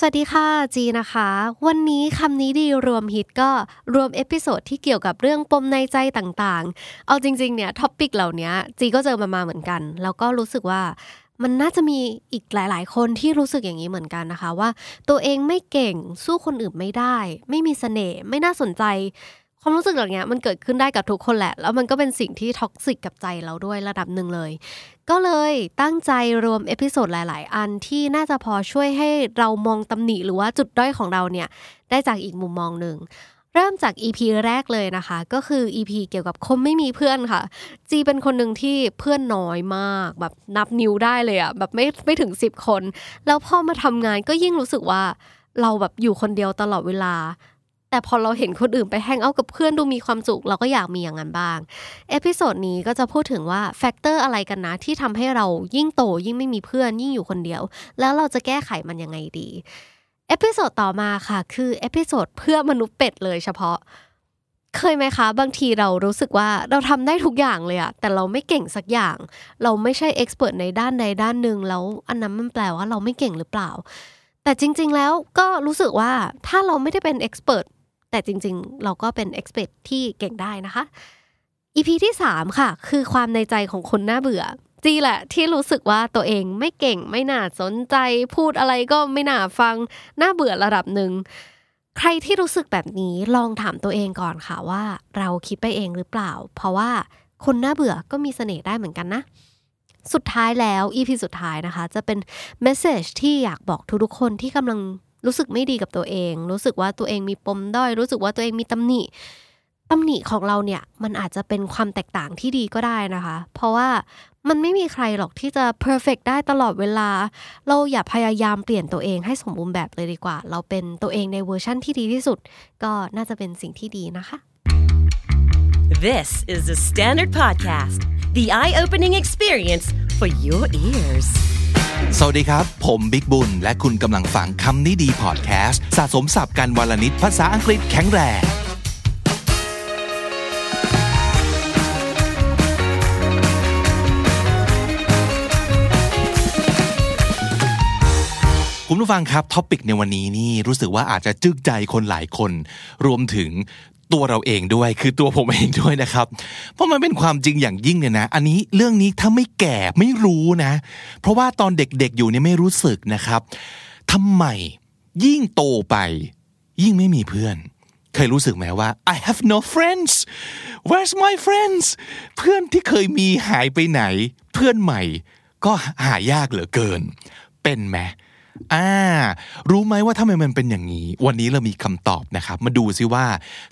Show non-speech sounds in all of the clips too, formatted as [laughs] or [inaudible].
สวัสดีค่ะจีนะคะ วันนี้คำนี้ดีรวมฮิตก็รวม episode ที่เกี่ยวกับเรื่องปมในใจต่างๆ เอาจริงๆเนี่ย topic เหล่านี้จีก็เจอมามาเหมือนกัน แล้วก็รู้สึกว่ามันน่าจะมีอีกหลาย ๆ คนที่รู้สึกอย่างนี้เหมือนกันนะคะ ว่าตัวเองไม่เก่งสู้คนอื่นไม่ได้ ไม่มีเสน่ห์ไม่น่าสนใจ ความรู้สึกเหล่านี้มันเกิดขึ้นได้กับทุกคนแหละ แล้วมันก็เป็นสิ่งที่ toxic กับใจเราด้วยระดับหนึ่งเลย ก็เลยตั้งใจรวม episode หลาย ๆ อันที่น่าจะพอช่วยให้เรามองตำหนิหรือว่าจุดด้อยของเราเนี่ย ได้จากอีกมุมมองหนึ่งเริ่มจาก EP แรกเลยนะคะ ก็คือ EP เกี่ยวกับปมไม่มีเพื่อนค่ะ จีเป็นคนหนึ่งที่เพื่อนน้อยมาก แบบนับนิ้วได้เลยอะแบบไม่ไม่ถึง 10 คน แล้วพอมาทำงานก็ยิ่งรู้สึกว่าเราแบบอยู่คนเดียวตลอดเวลา แต่พอเราเห็นคนอื่นไป hang out กับเพื่อนดูมีความสุขเราก็อยากมีอย่างนั้นบ้าง episode นี้ก็จะพูดถึงว่า factor อะไรกันนะ ที่ทำให้เรายิ่งโตยิ่งไม่มีเพื่อนยิ่งอยู่คนเดียว แล้วเราจะแก้ไขมันยังไงดี episode ต่อมาค่ะคือ episode เพื่อมนุษย์เป็ดเลยเฉพาะ เคยไหมคะ บางทีเรารู้สึกว่าเราทำได้ทุกอย่างเลยอะแต่เราไม่เก่งสักอย่าง เราไม่ใช่ expert ในด้านใดด้านหนึ่งแล้วอันนั้นมันแปลว่าเราไม่เก่งหรือเปล่าแต่จริง ๆ แล้วก็รู้สึกว่าถ้าเราไม่ได้เป็น expert แต่จริงๆ เราก็เป็นเอ็กซ์เพรสที่เก่งได้นะคะอีพีที่ 3 ค่ะ คือความในใจของคนน่าเบื่อ จีแหละที่รู้สึกว่าตัวเองไม่เก่งไม่น่าสนใจ พูดอะไรก็ไม่น่าฟัง น่าเบื่อระดับหนึ่งใครที่รู้สึกแบบนี้ลองถามตัวเองก่อนค่ะว่า เราคิดไปเองหรือเปล่า เพราะว่าคนน่าเบื่อก็มีเสน่ห์ได้เหมือนกันนะ สุดท้ายแล้ว EP สุดท้ายนะคะ จะเป็นเมสเซจที่อยากบอกทุกๆคนที่กำลัง รู้สึกไม่ดีกับตัวเอง รู้สึกว่าตัวเองมีปมด้อย รู้สึกว่าตัวเองมีตำหนิตำหนิของเราเนี่ยมันอาจจะเป็นความแตกต่างที่ดีก็ได้นะคะ เพราะว่ามันไม่มีใครหรอกที่จะ perfect ได้ตลอดเวลา เราอย่าพยายามเปลี่ยนตัวเองให้สมบูรณ์แบบเลยดีกว่า เราเป็นตัวเองในเวอร์ชั่นที่ดีที่สุด ก็น่าจะเป็นสิ่งที่ดีนะคะ This is the Standard Podcast, the eye opening experience for your ears. สวัสดีครับ ผมบิ๊กบุญ และคุณกำลังฟังคำนี้ดีพอดแคสต์สะสมศัพท์กันวันละนิดภาษาอังกฤษแข็งแรง คุณผู้ฟังครับ topic ในวันนี้นี่รู้สึกว่าอาจจะจึกใจคนหลายคน รวมถึง ตัวเราเองด้วยคือตัวผมเองด้วยนะครับ เพราะมันเป็นความจริงอย่างยิ่งเนี่ยนะ อันนี้เรื่องนี้ถ้าไม่แก่ไม่รู้นะ เพราะว่าตอนเด็กๆอยู่เนี่ยไม่รู้สึกนะครับทำไมยิ่งโตไป ยิ่งไม่มีเพื่อน เคยรู้สึกไหมว่า I have no friends where's my friends เพื่อนที่เคยมีหายไปไหน เพื่อนใหม่ ก็หายากเหลือเกิน เป็นไหม อ่า รู้ไหมว่าทำไมมันเป็นอย่างนี้ วันนี้เรามีคำตอบนะครับ มาดูซิว่า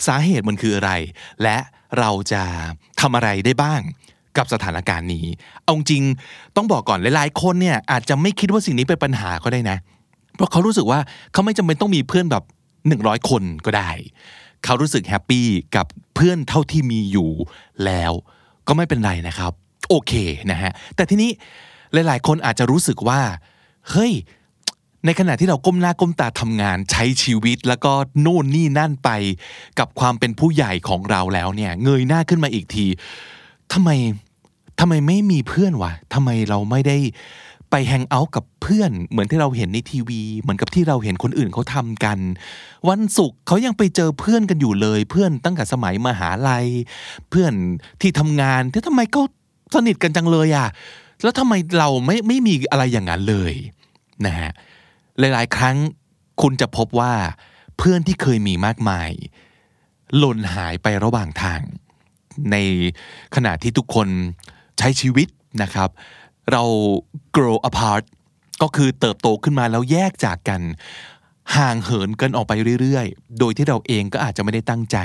สาเหตุมันคืออะไร และเราจะทำอะไรได้บ้างกับสถานการณ์นี้ เอาจริงต้องบอกก่อนหลายๆ คนเนี่ยอาจจะไม่คิดว่าสิ่งนี้เป็นปัญหาก็ได้นะ เพราะเขารู้สึกว่าเขาไม่จำเป็นต้องมีเพื่อนแบบหนึ่งร้อยคนก็ได้ เขารู้สึกแฮปปี้กับเพื่อนเท่าที่มีอยู่แล้ว ก็ไม่เป็นไรนะครับ โอเคนะฮะ แต่ทีนี้หลาย ๆ คนอาจจะรู้สึกว่า เฮ้ย ในขณะที่เราก้มหน้าก้มตาทำงานใช้ชีวิตแล้วก็นู่นนี่นั่นไป กับความเป็นผู้ใหญ่ของเราแล้วเนี่ย เงยหน้าขึ้นมาอีกทีทำไมทำไมไม่มีเพื่อนวะทำไมเราไม่ได้ไปแฮงเอาท์กับเพื่อน เหมือนที่เราเห็นในทีวี เหมือนกับที่เราเห็นคนอื่นเขาทำกัน วันศุกร์เขายังไปเจอเพื่อนกันอยู่เลย เพื่อนตั้งแต่สมัยมหาลัย เพื่อนที่ทำงานที่ทำไมเขาสนิทกันจังเลยอะแล้วทำไมเราไม่ไม่มีอะไรอย่างนั้นเลยนะฮะ หลายๆ ครั้งคุณจะพบว่าเพื่อนที่เคยมีมากมาย หล่นหายไประหว่างทาง ในขณะที่ทุกคนใช้ชีวิตนะครับ เรา grow apart ก็คือเติบโตขึ้นมาแล้วแยกจากกัน ห่างเหินกันออกไปเรื่อยๆ โดยที่เราเองก็อาจจะไม่ได้ตั้งใจ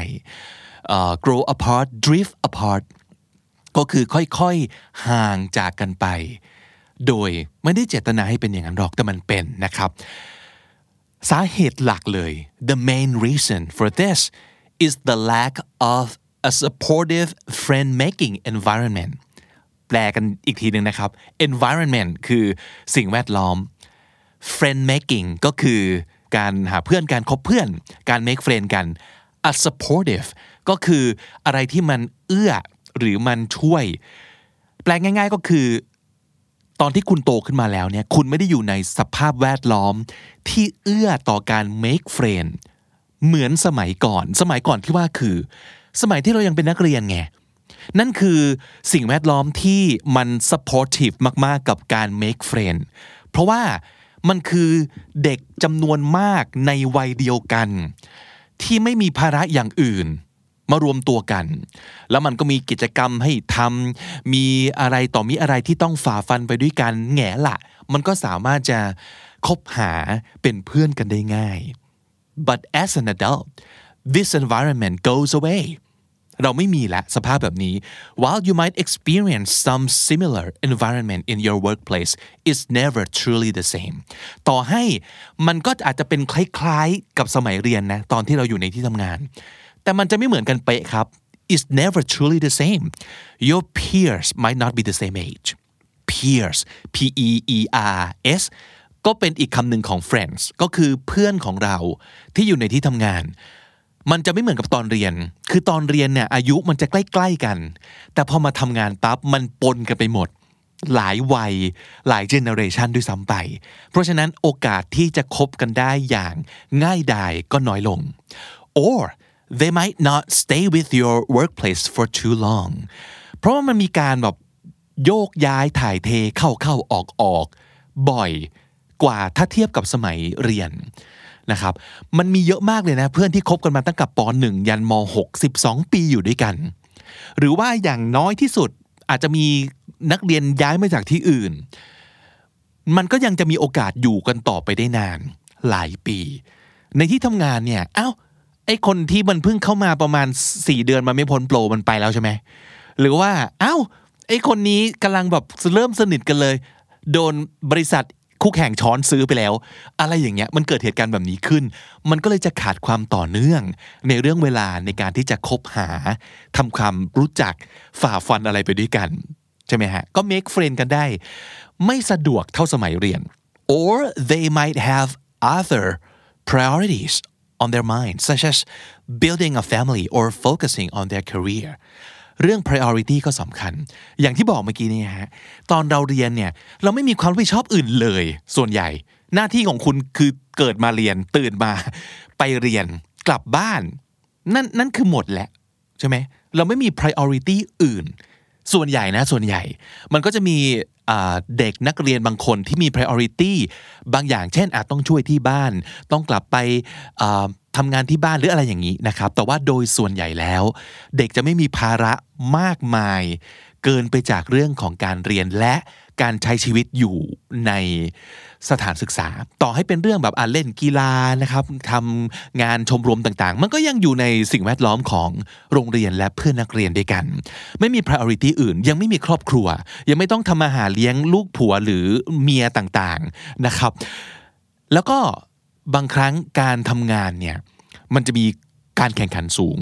grow apart drift apart ก็คือค่อยๆ ห่างจากกันไป โดยไม่ได้เจตนาให้เป็นอย่างนั้นหรอกแต่มันเป็นนะครับ สาเหตุหลักเลย the main reason for this is the lack of a supportive friend making environment แปลกันอีกทีหนึ่งนะครับ environment คือสิ่งแวดล้อม friend making ก็คือการหาเพื่อนการคบเพื่อน การ make friend กัน a supportive ก็คืออะไรที่มันเอื้อหรือมันช่วย แปลง่าย ๆ ก็คือ ตอนที่คุณโตขึ้นมาแล้วเนี่ยคุณไม่ได้อยู่ในสภาพแวดล้อม ที่เอื้อต่อการ make friend เหมือนสมัยก่อน สมัยก่อนที่ว่าคือ สมัยที่เรายังเป็นนักเรียนไงนั่นคือสิ่งแวดล้อมที่มัน supportive มาก ๆ กับการ make friend เพราะว่ามันคือเด็กจำนวนมากในวัยเดียวกัน ที่ไม่มีภาระอย่างอื่น มารวมตัวกัน แล้วมันก็มีกิจกรรมให้ทำมีอะไรต่อมีอะไรที่ต้องฝ่าฟันไปด้วยกันแง่ละมันก็สามารถจะคบหาเป็นเพื่อนกันได้ง่าย but as an adult this environment goes away เราไม่มีละสภาพแบบนี้ while you might experience some similar environment in your workplace it's never truly the same ต่อให้มันก็อาจจะเป็นคล้ายๆ กับสมัยเรียนนะ ตอนที่เราอยู่ในที่ทำงาน แต่มันจะไม่เหมือนกันเป๊ะครับ it's never truly the same your peers might not be the same age peers p e e r s ก็เป็นอีกคำหนึ่งของ friends ก็คือเพื่อนของเราที่อยู่ในที่ทำงาน มันจะไม่เหมือนกับตอนเรียน คือตอนเรียนเนี่ยอายุมันจะใกล้ ๆกัน แต่พอมาทำงานปั๊บมันปนกันไปหมด หลายวัย หลายเจเนอเรชันด้วยซ้ำไป เพราะฉะนั้นโอกาสที่จะคบกันได้อย่างง่ายดายก็น้อยลง or they might not stay with your workplace for too long เพราะว่ามันมีการแบบโยกย้ายถ่ายเทเข้าเข้าออกออกบ่อยกว่าถ้าเทียบกับสมัยเรียนนะครับ มันมีเยอะมากเลยนะ เพื่อนที่คบกันมาตั้งแต่ป .1 ยันม .6 12 ปีอยู่ด้วยกัน หรือว่าอย่างน้อยที่สุดอาจจะมีนักเรียนย้ายมาจากที่อื่น มันก็ยังจะมีโอกาสอยู่กันต่อไปได้นานหลายปี ในที่ทำงานเนี่ยเอ้า ไอคนที่มันเพิ่งเข้ามาประมาณ 4 เดือนมันไม่พ้นโปรมันไปแล้วใช่ไหมหรือว่าเอ้าไอคนนี้กำลังแบบเริ่มสนิทกันเลย โดนบริษัทคู่แข่งช้อนซื้อไปแล้ว อะไรอย่างเงี้ยมันเกิดเหตุการณ์แบบนี้ขึ้น มันก็เลยจะขาดความต่อเนื่อง ในเรื่องเวลาในการที่จะคบหาทำความรู้จักฝ่าฟันอะไรไปด้วยกัน ใช่ไหมฮะ ก็ make friend กันได้ ไม่สะดวกเท่าสมัยเรียน or they might have other priorities on their mind such as building a family or focusing on their career เรื่อง priority ก็สำคัญ อย่างที่บอกเมื่อกี้นี่ฮะ ตอนเราเรียนเนี่ย เราไม่มีความรับผิดชอบอื่นเลย ส่วนใหญ่ หน้าที่ของคุณคือเกิดมาเรียน ตื่นมา ไปเรียน กลับบ้าน นั่นนั่นคือหมดแหละ ใช่ไหม เราไม่มี priority อื่น ส่วนใหญ่นะ ส่วนใหญ่ มันก็จะมี เด็กนักเรียนบางคนที่มี priority บางอย่างเช่นอาจต้องช่วยที่บ้าน ต้องกลับไปทำงานที่บ้านหรืออะไรอย่างนี้นะครับ แต่ว่าโดยส่วนใหญ่แล้ว เด็กจะไม่มีภาระมากมาย เกินไปจากเรื่องของการเรียนและการใช้ชีวิตอยู่ใน สถานศึกษา ต่อให้เป็นเรื่องแบบอ่าเล่นกีฬานะครับทำงานชมรมต่างๆ มันก็ยังอยู่ในสิ่งแวดล้อมของโรงเรียนและเพื่อนนักเรียนด้วยกัน ไม่มี priority อื่น ยังไม่มีครอบครัว ยังไม่ต้องทำอาหาเลี้ยงลูกผัวหรือเมียต่างๆนะครับ แล้วก็บางครั้งการทำงานเนี่ยมันจะมีการแข่งขันสูง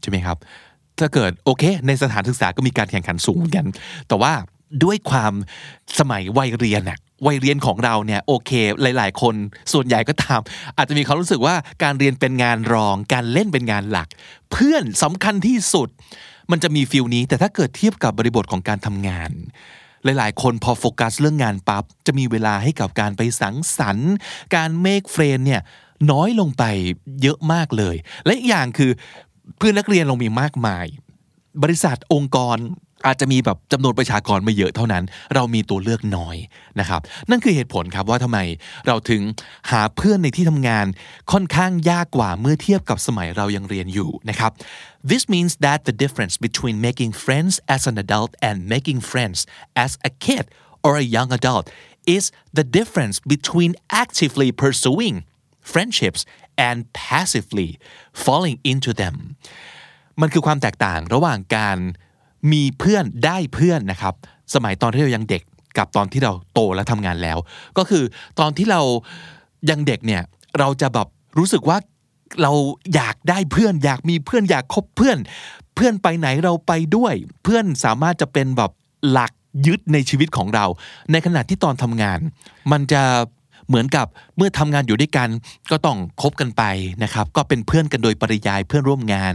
ใช่ไหมครับ ถ้าเกิดโอเค ในสถานศึกษาก็มีการแข่งขันสูงเหมือนกัน แต่ว่าด้วยความสมัยวัยเรียนอะ วัยเรียนของเราเนี่ยโอเค หลาย ๆ คนส่วนใหญ่ก็ตาม อาจจะมีความรู้สึกว่าการเรียนเป็นงานรอง การเล่นเป็นงานหลัก เพื่อนสำคัญที่สุด มันจะมี feel นี้ แต่ถ้าเกิดเทียบกับบริบทของการทำงาน หลาย ๆ คนพอโฟกัสเรื่องงานปั๊บจะมีเวลาให้กับการไปสังสรรค์ การ make friend เนี่ยน้อยลงไปเยอะมากเลย และอีกอย่างคือเพื่อนนักเรียนเรามีมากมาย บริษัทองค์กร อาจจะมีแบบจำนวนประชากรไม่เยอะเท่านั้น เรามีตัวเลือกน้อยนะครับ นั่นคือเหตุผลครับว่าทำไมเราถึงหาเพื่อนในที่ทำงานค่อนข้างยากกว่าเมื่อเทียบกับสมัยเรายังเรียนอยู่นะครับ This means that the difference between making friends as an adult and making friends as a kid or a young adult is the difference between actively pursuing friendships and passively falling into them มันคือความแตกต่างระหว่างการ มีเพื่อนได้เพื่อนนะครับ สมัยตอนที่เรายังเด็กกับตอนที่เราโตและทำงานแล้ว ก็คือตอนที่เรายังเด็กเนี่ยเราจะแบบรู้สึกว่าเราอยากได้เพื่อน อยากมีเพื่อนอยากคบเพื่อน เพื่อนไปไหนเราไปด้วย เพื่อนสามารถจะเป็นแบบหลักยึดในชีวิตของเรา ในขณะที่ตอนทำงาน มันจะ เหมือนกับเมื่อทำงานอยู่ด้วยกันก็ต้องคบกันไปนะครับ ก็เป็นเพื่อนกันโดยปริยายเพื่อนร่วมงาน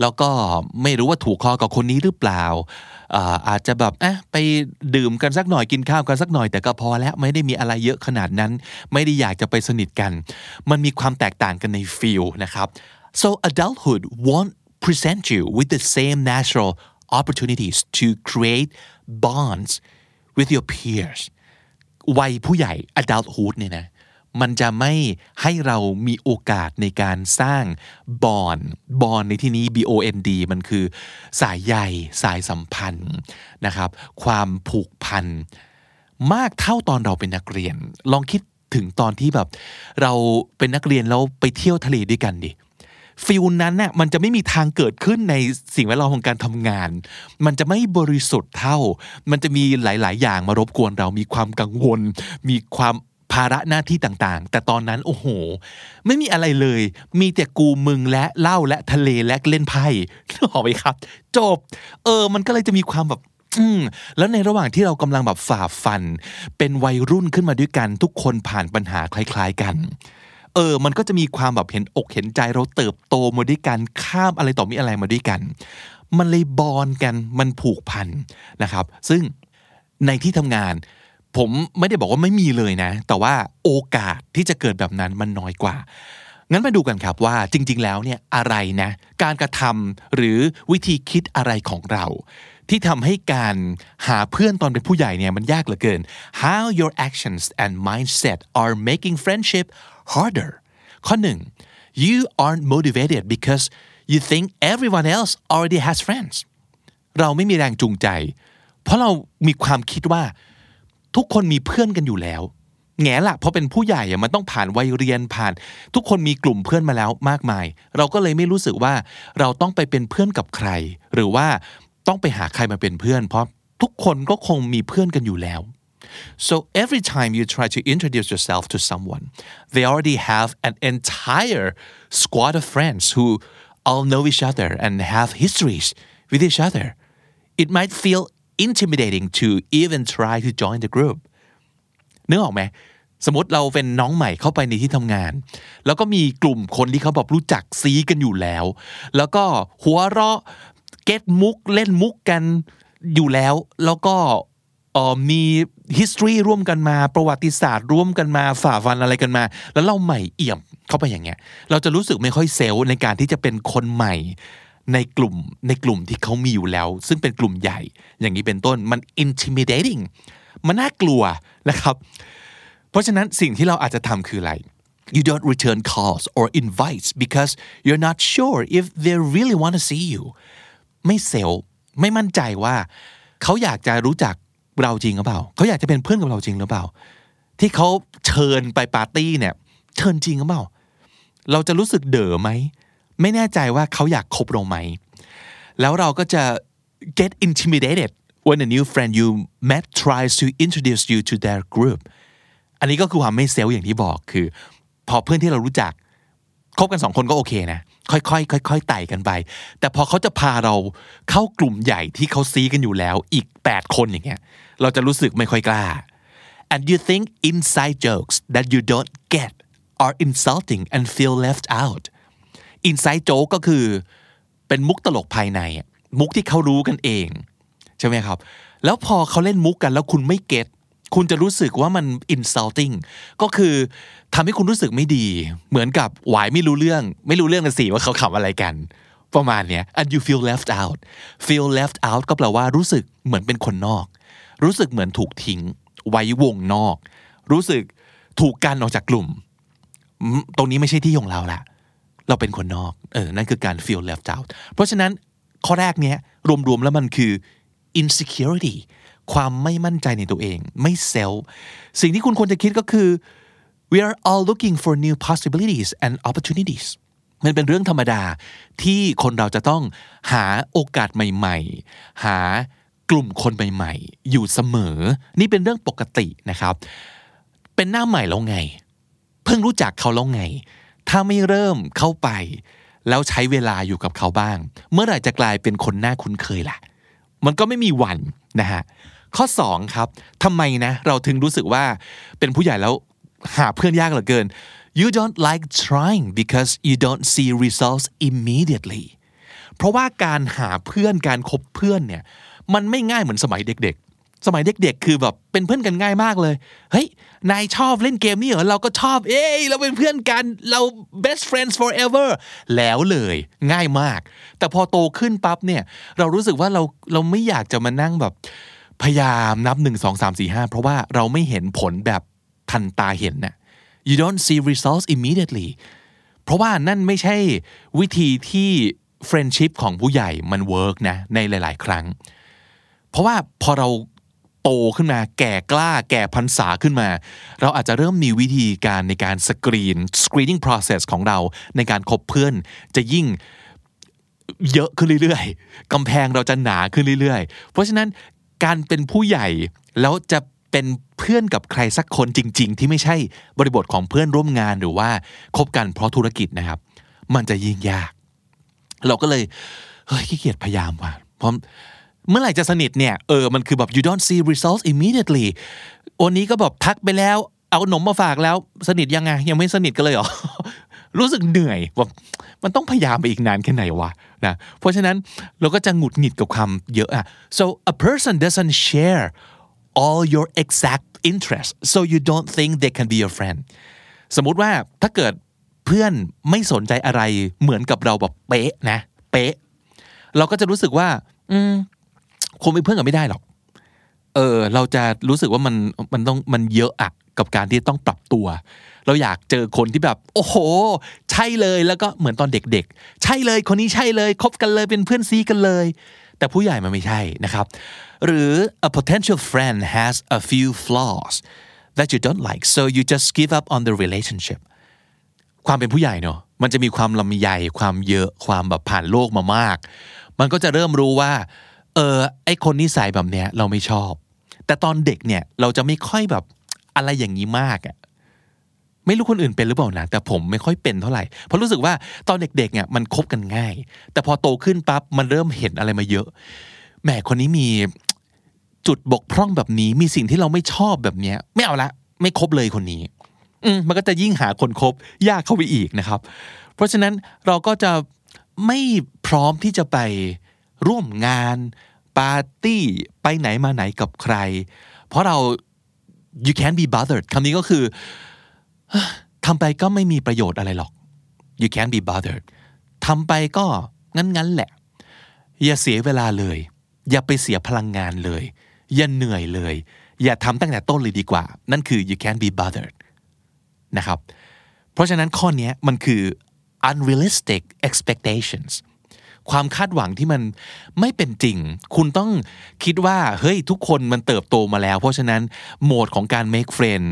แล้วก็ไม่รู้ว่าถูกคอกับคนนี้หรือเปล่าอาอาจจะแบบอะไปดื่มกันสักหน่อยกินข้าวกันสักหน่อยแต่ก็พอแล้วไม่ได้มีอะไรเยอะขนาดนั้น ไม่ได้อยากจะไปสนิทกัน มันมีความแตกต่างกันในฟิลนะครับ so adulthood won't present you with the same natural opportunities to create bonds with your peers วัยผู้ใหญ่ adulthood เนี่ยนะมันจะไม่ให้เรามีโอกาสในการสร้างบอนบอนในที่นี้ B O N D มันคือสายใยสายสัมพันธ์นะครับ ความผูกพันมากเท่าตอนเราเป็นนักเรียน ลองคิดถึงตอนที่แบบ เราเป็นนักเรียนแล้วไปเที่ยวทะเลด้วยกันดิ feel นั้นน่ะมันจะไม่มีทางเกิดขึ้นในสิ่งแวดล้อมของการทำงาน มันจะไม่บริสุทธิ์เท่า มันจะมีหลาย ๆ อย่างมารบกวนเรามีความกังวล มีความภาระหน้าที่ต่างๆ แต่ตอนนั้นโอ้โห ไม่มีอะไรเลย มีแต่กูมึงและเหล้าและทะเลและเล่นไพ่นึกออกไหมครับ จบ เออ มันก็เลยจะมีความแบบอืมแล้วในระหว่างที่เรากำลังแบบฝ่าฟัน เป็นวัยรุ่นขึ้นมาด้วยกันทุกคนผ่านปัญหาคล้าย ๆ กัน เออ มันก็จะมีความแบบเห็นอกเห็นใจเราเติบโตมาด้วยกันข้ามอะไรต่อมีอะไรมาด้วยกัน มันเลยบอนกันมันผูกพันนะครับ ซึ่งในที่ทำงาน ผมไม่ได้บอกว่าไม่มีเลยนะ แต่ว่าโอกาสที่จะเกิดแบบนั้นมันน้อยกว่างั้นมาดูกันครับว่าจริง ๆ แล้วเนี่ยอะไรนะ การกระทำหรือวิธีคิดอะไรของเรา ที่ทำให้การหาเพื่อนตอนเป็นผู้ใหญ่เนี่ยมันยากเหลือเกิน how your actions and mindset are making friendship harder ข้อหนึ่ง you aren't motivated because you think everyone else already has friends เราไม่มีแรงจูงใจ เพราะเรามีความคิดว่า ทุกคนมีเพื่อนกันอยู่แล้วแง่ละเพราะเป็นผู้ใหญ่มันต้องผ่านวัยเรียนผ่าน ทุกคนมีกลุ่มเพื่อนมาแล้วมากมาย เราก็เลยไม่รู้สึกว่าเราต้องไปเป็นเพื่อนกับใคร หรือว่าต้องไปหาใครมาเป็นเพื่อน เพราะทุกคนก็คงมีเพื่อนกันอยู่แล้ว so every time you try to introduce yourself to someone they already have an entire squad of friends who all know each other and have histories with each other it might feel intimidating to even try to join the group นึกออกไหม สมมติเราเป็นน้องใหม่เข้าไปในที่ทำงาน แล้วก็มีกลุ่มคนที่เขาแบบรู้จักซีกันอยู่แล้ว แล้วก็หัวเราะเก็ตมุกเล่นมุกกันอยู่แล้ว แล้วก็เอ่อมี history ร่วมกันมาประวัติศาสตร์ร่วมกันมาฝ่าฟันอะไรกันมา แล้วเราใหม่เอี่ยมเข้าไปอย่างเงี้ย เราจะรู้สึกไม่ค่อยเซลล์ในการที่จะเป็นคนใหม่ในกลุ่มในกลุ่มที่เขามีอยู่แล้ว ซึ่งเป็นกลุ่มใหญ่ อย่างนี้เป็นต้นมัน intimidating มันน่ากลัวนะครับ เพราะฉะนั้นสิ่งที่เราอาจจะทำคืออะไร you don't return calls or invites because you're not sure if they really want to see you ไม่เซลไม่มั่นใจว่า เขาอยากจะรู้จัก เราจริงหรือเปล่าเขาอยากจะเป็นเพื่อนกับเราจริงหรือเปล่า ที่เขาเชิญไปปาร์ตี้เนี่ยเชิญจริงหรือเปล่า เราจะรู้สึกเด๋อไหมไม่แน่ใจว่าเขาอยากคบเราไหม แล้วเราก็จะ get intimidated when a new friend you met tries to introduce you to their group อันนี้ก็คือความไม่เซลล์อย่างที่บอกคือ พอเพื่อนที่เรารู้จักคบกันสองคนก็โอเคนะ ค่อยๆค่อยๆไต่กันไป แต่พอเขาจะพาเราเข้ากลุ่มใหญ่ที่เขาซีกันอยู่แล้วอีก 8 คนอย่างเงี้ยเราจะรู้สึกไม่ค่อยกล้า and you think inside jokes that you don't get are insulting and feel left out inside joke ก็คือเป็นมุกตลกภายใน มุกที่เขารู้กันเอง ใช่ไหมครับ แล้วพอเขาเล่นมุกกันแล้วคุณไม่เก็ต คุณจะรู้สึกว่ามัน insulting ก็คือทำให้คุณรู้สึกไม่ดี เหมือนกับหวายไม่รู้เรื่อง ไม่รู้เรื่องกันสิว่าเขาขำอะไรกัน ประมาณเนี้ย and you feel left out feel left out ก็แปลว่ารู้สึกเหมือนเป็นคนนอก รู้สึกเหมือนถูกทิ้ง ไว้วงนอก รู้สึกถูกกันออกจากกลุ่ม ตรงนี้ไม่ใช่ที่ของเราละเราเป็นคนนอก เออ นั่นคือการ feel left out เพราะฉะนั้นข้อแรกเนี้ยรวมๆแล้วมันคือ insecurity ความไม่มั่นใจในตัวเอง ไม่เซลล์สิ่งที่คุณควรจะคิดก็คือ we are all looking for new possibilities and opportunities มันเป็นเรื่องธรรมดาที่คนเราจะต้องหาโอกาสใหม่ ๆ หากลุ่มคนใหม่ ๆ อยู่เสมอ นี่เป็นเรื่องปกตินะครับ เป็นหน้าใหม่แล้วไง เพิ่งรู้จักเขาแล้วไง ถ้าไม่เริ่มเข้าไป แล้วใช้เวลาอยู่กับเขาบ้าง เมื่อไหร่จะกลายเป็นคนหน้าคุ้นเคยล่ะ มันก็ไม่มีวันนะฮะ ข้อ2ครับทำไมนะเราถึงรู้สึกว่าเป็นผู้ใหญ่แล้วหาเพื่อนยากเหลือเกิน you don't like trying because you don't see results immediately เพราะว่าการหาเพื่อนการคบเพื่อนเนี่ยมันไม่ง่ายเหมือนสมัยเด็กๆ สมัยเด็กๆ คือแบบเป็นเพื่อนกันง่ายมากเลย เฮ้ย นายชอบเล่นเกมนี่เหรอ เราก็ชอบ เอ้ยเราเป็นเพื่อนกัน เรา best friends forever แล้วเลยง่ายมาก แต่พอโตขึ้นปั๊บเนี่ย เรารู้สึกว่าเราเราไม่อยากจะมานั่งแบบ พยายามนับหนึ่งสองสามสี่ห้าเพราะว่าเราไม่เห็นผลแบบทันตาเห็นน่ะ you don't see results immediately เพราะว่านั่นไม่ใช่วิธีที่ friendship ของผู้ใหญ่มัน work นะในหลาย ๆ ครั้ง เพราะว่าพอเราโตขึ้นมาแก่กล้าแก่พรรษาขึ้นมา เราอาจจะเริ่มมีวิธีการในการ screen screening process ของเราในการคบเพื่อนจะยิ่งเยอะขึ้นเรื่อยๆ กำแพงเราจะหนาขึ้นเรื่อยๆ เพราะฉะนั้น การเป็นผู้ใหญ่แล้วจะเป็นเพื่อนกับใครสักคนจริง ๆ ที่ไม่ใช่บริบทของเพื่อนร่วมงานหรือว่าคบกันเพราะธุรกิจนะครับ มันจะยิ่งยาก เราก็เลยเฮ้ยขี้เกียจพยายามว่ะเพราะเมื่อไหร่จะสนิทเนี่ยเออมันคือแบบ you don't see results immediately วันนี้ก็แบบทักไปแล้ว เอาขนมมาฝากแล้ว สนิทยังไงยังไม่สนิทกันเลยเหรอ รู้สึกเหนื่อยแบบมันต้องพยายามไปอีกนานแค่ไหนวะนะเพราะฉะนั้นเราก็จะหงุดหงิดกับความเยอะอะ so a person doesn't share all your exact interests so you don't think they can be your friend สมมุติว่าถ้าเกิดเพื่อนไม่สนใจอะไรเหมือนกับเราแบบเป๊ะนะเป๊ะ เราก็จะรู้สึกว่า อืมคงเป็นเพื่อนกันไม่ได้หรอก เออ เราจะรู้สึกว่ามันมันต้องมันเยอะอะกับการที่ต้องปรับตัว เราอยากเจอคนที่แบบ โอ้โห ใช่เลยแล้วก็เหมือนตอนเด็กๆ ใช่เลยคนนี้ใช่เลยคบกันเลยเป็นเพื่อนซีกันเลย แต่ผู้ใหญ่มันไม่ใช่นะครับ หรือ a potential friend has a few flaws that you don't like so you just give up on the relationship ความเป็นผู้ใหญ่เนอะมันจะมีความลำใหญ่ความเยอะความแบบผ่านโลกมามาก มันก็จะเริ่มรู้ว่า เออไอคนนิสัยแบบเนี้ยเราไม่ชอบ แต่ตอนเด็กเนี่ยเราจะไม่ค่อยแบบอะไรอย่างนี้มากอะ ไม่รู้คนอื่นเป็นหรือเปล่านะแต่ผมไม่ค่อยเป็นเท่าไหร่เพราะรู้สึกว่าตอนเด็กๆเนี่ยมันคบกันง่าย แต่พอโตขึ้นปั๊บมันเริ่มเห็นอะไรมาเยอะแหมคนนี้มีจุดบกพร่องแบบนี้มีสิ่งที่เราไม่ชอบแบบเนี้ย ไม่เอาละ ไม่คบเลยคนนี้ อืมมันก็จะยิ่งหาคนคบยากเข้าไปอีกนะครับ เพราะฉะนั้นเราก็จะไม่พร้อมที่จะไปร่วมงานปาร์ตี้ไปไหนมาไหนกับใคร เพราะเรา you can't be bothered คำนี้ก็คือ ทำไปก็ไม่มีประโยชน์อะไรหรอก you can't be bothered ทำไปก็งั้นๆแหละ อย่าเสียเวลาเลย อย่าไปเสียพลังงานเลย อย่าเหนื่อยเลย อย่าทำตั้งแต่ต้นเลยดีกว่า นั่นคือ you can't be bothered นะครับ เพราะฉะนั้นข้อนี้มันคือ unrealistic expectations ความคาดหวังที่มันไม่เป็นจริง คุณต้องคิดว่า เฮ้ย ทุกคนมันเติบโตมาแล้ว เพราะฉะนั้นโหมดของการ make friend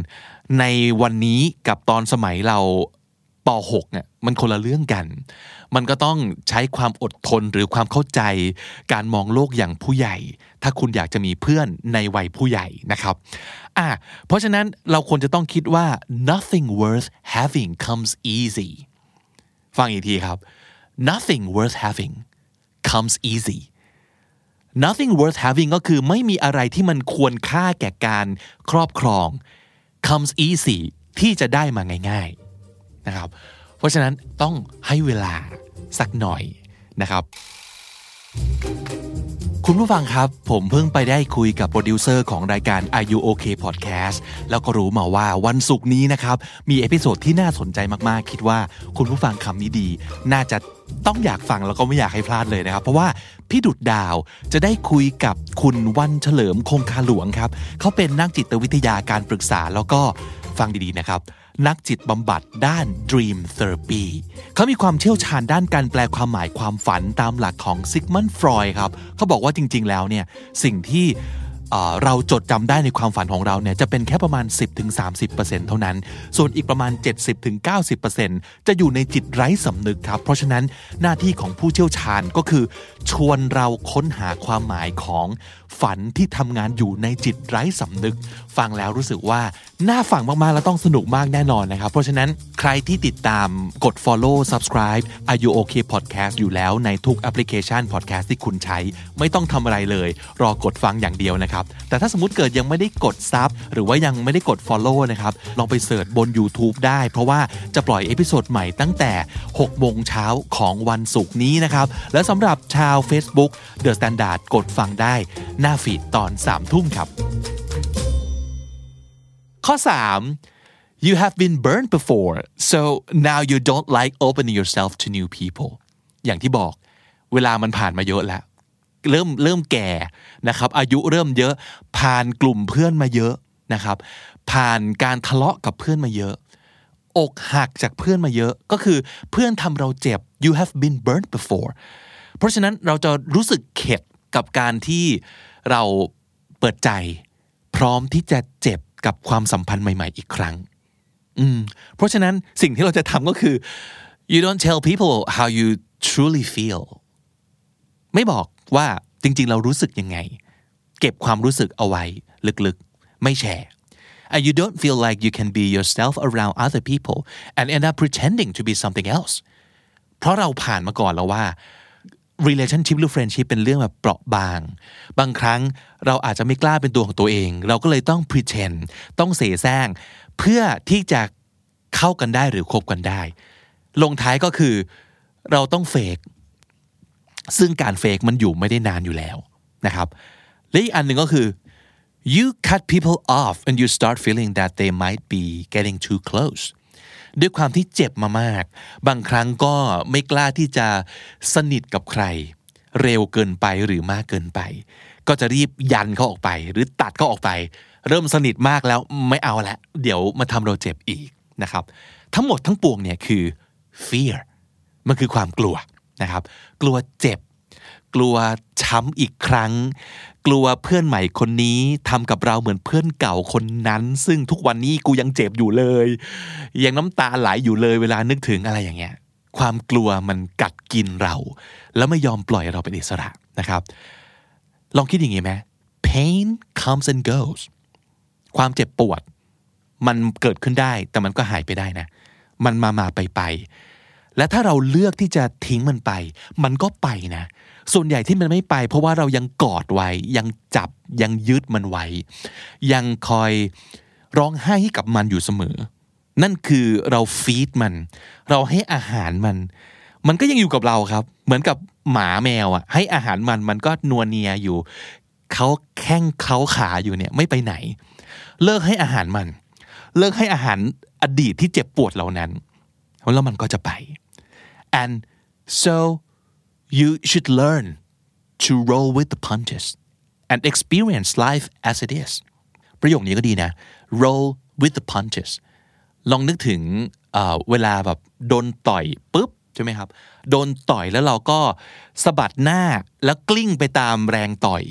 ในวันนี้กับตอนสมัยเราป .6 เนี่ยมันคนละเรื่องกัน มันก็ต้องใช้ความอดทนหรือความเข้าใจ การมองโลกอย่างผู้ใหญ่ ถ้าคุณอยากจะมีเพื่อนในวัยผู้ใหญ่นะครับอะเพราะฉะนั้นเราควรจะต้องคิดว่า nothing worth having comes easy ฟังอีกทีครับ nothing worth having comes easy nothing worth having ก็คือไม่มีอะไรที่มันควรค่าแก่การครอบครอง comes easy ที่จะได้มาง่าย ๆนะครับ เพราะฉะนั้นต้องให้เวลาสักหน่อยนะครับ คุณผู้ฟังครับ ผมเพิ่งไปได้คุยกับโปรดิวเซอร์ของรายการ Are You OK Podcast แล้วก็รู้มาว่าวันศุกร์นี้นะครับ มี episode ที่น่าสนใจมากๆ คิดว่าคุณผู้ฟังคำนี้ดี น่าจะต้องอยากฟังแล้วก็ไม่อยากให้พลาดเลยนะครับ เพราะว่าพี่ดุดดาวจะได้คุยกับคุณวันเฉลิมคงคาหลวงครับ เขาเป็นนักจิตวิทยาการปรึกษาแล้วก็ฟังดีๆนะครับ นักจิตบำบัดด้าน Dream Therapy เขามีความเชี่ยวชาญด้านการแปลความหมายความฝันตามหลักของซิกมันฟรอยครับ เขาบอกว่าจริง ๆ แล้วเนี่ยสิ่งที่เราจดจำได้ในความฝันของเราเนี่ยจะเป็นแค่ประมาณ 10-30%เท่านั้น ส่วนอีกประมาณ 70-90%จะอยู่ในจิตไร้สำนึกครับ เพราะฉะนั้นหน้าที่ของผู้เชี่ยวชาญก็คือ ชวนเราค้นหาความหมายของ ฝันที่ทำงานอยู่ในจิตไร้สำนึก ฟังแล้วรู้สึกว่าน่าฟังมาก ๆ และต้องสนุกมากแน่นอนนะครับ เพราะฉะนั้นใครที่ติดตามกด follow subscribe Are You OK Podcast อยู่แล้วในทุกแอปพลิเคชัน podcast ที่คุณใช้ ไม่ต้องทำอะไรเลย รอกดฟังอย่างเดียวนะครับ แต่ถ้าสมมติเกิดยังไม่ได้กดซับหรือว่ายังไม่ได้กด follow นะครับลองไป search บน YouTube ได้ เพราะว่าจะปล่อย episode ใหม่ตั้งแต่6โมงเช้าของวันศุกร์นี้นะครับและสำหรับชาว Facebook The Standard กดฟังได้หน้าฟีดตอน3ทุ่มครับ ข้อ 3 you have been burned before so now you don't like opening yourself to new people อย่างที่บอกเวลามันผ่านมาเยอะแล้ว เริ่มเริ่มแก่นะครับ อายุเริ่มเยอะผ่านกลุ่มเพื่อนมาเยอะนะครับ ผ่านการทะเลาะกับเพื่อนมาเยอะ อกหักจากเพื่อนมาเยอะ ก็คือเพื่อนทำเราเจ็บ you have been burnt before เพราะฉะนั้นเราจะรู้สึกเข็ดกับการที่ เราเปิดใจ พร้อมที่จะเจ็บกับความสัมพันธ์ใหม่ ๆ อีกครั้ง อืม เพราะฉะนั้นสิ่งที่เราจะทำก็คือ you don't tell people how you truly feel ไม่บอกว่าจริง ๆ เรารู้สึกยังไง เก็บความรู้สึกเอาไว้ ลึกๆ ไม่แชร์ and you don't feel like you can be yourself around other people and end up pretending to be something else เพราะเราผ่านมาก่อนแล้วว่า relationship หรือ friendship เป็นเรื่องแบบเปราะบาง บางครั้งเราอาจจะไม่กล้าเป็นตัวของตัวเอง เราก็เลยต้อง pretend ต้องเสแสร้งเพื่อที่จะเข้ากันได้หรือคบกันได้ ลงท้ายก็คือเราต้องเฟกซึ่งการเฟกมันอยู่ไม่ได้นานอยู่แล้วนะครับและอีกอันหนึ่งก็คือ you cut people off and you start feeling that they might be getting too close ด้วยความที่เจ็บมามาก บางครั้งก็ไม่กล้าที่จะสนิทกับใคร เร็วเกินไปหรือมากเกินไป ก็จะรีบยันเขาออกไป หรือตัดเขาออกไป เริ่มสนิทมากแล้วไม่เอาละ เดี๋ยวมาทำเราเจ็บอีกนะครับ ทั้งหมดทั้งปวงเนี่ยคือ fear มันคือความกลัวนะครับ กลัวเจ็บ กลัวช้ำอีกครั้ง กลัวเพื่อนใหม่คนนี้ทำกับเราเหมือนเพื่อนเก่าคนนั้น ซึ่งทุกวันนี้กูยังเจ็บอยู่เลย ยังน้ำตาไหลอยู่เลยเวลานึกถึงอะไรอย่างเงี้ย ความกลัวมันกัดกินเรา แล้วไม่ยอมปล่อยเราเป็นอิสระนะครับ ลองคิดอย่างงี้ไหม pain comes and goes ความเจ็บปวด มันเกิดขึ้นได้แต่มันก็หายไปได้นะ มันมามาไปไปและถ้าเราเลือกที่จะทิ้งมันไป มันก็ไปนะ ส่วนใหญ่ที่มันไม่ไป เพราะว่าเรายังกอดไว้ ยังจับยังยึดมันไว้ ยังคอยร้องไห้ให้กับมันอยู่เสมอ นั่นคือเราฟีดมัน เราให้อาหารมัน มันก็ยังอยู่กับเราครับ เหมือนกับหมาแมวอะ ให้อาหารมันมันก็นัวเนียอยู่เขาแข้งเขาขาอยู่เนี่ยไม่ไปไหน เลิกให้อาหารมัน เลิกให้อาหารอดีตที่เจ็บปวดเหล่านั้นแล้วมันก็จะไป and so you should learn to roll with the punches and experience life as it is ประโยคนี้ก็ดีนะ roll with the punches ลองนึกถึงเอ่อเวลาแบบโดนต่อยปุ๊บใช่ไหมครับ โดนต่อยแล้วเราก็สะบัดหน้าแล้วกลิ้งไปตามแรงต่อย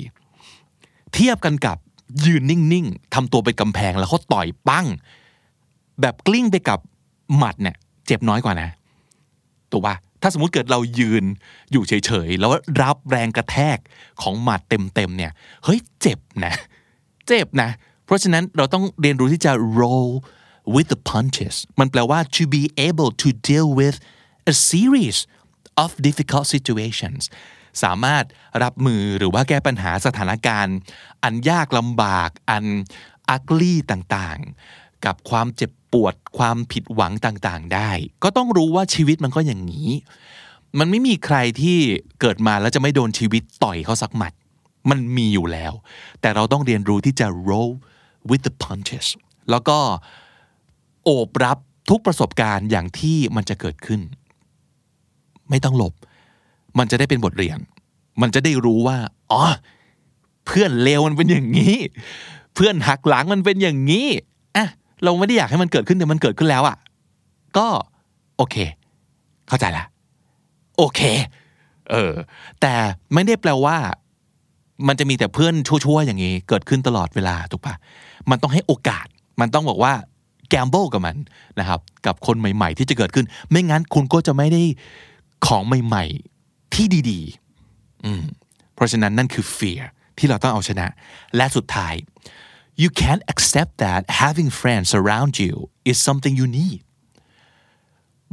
เทียบกันกับยืนนิ่งๆทำตัวเป็นกำแพงแล้วเขาต่อยปั้ง แบบกลิ้งไปกับหมัดเนี่ยเจ็บน้อยกว่านะ ถูกป่ะ ถ้าสมมติเกิดเรายืนอยู่เฉยๆ แล้วรับแรงกระแทกของหมัดเต็มๆเนี่ยเฮ้ยเจ็บนะเจ็บนะ เพราะฉะนั้นเราต้องเรียนรู้ที่จะ roll with the punches มันแปลว่า to be able to deal with a series of difficult situations สามารถรับมือหรือว่าแก้ปัญหาสถานการณ์ อันยากลำบากอัน ugly ต่างๆ กับความเจ็บ ปวดความผิดหวังต่างๆ ได้ ก็ต้องรู้ว่าชีวิตมันก็อย่างนี้ มันไม่มีใครที่เกิดมาแล้วจะไม่โดนชีวิตต่อยเขาสักหมัด มันมีอยู่แล้ว แต่เราต้องเรียนรู้ที่จะ roll with the punches แล้วก็โอบรับทุกประสบการณ์อย่างที่มันจะเกิดขึ้น ไม่ต้องหลบ มันจะได้เป็นบทเรียน มันจะได้รู้ว่าอ๋อเพื่อนเลวมันเป็นอย่างนี้ เพื่อนหักหลังมันเป็นอย่างนี้อะ เราไม่ได้อยากให้มันเกิดขึ้นแต่มันเกิดขึ้นแล้วอะก็โอเค เข้าใจละโอเค เออ แต่ไม่ได้แปลว่า มันจะมีแต่เพื่อนชั่วๆอย่างนี้ เกิดขึ้นตลอดเวลาถูกปะมันต้องให้โอกาส มันต้องบอกว่าแกมเบิลกับมันนะครับ กับคนใหม่ ๆ ที่จะเกิดขึ้น ไม่งั้นคุณก็จะไม่ได้ของใหม่ ๆ ที่ดี ๆ อืม เพราะฉะนั้นนั่นคือ fear ที่เราต้องเอาชนะ และสุดท้าย you can't accept that having friends around you is something you need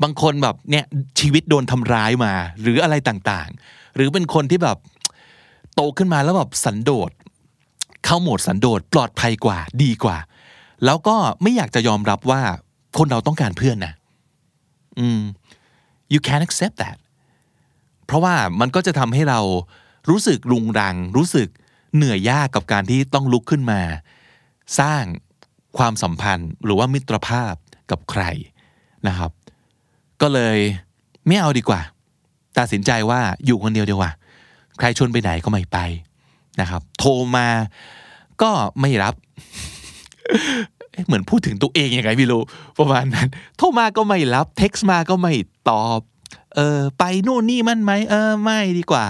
บางคนแบบเนี่ยชีวิตโดนทำร้ายมา หรืออะไรต่างๆ หรือเป็นคนที่แบบโตขึ้นมาแล้วแบบสันโดษ เข้าโหมดสันโดษปลอดภัยกว่า ดีกว่า แล้วก็ไม่อยากจะยอมรับว่าคนเราต้องการเพื่อนนะอืม you can't accept that เพราะว่ามันก็จะทำให้เรารู้สึกรุงรัง รู้สึกเหนื่อยยากกับการที่ต้องลุกขึ้นมา สร้างความสัมพันธ์หรือว่ามิตรภาพกับใครนะครับ ก็เลยไม่เอาดีกว่า ตัดสินใจว่าอยู่คนเดียวดีกว่า ใครชวนไปไหนก็ไม่ไปนะครับ โทรมาก็ไม่รับเหมือนพูดถึงตัวเองยังไงไม่รู้ประมาณนั้น โทรมาก็ไม่รับ เท็กซ์มาก็ไม่ตอบ เออไปโน่นนี่มันไหมเออไม่ดีกว่า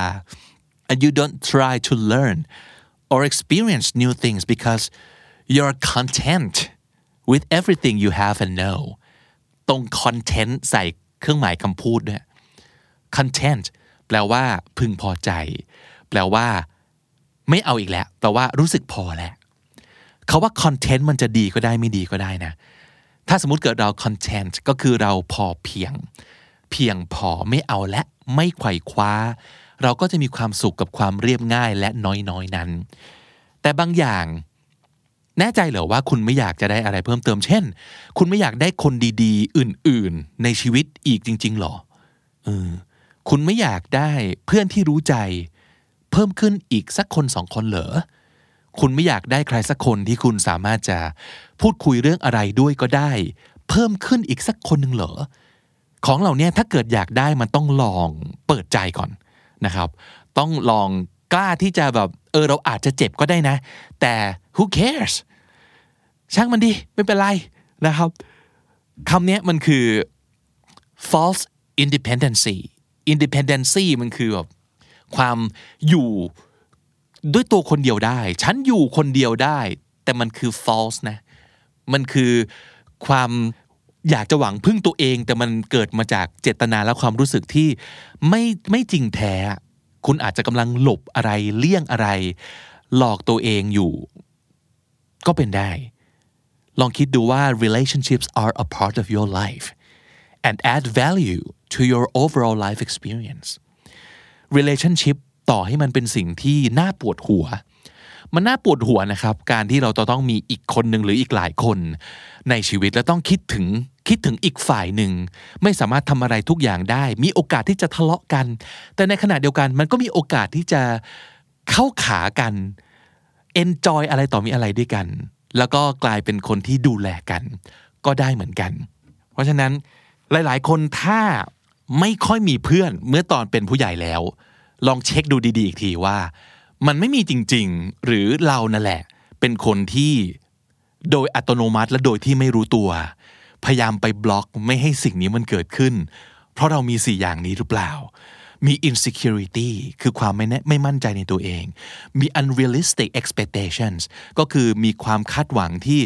and you don't try to learn or experience new things because you're content with everything you have and know ตรง content ใส่เครื่องหมายคำพูดด้วย content แปลว่า พึงพอใจ แปลว่า ไม่เอาอีกแล้ว แปลว่ารู้สึกพอแล้วเขาว่า content มันจะดีก็ได้ไม่ดีก็ได้นะ ถ้าสมมติเกิดเรา content ก็คือเราพอเพียง เพียงพอไม่เอาและไม่ไขว่คว้า เราก็จะมีความสุขกับความเรียบง่ายและน้อยๆนั้น แต่บางอย่าง แน่ใจเหรอว่าคุณไม่อยากจะได้อะไรเพิ่มเติมเช่น คุณไม่อยากได้คนดีๆ อื่นๆ ในชีวิตอีกจริง ๆหรอเออคุณไม่อยากได้เพื่อนที่รู้ใจ เพิ่มขึ้นอีกสักคนสองคนเหรอคุณไม่อยากได้ใครสักคนที่คุณสามารถจะพูดคุยเรื่องอะไรด้วยก็ได้ เพิ่มขึ้นอีกสักคนหนึ่งเหรอของเหล่านี้ถ้าเกิดอยากได้มันต้องลองเปิดใจก่อนนะครับ ต้องลองกล้าที่จะแบบเออเราอาจจะเจ็บก็ได้นะ แต่ who cares ช่างมันดิไม่เป็นไรนะครับคำนี้มันคือ false independency independency มันคือแบบความอยู่ด้วยตัวคนเดียวได้ ฉันอยู่คนเดียวได้ แต่มันคือ false นะ มันคือความอยากจะหวังพึ่งตัวเอง แต่มันเกิดมาจากเจตนาและความรู้สึกที่ไม่ไม่จริงแท้ คุณอาจจะกำลังหลบอะไรเลี่ยงอะไร หลอกตัวเองอยู่ ก็เป็นได้ ลองคิดดูว่า relationships are a part of your life and add value to your overall life experience relationship ต่อให้มันเป็นสิ่งที่น่าปวดหัว มันน่าปวดหัวนะครับ การที่เราต้องมีอีกคนหนึ่งหรืออีกหลายคน ในชีวิตแล้วต้องคิดถึงคิดถึงอีกฝ่ายหนึ่ง ไม่สามารถทำอะไรทุกอย่างได้ มีโอกาสที่จะทะเลาะกัน แต่ในขณะเดียวกันมันก็มีโอกาสที่จะเข้าขากัน enjoy อะไรต่อมีอะไรด้วยกัน แล้วก็กลายเป็นคนที่ดูแลกัน ก็ได้เหมือนกัน เพราะฉะนั้นหลาย ๆ คนถ้าไม่ค่อยมีเพื่อนเมื่อตอนเป็นผู้ใหญ่แล้ว ลองเช็คดูดี ๆ อีกทีว่า มันไม่มีจริง ๆ หรือเรานั่นแหละ เป็นคนที่โดยอัตโนมัติและโดยที่ไม่รู้ตัว พยายามไปบล็อกไม่ให้สิ่งนี้มันเกิดขึ้น เพราะเรามีสี่อย่างนี้หรือเปล่า มี insecurity คือความไม่แน่ไม่มั่นใจในตัวเอง มี unrealistic expectations ก็คือมีความคาดหวังที่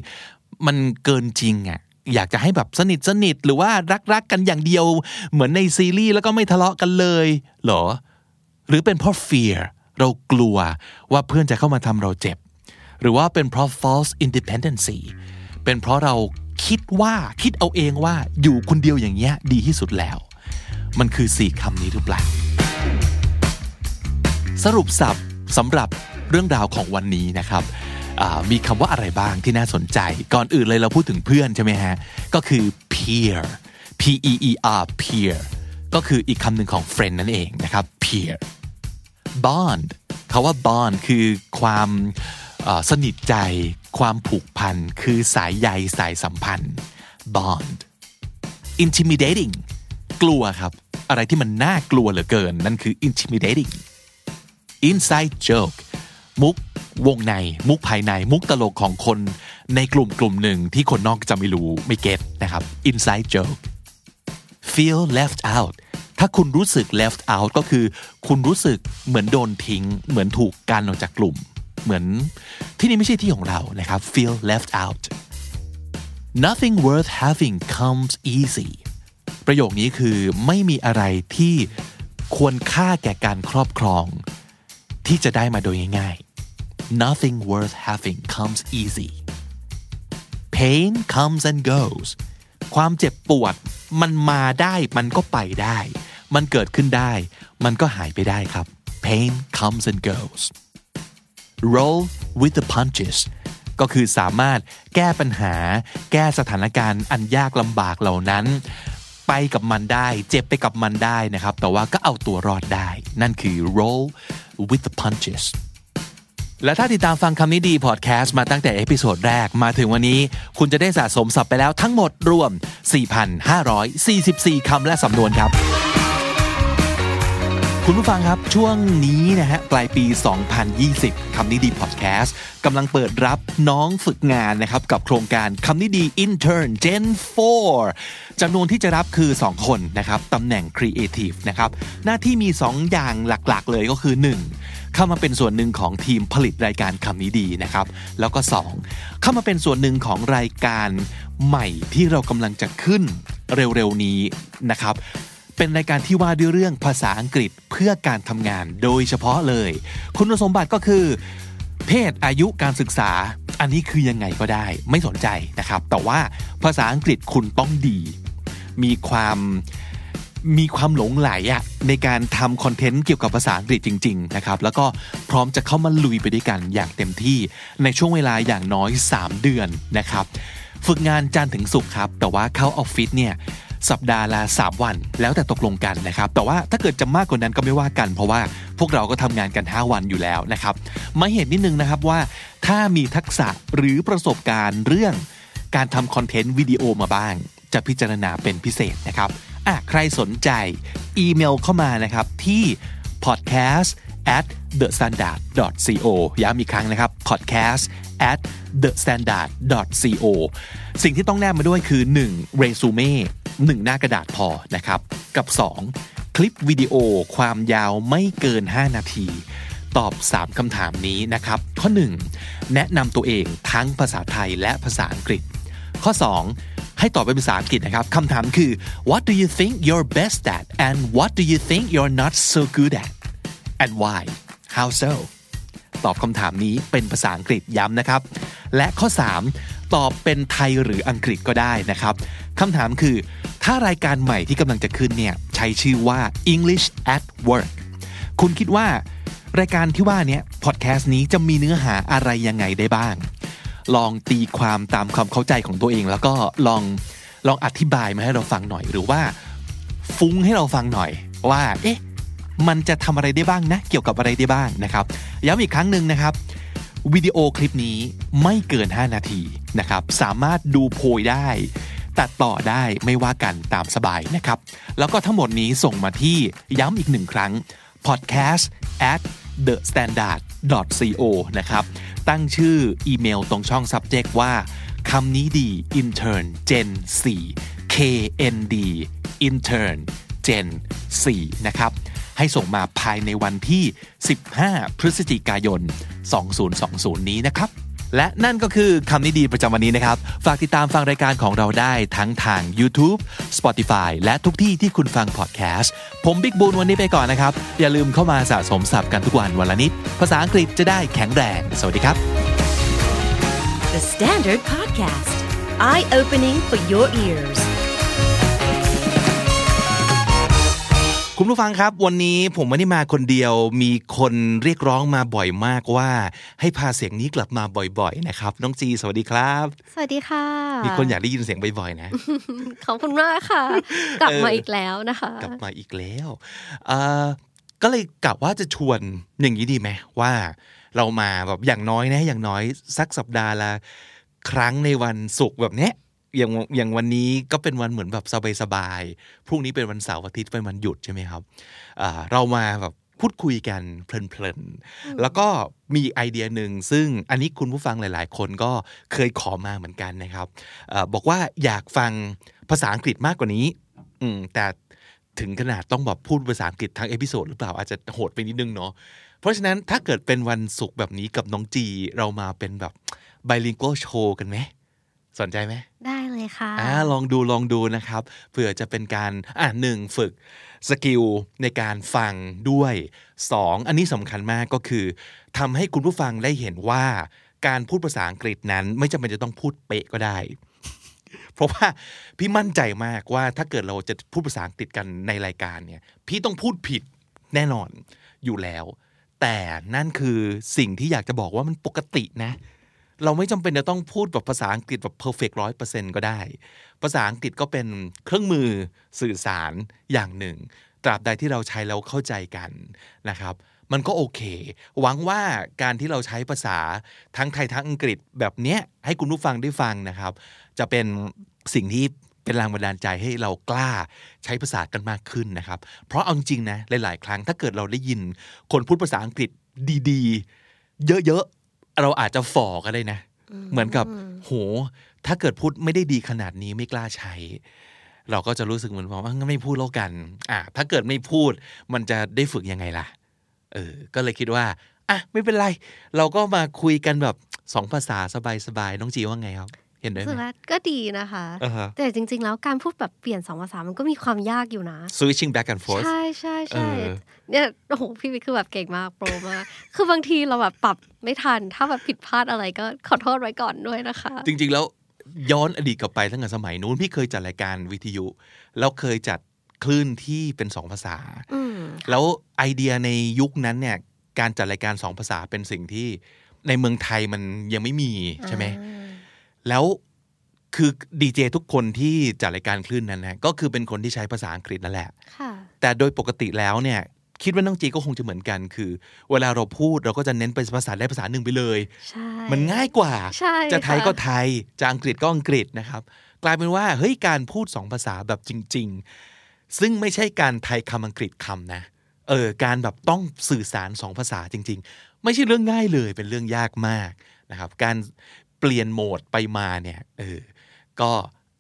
มันเกินจริงอะ่ะอยากจะให้แบบสนิทสนิทหรือว่ารักรักกันอย่างเดียว เหมือนในซีรีส์แล้วก็ไม่ทะเลาะกันเลยเหรอ หรือเป็นเพราะ fear เรากลัวว่าเพื่อนจะเข้ามาทำเราเจ็บ หรือว่าเป็นเพราะ false independency เป็นเพราะเราคิดว่าคิดเอาเองว่าอยู่คนเดียวอย่างเงี้ยดีที่สุดแล้ว มันคือสี่คำนี้หรือเปล่า สรุปสับสำหรับเรื่องราวของวันนี้นะครับมีคำว่าอะไรบ้างที่น่าสนใจ ก่อนอื่นเลยเราพูดถึงเพื่อนใช่ไหมฮะ ก็คือ peer p e e r peer ก็คืออีกคำหนึ่งของ friend นั่นเองนะครับ peer bond คาว่า bond คือความสนิทใจ ความผูกพัน คือสายใยสายสัมพันธ์ bond intimidating กลัวครับ อะไรที่มันน่ากลัวเหลือเกิน นั่นคือ intimidating inside joke มุกวงใน มุกภายใน มุกตลกของคนในกลุ่มกลุ่มหนึ่งที่คนนอกจะไม่รู้ไม่เก็ตนะครับ inside joke feel left out ถ้าคุณรู้สึก left out ก็คือ คุณรู้สึกเหมือนโดนทิ้ง เหมือนถูกกันออกจากกลุ่ม เหมือนที่นี่ไม่ใช่ที่ของเรานะครับ feel left out nothing worth having comes easy ประโยคนี้คือไม่มีอะไรที่ควรค่าแก่การครอบครอง ที่จะได้มาโดยง่าย nothing worth having comes easy pain comes and goes ความเจ็บปวดมันมาได้มันก็ไปได้ มันเกิดขึ้นได้ มันก็หายไปได้ครับ pain comes and goes roll with the punches ก็คือสามารถแก้ปัญหา แก้สถานการณ์อันยากลำบากเหล่านั้น ไปกับมันได้ เจ็บไปกับมันได้นะครับ แต่ว่าก็เอาตัวรอดได้ นั่นคือ roll with the punches และถ้าติดตามฟังคำนี้ดีพอดแคสต์มาตั้งแต่ episode แรกมาถึงวันนี้ คุณจะได้สะสมศัพท์ไปแล้วทั้งหมดรวม 4,544 คำและสำนวนครับ คุณผู้ฟังครับช่วงนี้นะฮะปลายปี 2020 คำนี้ดีพอดแคสต์กำลังเปิดรับน้องฝึกงานนะครับกับโครงการคำนี้ดี Intern Gen 4จำนวนที่จะรับคือ 2 คนนะครับตำแหน่ง Creative นะครับหน้าที่มี 2 อย่างหลักๆ เลยก็คือ 1. เข้ามาเป็นส่วนหนึ่งของทีมผลิตรายการคำนี้ดีนะครับแล้วก็ 2. เข้ามาเป็นส่วนหนึ่งของรายการใหม่ที่เรากำลังจะขึ้นเร็วๆนี้นะครับ เป็นรายการที่ว่าด้วยเรื่องภาษาอังกฤษเพื่อการทำงานโดยเฉพาะเลย คุณสมบัติก็คือ เพศอายุการศึกษา อันนี้คือยังไงก็ได้ ไม่สนใจนะครับ แต่ว่าภาษาอังกฤษคุณต้องดี มีความมีความหลงไหลอะในการทำคอนเทนต์เกี่ยวกับภาษาอังกฤษจริง ๆ นะครับ แล้วก็พร้อมจะเข้ามาลุยไปด้วยกันอย่างเต็มที่ในช่วงเวลาอย่างน้อย 3 เดือนนะครับ ฝึกงานจันทร์ถึงศุกร์ครับ แต่ว่าเข้าออฟฟิศเนี่ย สัปดาห์ละ3 วัน แล้วแต่ตกลงกันนะครับ แต่ว่าถ้าเกิดจะมากกว่านั้นก็ไม่ว่ากัน เพราะว่าพวกเราก็ทำงานกัน 5 วันอยู่แล้วนะครับมาเห็นนิดนึงนะครับว่า ถ้ามีทักษะหรือประสบการณ์เรื่องการทำคอนเทนต์วิดีโอมาบ้าง จะพิจารณาเป็นพิเศษนะครับอะใครสนใจอีเมลเข้ามานะครับที่ podcast at the standard co ย้ำอีกครั้งนะครับ podcast at the standard co สิ่งที่ต้องแนบมาด้วยคือ 1. เรซูเม่1หน้ากระดาษพอนะครับ กับ 2. คลิปวิดีโอความยาวไม่เกิน 5 นาที ตอบ 3คำถามนี้นะครับ ข้อ 1. แนะนำตัวเองทั้งภาษาไทยและภาษาอังกฤษ ข้อ 2. ให้ตอบเป็นภาษาอังกฤษนะครับ คำถามคือ what do you think you're best at and what do you think you're not so good at and why how so ตอบคำถามนี้เป็นภาษาอังกฤษย้ำนะครับ และข้อ 3 ตอบเป็นไทยหรืออังกฤษก็ได้นะครับคำถามคือ ถ้ารายการใหม่ที่กำลังจะขึ้นเนี่ยใช้ชื่อว่า English at Work คุณคิดว่ารายการที่ว่านี้พอดแคสต์นี้จะมีเนื้อหาอะไรยังไงได้บ้าง ลองตีความตามความเข้าใจของตัวเอง แล้วก็ลองลองอธิบายมาให้เราฟังหน่อยหรือว่า ฟุ้งให้เราฟังหน่อยว่า เอ๊ะ มันจะทำอะไรได้บ้างนะ เกี่ยวกับอะไรได้บ้างนะครับย้ำอีกครั้งหนึ่งนะครับวิดีโอคลิปนี้ไม่เกิน 5 นาทีนะครับ สามารถดูโพยได้ ตัดต่อได้ไม่ว่ากันตามสบายนะครับ แล้วก็ทั้งหมดนี้ส่งมาที่ย้ำอีกหนึ่งครั้ง podcast at the standard co นะครับ ตั้งชื่ออีเมลตรงช่อง subject ว่าคำนี้ดี intern gen 4 knd intern gen 4 นะครับ ให้ส่งมาภายในวันที่ 15 พฤศจิกายน 2020 นี้นะครับ และนั่นก็คือคำนี้ดีประจำวันนี้นะครับ ฝากติดตามฟังรายการของเราได้ทั้งทาง YouTube Spotify และทุกที่ที่คุณฟังพอดแคสต์ ผมบิ๊กบูลวันนี้ไปก่อนนะครับ อย่าลืมเข้ามาสะสมศัพท์กันทุกวันวันละนิด ภาษาอังกฤษจะได้แข็งแรง สวัสดีครับ The Standard Podcast, eye opening for your ears. คุณผู้ฟังครับ วันนี้ผมไม่ได้มาคนเดียวมีคนเรียกร้องมาบ่อยมากว่า ให้พาเสียงนี้กลับมาบ่อยๆนะครับน้องจีสวัสดีครับ สวัสดีค่ะ มีคนอยากได้ยินเสียงบ่อยๆนะขอบคุณมากค่ะ กลับมาเอออีอีกแล้วนะคะ กลับมาอีกแล้วเอ่อก็เลยกลับว่าจะชวนอย่างนี้ดีไหมว่า เรามาแบบอย่างน้อยนะอย่างน้อยสักสัปดาห์ละครั้งในวันศุกร์แบบเนี้ย อย่างอย่างวันนี้ก็เป็นวันเหมือนแบบสบายๆพรุ่งนี้เป็นวันเสาร์อาทิตย์เป็นวันหยุดใช่ไหมครับอ่าเรามาแบบพูดคุยกันเพลินๆ แล้วก็มีอีกไอเดียหนึ่งซึ่งอันนี้คุณผู้ฟังหลาย ๆ คนก็เคยขอมาเหมือนกันนะครับอาบอกว่าอยากฟังภาษาอังกฤษมากกว่านี้อืมแต่ถึงขนาดต้องแบบพูดภาษาอังกฤษทั้ง episode หรือเปล่าอาจจะโหดไปนิดนึงเนาะเพราะฉะนั้นถ้าเกิดเป็นวันศุกร์แบบนี้กับน้องจี เรามาเป็นแบบ bilingual show กันไหม สนใจไหมได้เลยค่ะอ่าลองดูลองดูนะครับเผื่อจะเป็นการอ่าหนึ่งฝึก skill ในการฟังด้วยสองอันนี้สำคัญมากก็คือทำให้คุณผู้ฟังได้เห็นว่าการพูดภาษาอังกฤษนั้น ไม่จำเป็นจะต้องพูดเป๊ะก็ได้ เพราะว่าพี่มั่นใจมากว่าถ้าเกิดเราจะพูดภาษาอังกฤษกันในรายการเนี่ย พี่ต้องพูดผิดแน่นอนอยู่แล้ว แต่นั่นคือสิ่งที่อยากจะบอกว่ามันปกตินะ เราไม่จำเป็นจะต้องพูดแบบภาษาอังกฤษแบบ perfect ร้อยเปอร์เซ็นก็ได้ ภาษาอังกฤษก็เป็นเครื่องมือสื่อสารอย่างหนึ่ง ตราบใดที่เราใช้แล้วเข้าใจกันนะครับมันก็โอเค หวังว่าการที่เราใช้ภาษาทั้งไทยทั้งอังกฤษแบบเนี้ยให้คุณผู้ฟังได้ฟังนะครับ จะเป็นสิ่งที่เป็นแรงบันดาลใจให้เรากล้าใช้ภาษากันมากขึ้นนะครับ เพราะเอาจริงนะหลาย ๆ ครั้งถ้าเกิดเราได้ยิน คนพูดภาษาอังกฤษดี ๆ เยอะ ๆ เราอาจจะฝ่อก็ได้นะ เหมือนกับโห ถ้าเกิดพูดไม่ได้ดีขนาดนี้ไม่กล้าใช้ เราก็จะรู้สึกเหมือนว่างั้นไม่พูดแล้วกัน อะถ้าเกิดไม่พูด มันจะได้ฝึกยังไงล่ะ เออ ก็เลยคิดว่าอะไม่เป็นไร เราก็มาคุยกันแบบสองภาษาสบายๆน้องจีว่าไงครับ เห็นด้วยรู้สึกไหมว่าก็ดีนะคะอ่าฮะแต่จริง ๆ แล้วการพูดแบบเปลี่ยนสองภาษามันก็มีความยากอยู่นะ switching back and forth ใช่ใช่ใช่เออเนี่ยโอ้โหพี่วิกคือแบบเก่งมากโปรมาก คือบางทีเราแบบปรับไม่ทัน ถ้าแบบผิดพลาดอะไรก็ขอโทษไว้ก่อนด้วยนะคะ จริง ๆ แล้วย้อนอดีตกลับไปตั้งแต่สมัยนู้นพี่เคยจัดรายการวิทยุแล้วเคยจัดคลื่นที่เป็นสองภาษาอืมแล้วไอเดียในยุคนั้นเนี่ยการจัดรายการสองภาษาเป็นสิ่งที่ในเมืองไทยมันยังไม่มีใช่ไหม แล้วคือดีเจทุกคนที่จัดรายการคลื่นนั้นนะก็คือเป็นคนที่ใช้ภาษาอังกฤษนั่นแหละค่ะแต่โดยปกติแล้วเนี่ยคิดว่าน้องจีก็คงจะเหมือนกัน คือ เวลาเราพูดเราก็จะเน้นไปภาษาได้ภาษาหนึ่งไปเลยใช่มันง่ายกว่าใช่จะไทยค่ะก็ไทย จะอังกฤษก็อังกฤษนะครับ กลายเป็นว่าเฮ้ยการพูดสองภาษาแบบจริง ๆ ซึ่งไม่ใช่การไทยคำอังกฤษคำนะ เออการแบบต้องสื่อสารสองภาษาจริง ๆ ไม่ใช่เรื่องง่ายเลยเป็นเรื่องยากมากนะครับ การ เปลี่ยนโหมดไปมาเนี่ยเออก็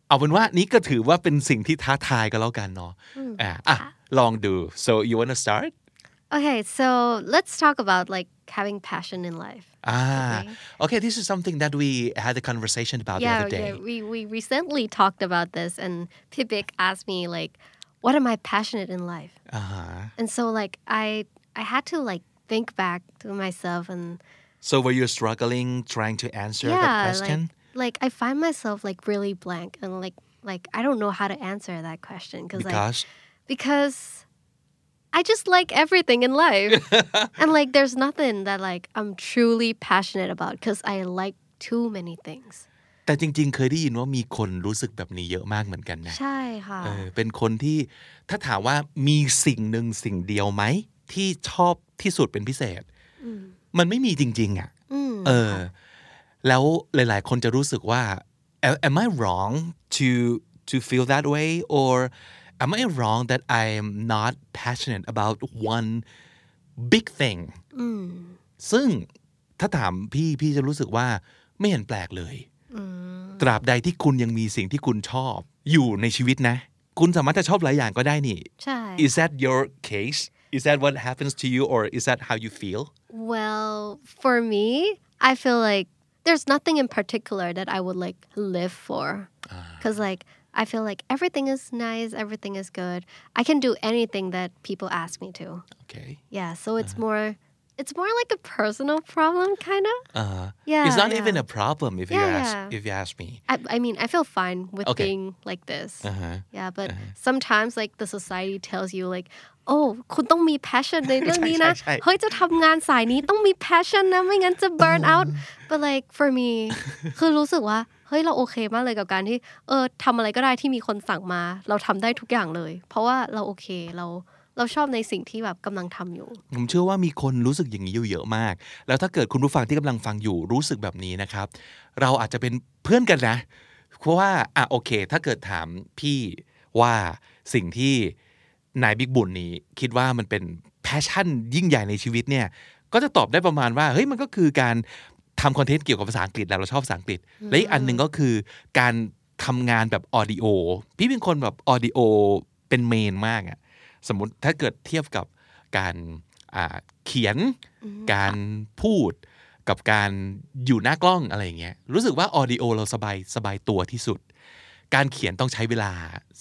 เอาเป็นว่านี้ก็ถือว่าเป็นสิ่งที่ท้าทายกันแล้วกันเนาะอะอะลองดู so you wanna start Okay so let's talk about like having passion in life Ah, Okay. okay. This is something that we had a conversation about the yeah other day. yeah we we recently talked about this and Pipik asked me like what am I passionate in life Uh-huh. and so like I I had to like think back to myself and So were you struggling trying to answer that yeah question? like like I find myself like really blank and like like I don't know how to answer that question because like because because I just like everything in life. [laughs] and like there's nothing that like I'm truly passionate about because I like too many things. แต่จริง ๆ เคยได้ยินว่ามีคนรู้สึกแบบนี้เยอะมากเหมือนกันนะ ใช่ค่ะ เออเป็นคนที่ถ้าถามว่ามีสิ่งหนึ่งสิ่งเดียวไหม ที่ชอบที่สุดเป็นพิเศษ มันไม่มีจริง ๆ อะอืมเออ แล้วหลาย ๆ คนจะรู้สึกว่า am am I wrong to to feel that way or am I wrong that I am not passionate about one big thing ซึ่งถ้าถามพี่พี่จะรู้สึกว่าไม่เห็นแปลกเลยตราบใดที่คุณยังมีสิ่งที่คุณชอบ อยู่ในชีวิตนะ คุณสามารถจะชอบหลายอย่างก็ได้นี่ใช่ Is that your case Is that what happens to you or is that how you feel Well, for me, I feel like there's nothing in particular that I would like live for. Because, like, I feel like everything is nice, everything is good. I can do anything that people ask me to. Okay Yeah, so it's more, it's more like a personal problem, kind of. uh, Yeah, It's not yeah. even a problem if you ask yeah. if you ask me I, I mean, I feel fine with Okay. being like this. Uh-huh. Yeah, but sometimes like the society tells you like, oh คุณต้องมี passion ในเรื่องนี้นะใช่ใช่ใช่เฮ้ยจะทำงานสายนี้ต้องมี passion นะไม่งั้นจะ burn out but like for me คือรู้สึกว่าเฮ้ยเราโอเคมากเลยกับการที่เออทำอะไรก็ได้ที่มีคนสั่งมา เราทำได้ทุกอย่างเลย เพราะว่าเราโอเคเราเราชอบในสิ่งที่แบบกำลังทำอยู่ ผมเชื่อว่ามีคนรู้สึกอย่างนี้อยู่เยอะมาก แล้วถ้าเกิดคุณผู้ฟังที่กำลังฟังอยู่รู้สึกแบบนี้นะครับ เราอาจจะเป็นเพื่อนกันนะ เพราะว่าอะโอเค ถ้าเกิดถามพี่ว่าสิ่งที่ นายบิ๊กบุญนี้คิดว่ามันเป็นpassion ยิ่งใหญ่ในชีวิตเนี่ยก็จะตอบได้ประมาณว่าเฮ้ยมันก็คือการทำคอนเทนต์เกี่ยวกับภาษาอังกฤษแหละเราชอบภาษาอังกฤษ และอีกอันหนึ่งก็คือการทำงานแบบ audio พี่เป็นคนแบบ audio เป็น main มากอะสมมติถ้าเกิดเทียบกับการอ่าเขียนการพูดกับการอยู่หน้ากล้องอะไรอย่างเงี้ยรู้สึกว่า audio เราสบายสบายตัวที่สุด การเขียนต้องใช้เวลา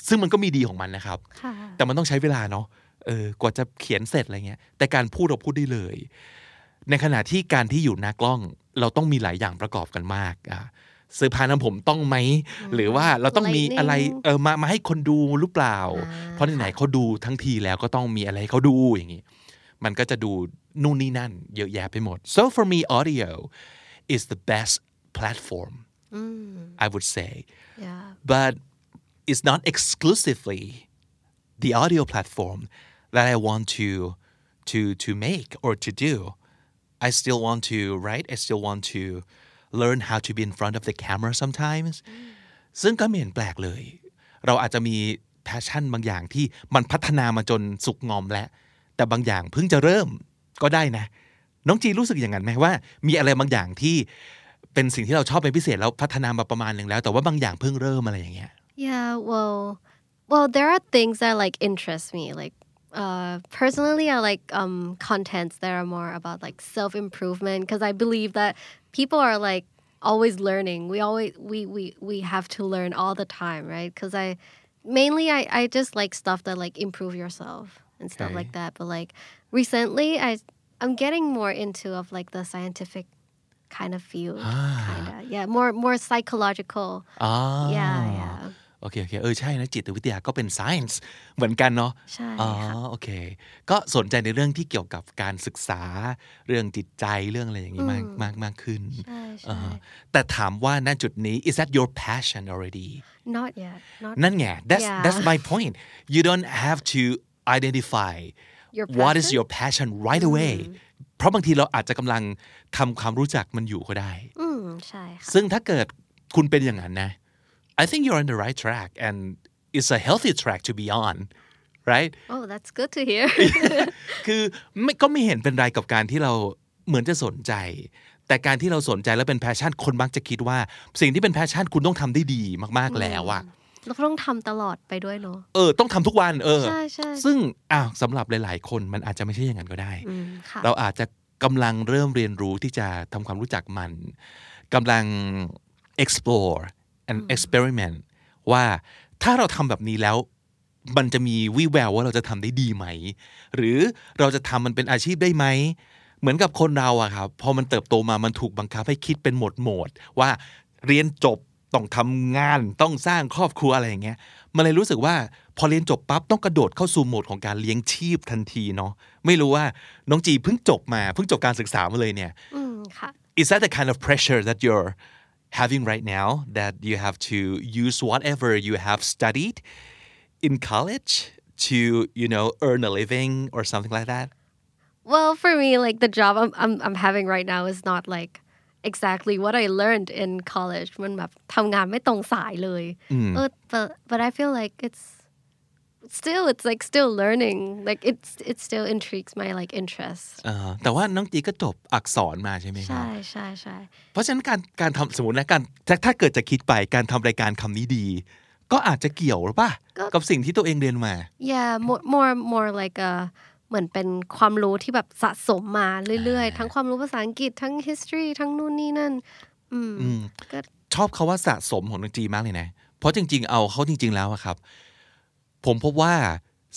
ซึ่งมันก็มีดีของมันนะครับค่ะแต่มันต้องใช้เวลาเนาะเออกว่าจะเขียนเสร็จอะไรเงี้ย แต่การพูดเราพูดได้เลย ในขณะที่การที่อยู่หน้ากล้อง เราต้องมีหลายอย่างประกอบกันมากอะซื้อผ้าน้ำผมต้องไหม หรือว่าเราต้องมีอะไร Lightning เออมามาให้คนดูหรือเปล่าอ่า เพราะไหนๆเขาดูทั้งทีแล้วก็ต้องมีอะไรให้เขาดูอย่างงี้มันก็จะดูนู่นนี่นั่น เยอะแยะไปหมด so for me audio is the best platform I would say yeah but it's not exclusively the audio platform that I want to to to make or to do. I still want to write. I still want to learn how to be in front of the camera sometimes. ซึ่งก็ไม่เห็นแปลกเลย เราอาจจะมี passion บางอย่างที่มันพัฒนามาจนสุกงอมแล้ว แต่บางอย่างเพิ่งจะเริ่มก็ได้นะ น้องจีรู้สึกอย่างนั้นไหมว่า มีอะไรบางอย่างที่ เป็นสิ่งที่เราชอบเป็นพิเศษแล้วพัฒนามาประมาณหนึ่งแล้ว แต่ว่าบางอย่างเพิ่งเริ่มอะไรอย่างเงี้ย Yeah, well, well, there are things that like interest me. Like, uh, personally, I like um contents that are more about like self improvement because I believe that people are like always learning. We always we we we have to learn all the time, right? Because I mainly I I just like stuff that like improve yourself and stuff Okay. like that. But like recently, I I'm getting more into of like the scientific kind of field, kind of yeah, more more psychological. อ๋อ Yeah, yeah. โอเคโอเคเออใช่นะจิตวิทยาก็เป็น science เหมือนกันเนาะใช่อ๋อค่ะโอเค ก็สนใจในเรื่องที่เกี่ยวกับการศึกษาเรื่องจิตใจเรื่องอะไรอย่างนี้มากมากมากขึ้นใช่ใช่อ่าฮะแต่ถามว่าณจุดนี้ is that your passion already Not yet. Not นั่นไง that's Yeah. that's my point you don't have to identify Your what is passion? your passion right away เพราะบางทีเราอาจจะกำลังทำความรู้จักมันอยู่ก็ได้ อืมใช่ค่ะซึ่งถ้าเกิดคุณเป็นอย่างนั้นนะ I think you're on the right track and it's a healthy track to be on right Oh that's good to hear คือไม่ก็ไม่เห็นเป็นไรกับการที่เราเหมือนจะสนใจ แต่การที่เราสนใจแล้วเป็นแพชชั่นคนมักจะคิดว่า สิ่งที่เป็น passion คุณต้องทำได้ดีมาก ๆแล้วอะ เราก็ต้องทำตลอดไปด้วยเนาะเออต้องทำทุกวันเออใช่ใช่ซึ่งอ้าวสำหรับหลาย ๆ คนมันอาจจะไม่ใช่อย่างนั้นก็ได้อืมค่ะเราอาจจะกำลังเริ่มเรียนรู้ที่จะทำความรู้จักมันกำลัง explore and experiment ว่าถ้าเราทำแบบนี้แล้วมันจะมีวี่แววว่าเราจะทำได้ดีไหม หรือเราจะทำมันเป็นอาชีพได้ไหม เหมือนกับคนเราอะครับพอมันเติบโตมามันถูกบังคับให้คิดเป็นโหมดโหมดว่าเรียนจบ ต้องทำงานต้องสร้างครอบครัวอะไรอย่างเงี้ยมันเลยรู้สึกว่าพอเรียนจบปั๊บต้องกระโดดเข้าสู่โหมดของการเลี้ยงชีพทันทีเนาะไม่รู้ว่าน้องจีเพิ่งจบมาเพิ่งจบการศึกษามาเลยเนี่ยอืมค่ะ is that the kind of pressure that you're having right now that you have to use whatever you have studied in college to you know earn a living or something like that Well for me like the job I'm I'm I'm having right now is not like exactly what I learned in college มันแบบทำงานไม่ตรงสายเลยเออ but but I feel like it's still it's like still learning like it's it still intrigues my like interest เอ่อแต่ว่าน้องจีก็จบอักษรมาใช่ไหมครับใช่ใช่ใช่เพราะฉะนั้นการการทำสมมตินะการถ้าถ้าเกิดจะคิดไปการทำรายการคำนี้ดี ก็อาจจะเกี่ยวหรือป่ะก็กับสิ่งที่ตัวเองเรียนมา yeah more more more like a เหมือนเป็นความรู้ที่แบบสะสมมาเรื่อยๆ ทั้งความรู้ภาษาอังกฤษทั้ง history ทั้งนู่นนี่นั่น อืมก็ชอบเขาว่าสะสมของน้องจีมากเลยนะ เพราะจริง ๆ เอาเขาจริง ๆ แล้วอะครับ ผมพบว่า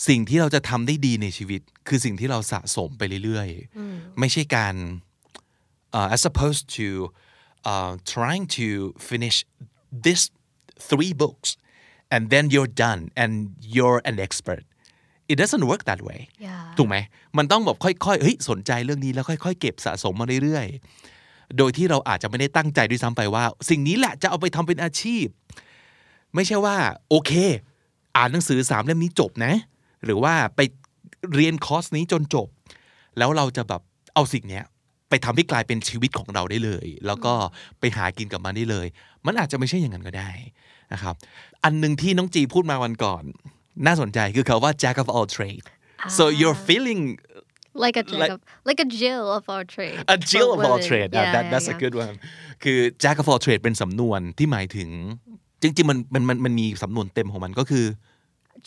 สิ่งที่เราจะทำได้ดีในชีวิต คือสิ่งที่เราสะสมไปเรื่อยๆ ไม่ใช่การ uh, as opposed to uh, trying to finish this three books and then you're done and you're an expert it doesn't work that way Yeah. ถูกไหมมันต้องแบบค่อยๆเฮ้ยสนใจเรื่องนี้แล้วค่อย ๆ เก็บสะสมมาเรื่อยๆ โดยที่เราอาจจะไม่ได้ตั้งใจด้วยซ้ำไปว่า สิ่งนี้แหละจะเอาไปทำเป็นอาชีพ ไม่ใช่ว่า โอเค อ่านหนังสือสามเล่มนี้จบนะ หรือว่าไปเรียนคอร์สนี้จนจบ แล้วเราจะแบบเอาสิ่งเนี้ยไปทำให้กลายเป็นชีวิตของเราได้เลย แล้วก็ไปหากินกับมันได้เลย มันอาจจะไม่ใช่อย่างนั้นก็ได้นะครับ อันหนึ่งที่น้องจีพูดมาวันก่อน น่าสนใจคือคาว่า jack of all trade so you're feeling like a jack Like- of like a Jill of our trade a Jill for of all women. trade Yeah, Ah, that yeah, that's a yeah. good one คือ jack of all trade เป็นสำนวนที่หมายถึง จริงๆมันมันมันมันมีสำนวนเต็มของมันก็คือ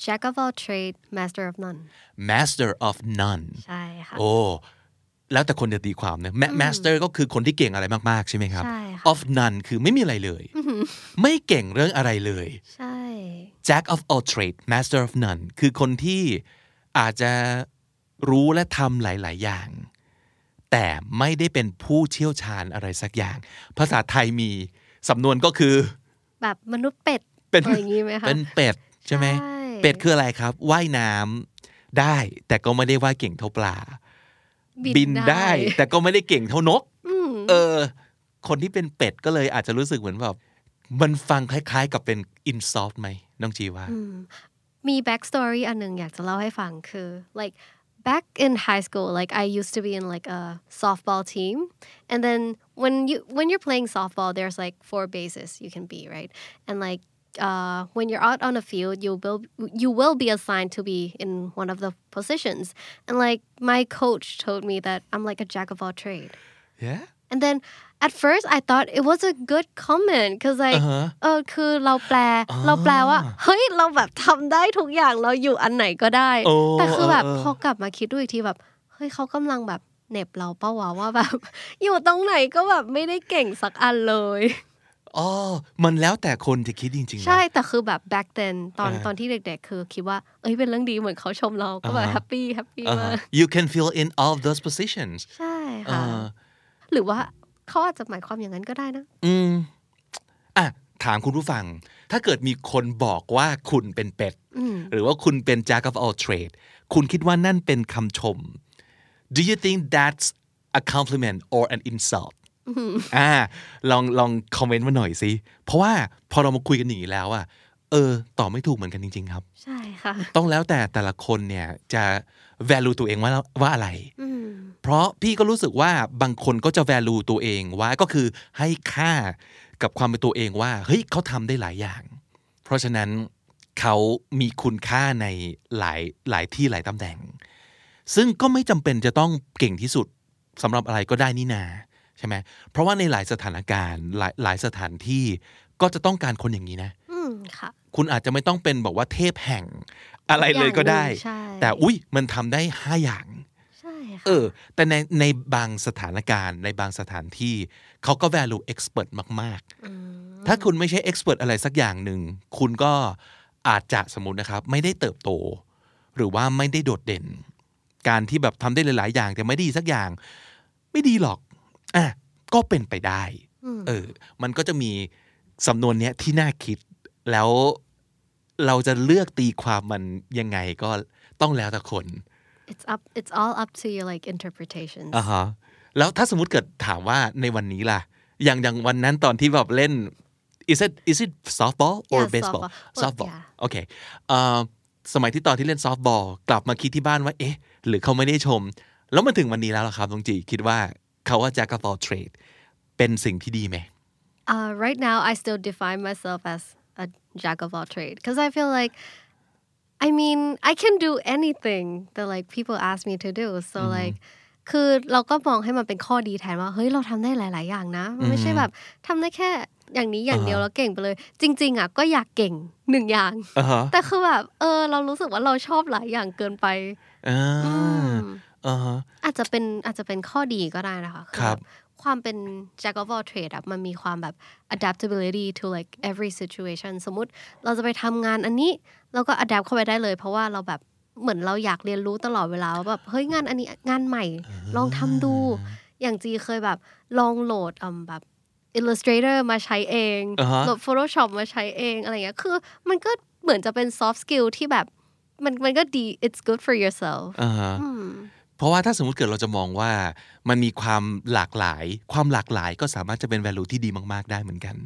jack of all trade master of none master of none ใช่ค่ะโอ้แล้วแต่คนจะตีความนะ Ma- master ก็คือคนที่เก่งอะไรมากๆ ใช่ไหมครับใช่ค่ะ of none คือไม่มีอะไรเลย ไม่เก่งเรื่องอะไรเลย ใช่ jack of all trade master of none คือคนที่อาจจะรู้และทำหลาย ๆ อย่าง แต่ไม่ได้เป็นผู้เชี่ยวชาญอะไรสักอย่าง ภาษาไทยมีสำนวนก็คือ แบบมนุษย์เป็ดเป็นอะไรอย่างงี้ไหมคะเป็นเป็ดใช่ไหมใช่เป็ดคืออะไรครับว่ายน้ำได้ แต่ก็ไม่ได้ว่ายเก่งเท่าปลา บินได้ แต่ก็ไม่ได้เก่งเท่านกเออ คนที่เป็นเป็ดก็เลยอาจจะรู้สึกเหมือนแบบ มันฟังคล้าย ๆ กับเป็น insult ไหมน้องจีว่า มี back story อันหนึ่งอยากจะเล่าให้ฟังคือ like back in high school like I used to be in like a softball team and then when you when you're playing softball there's like four bases you can be right and like uh, when you're out on the field you will you will be assigned to be in one of the positions and like my coach told me that I'm like a jack of all trade yeah And then at first I thought it was a good comment because like เออคือเราแปลเราแปลว่าเฮ้ยเราแบบทำได้ทุกอย่างเราอยู่อันไหนก็ได้โอ้แต่คือแบบเออเออพอกลับมาคิดดูอีกทีแบบเฮ้ยเขากำลังแบบเหน็บเราเปล่าวะว่าแบบ อยู่ตรงไหนก็แบบไม่ได้เก่งสักอันเลยอ๋อ มันแล้วแต่คนจะคิดจริงๆนะใช่ แต่คือแบบ back then ตอนอ่าตอนที่เด็กๆ คือคิดว่า เอ้ย เป็นเรื่องดีเหมือนเขาชมเรา ก็แบบอ่าฮะ happy happy อ่าฮะมาก you can fill in all of those positions ใช่เอค่ะอ หรือว่าเขาอาจจะหมายความอย่างนั้นก็ได้นะ อืมอะถามคุณผู้ฟัง ถ้าเกิดมีคนบอกว่าคุณเป็นเป็ด หรือว่าคุณเป็น jack of all trade คุณคิดว่านั่นเป็นคำชม do you think that's a compliment or an insult อ่าลองลองคอมเมนต์มาหน่อยสิ เพราะว่าพอเรามาคุยกันอย่างนี้แล้วอะ เออตอบไม่ถูกเหมือนกันจริง ๆ ครับ ใช่ค่ะ ต้องแล้วแต่แต่ละคนเนี่ยจะ value ตัวเองว่าว่าอะไร เพราะพี่ก็รู้สึกว่าบางคนก็จะ value ตัวเองว่าก็คือให้ค่ากับความเป็นตัวเองว่าเฮ้ยเขาทำได้หลายอย่าง เพราะฉะนั้นเขามีคุณค่าในหลายหลายที่หลายตำแหน่ง ซึ่งก็ไม่จำเป็นจะต้องเก่งที่สุดสำหรับอะไรก็ได้นี่นาใช่ไหมเพราะว่าในหลายสถานการณ์หลายหลายสถานที่ก็จะต้องการคนอย่างนี้นะอืมค่ะ คุณอาจจะไม่ต้องเป็นบอกว่าเทพแห่งอะไรเลยก็ได้อย่างหนึ่งใช่แต่อุ้ยมันทำได้ห้าอย่างใช่ค่ะเออ แต่ในในบางสถานการณ์ในบางสถานที่เขาก็ value expert มาก ๆ ถ้าคุณไม่ใช่ expert อะไรสักอย่างหนึ่ง คุณก็อาจจะสมมตินะครับ ไม่ได้เติบโต หรือว่าไม่ได้โดดเด่น การที่แบบทำได้หลาย ๆ อย่าง แต่ไม่ดีสักอย่าง ไม่ดีหรอกอะก็เป็นไปได้ เออ มันก็จะมีสำนวนเนี้ยที่น่าคิด แล้วเราจะเลือกตีความมันยังไงก็ต้องแล้วแต่คน it's up it's all up to your like interpretations อ่าฮะแล้วถ้าสมมติเกิดถามว่าในวันนี้ล่ะ อย่างอย่างวันนั้นตอนที่แบบเล่น is it is it softball or Yeah, baseball softball. softball Yeah. โอเคเอ่อสมัยที่ตอนที่เล่น softball กลับมาคิดที่บ้านว่า เอ๊ะ หรือเขาไม่ได้ชม แล้วมาถึงวันนี้แล้วล่ะครับตรงจีคิดว่าเขาว่า jack of all trade เป็นสิ่งที่ดีไหม Uh, right now, I still define myself as a jack of all trade because I feel like, I mean, I can do anything that like people ask me to do. So like, คือเราก็มองให้มันเป็นข้อดีแทนว่าเฮ้ยเราทำได้หลาย ๆ อย่างนะมันไม่ใช่แบบทำได้แค่อย่างนี้อย่างเดียวแล้วเก่งไปเลย จริง ๆอะก็อยากเก่งหนึ่งอย่างอ่าฮะแต่คือแบบเออ เรารู้สึกว่าเราชอบหลายอย่างเกินไปอ่าอ่าฮะอาจจะเป็นอาจจะเป็นข้อดีก็ได้นะคะครับแความเป็น jack of all trade อะมันมีความแบบ adaptability to like every situation สมมุติเราจะไปทำงานอันนี้ เราก็ adapt เข้าไปได้เลย เพราะว่าเราแบบเหมือนเราอยากเรียนรู้ตลอดเวลาว่าแบบเฮ้ยงานอันนี้งานใหม่ ลองทำดู อย่างจีเคยแบบลองโหลดอืมแบบ Illustrator มาใช้เองอ่าฮะโหลด Photoshop มาใช้เองอะไรเงี้ยคือมันก็เหมือนจะเป็น soft skill ที่แบบมันมันก็ดี it's good for yourself อ่าฮะ เพราะว่าถ้าสมมติเกิดเราจะมองว่ามันมีความหลากหลาย ความหลากหลายก็สามารถจะเป็น value ที่ดีมาก ๆ ได้เหมือนกัน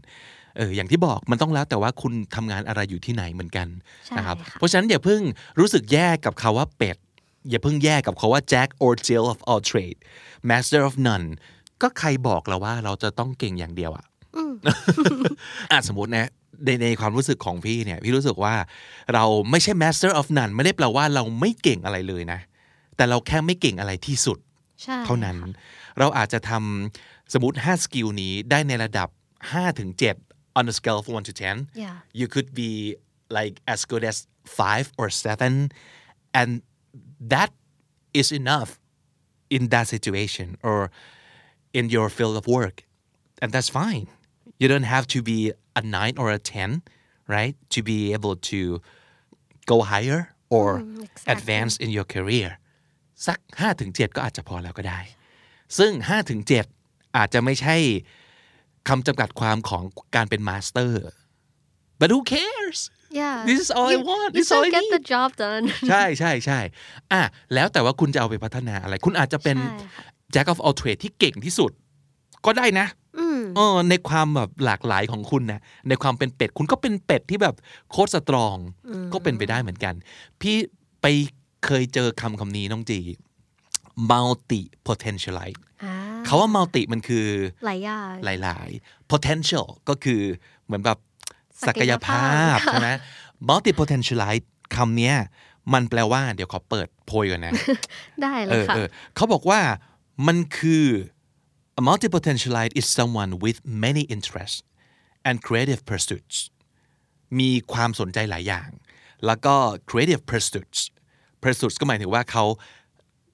เอออย่างที่บอกมันต้องแล้วแต่ว่าคุณทำงานอะไรอยู่ที่ไหนเหมือนกันใช่นะครับค่ะเพราะฉะนั้นอย่าเพิ่งรู้สึกแย่กับคาว่าเป็ดอย่าเพิ่งแย่กับคาว่า jack or jill of all trade master of none ก็ใครบอกเราว่าเราจะต้องเก่งอย่างเดียวอะอะสมมตินะในในความรู้สึกของพี่เนี่ย พี่รู้สึกว่าเราไม่ใช่ master of none ไม่ได้แปลว่าเราไม่เก่งอะไรเลยนะ แต่เราแค่ไม่เก่งอะไรที่สุดใช่เท่านั้น เราอาจจะทำสมมติ5สกิลนี้ได้ในระดับ5ถึง7 on a scale of 1 to 10 Yeah. you could be like as good as 5 or 7 and that is enough in that situation or in your field of work and that's fine you don't have to be a 9 or a 10 right to be able to go higher or exactly. advance in your career สัก 5-7 ก็อาจจะพอแล้วก็ได้ ซึ่ง 5-7 อาจจะไม่ใช่คำจำกัดความของการเป็นมาสเตอร์ but who cares yeah This is all I You- want. you This is all still I get the need. job done ใช่ใช่ใช่อะแล้วแต่ว่าคุณจะเอาไปพัฒนาอะไร คุณอาจจะเป็นใช่ค่ะ jack of all trade ที่เก่งที่สุด ก็ได้นะอืมเออในความแบบหลากหลายของคุณนะในความเป็นเป็ด คุณก็เป็นเป็ดที่แบบโคตรสตรอง ก็เป็นไปได้เหมือนกัน พี่ไป เคยเจอคำคำนี้น้องจี multi potentialite อ่าเขาว่า multi มันคือ หลายอย่างหลาย ๆ potential ก็คือเหมือนแบบศัศักกยยภาภาพพใช่ไหม multi potentialite คำเนี้ยมันแปลว่า เดี๋ยวขอเปิดโพยก่อนนะ ได้เลเอยอค่ะเออเขาบอกว่ามันคือ a multi potentialite is someone with many interests and creative pursuits มีความสนใจหลายอย่าง แล้วก็ creative pursuits pursuits ก็หมายถึงว่าเขา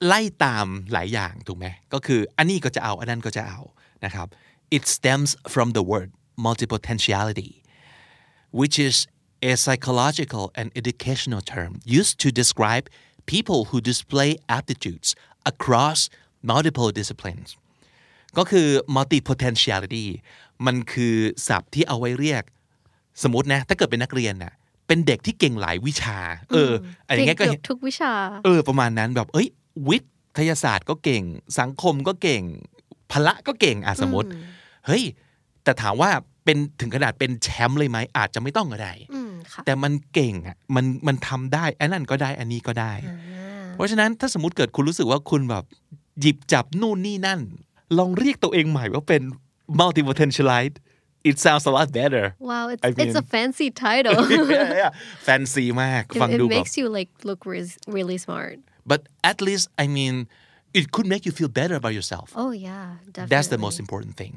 ไล่ตามหลายอย่างถูกไหมก็คืออันนี้ก็จะเอา อันนั้นก็จะเอานะครับ it stems from the word multipotentiality which is a psychological and educational term used to describe people who display aptitudes across multiple disciplines ก็คือ multipotentiality มันคือศัพท์ที่เอาไว้เรียก สมมตินะ ถ้าเกิดเป็นนักเรียนน่ะ เป็นเด็กที่เก่งหลายวิชา เอออะไรอย่างเงี้ยก็เก่งเห็เกืนอบทุกวิชา เออ ประมาณนั้นแบบ เอ้ย วิทยาศาสตร์ก็เก่ง สังคมก็เก่ง พละก็เก่งอะสมมติ เฮ้ย แต่ถามว่าเป็นถึงขนาดเป็นแชมป์เลยไหมอาจจะไม่ต้องก็ได้อืมค่ะแต่มันเก่งอะ มันมันทำได้อันนั้นก็ได้ อันนี้ก็ได้ เพราะฉะนั้นถ้าสมมติเกิดคุณรู้สึกว่าคุณแบบ หยิบจับนู่นนี่นั่น ลองเรียกตัวเองใหม่ว่าเป็น multi potentialite it sounds a lot better wow it's I it's [laughs] a mean- fancy title yeah, yeah. [laughs] fancy มาก it, ฟัง it ดูแบบ makes you like look re- really smart but at least I mean it could make you feel better about yourself oh yeah definitely that's the most important thing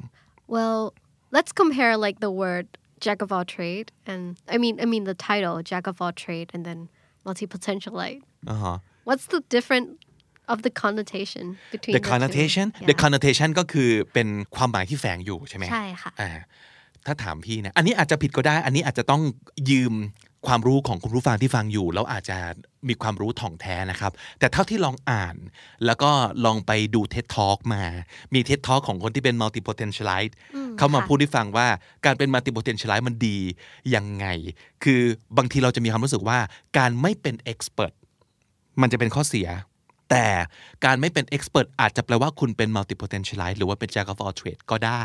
well let's compare like the word jack of all trade and I mean I mean the title jack of all trade and then multi potentialite อ่าฮะ what's the different of the connotation between the two? connotation Yeah. the connotation ก็คือเป็นความหมายที่แฝงอยู่ใช่ไหม ใช่ค่ะ อ่า ถ้าถามพี่นะอันนี้อาจจะผิดก็ได้ อันนี้อาจจะต้องยืมความรู้ของคุณผู้ฟังที่ฟังอยู่ แล้วอาจจะมีความรู้ถ่องแท้นะครับ แต่เท่าที่ลองอ่าน แล้วก็ลองไปดู TED Talk มา มี TED Talk ของคนที่เป็น multi potentialite เขามาค่ะพูดให้ฟังว่าการเป็น multi potentialite มันดียังไง คือบางทีเราจะมีความรู้สึกว่าการไม่เป็น expert มันจะเป็นข้อเสีย แต่การไม่เป็น expert อาจจะแปลว่าคุณเป็น multi potentialite หรือว่าเป็น jack of all trade ก็ได้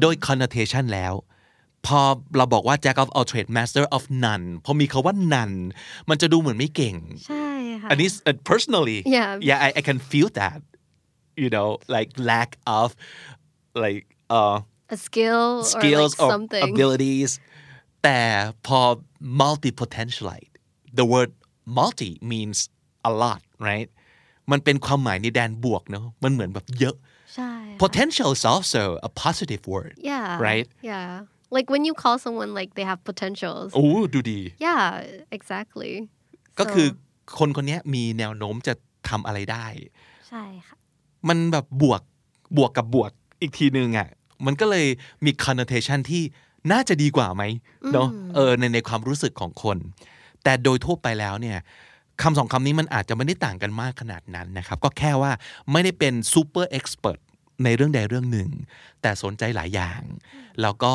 โดย connotation แล้ว พอเราบอกว่า jack of all trade master of none พอมีคาว่า none มันจะดูเหมือนไม่เก่ง ใช่ค่ะ อันนี้ uh, personally Yeah. yeah I, I can feel that you know like lack of like uh a skill skills or or like something abilities แต่พอ multi potentialite the word multi means a lot right มันเป็นความหมายในแดนบวกเนอะมันเหมือนแบบเยอะใช่ค่ะ potential is also a positive word yeah right? yeah like when you call someone like they have potentials โอ้ดูดี yeah exactly ก็คือ So- คนคนนี้มีแนวโน้มจะทำอะไรได้ ใช่ค่ะ มันแบบบวกบวกกับบวกอีกทีนึงอะ มันก็เลยมี connotation ที่น่าจะดีกว่าไหมเนาะเออในในความรู้สึกของคน แต่โดยทั่วไปแล้วเนี่ย คำสองคำนี้มันอาจจะไม่ได้ต่างกันมากขนาดนั้นนะครับ ก็แค่ว่าไม่ได้เป็น super expert ในเรื่องใดเรื่องหนึ่ง แต่สนใจหลายอย่าง แล้วก็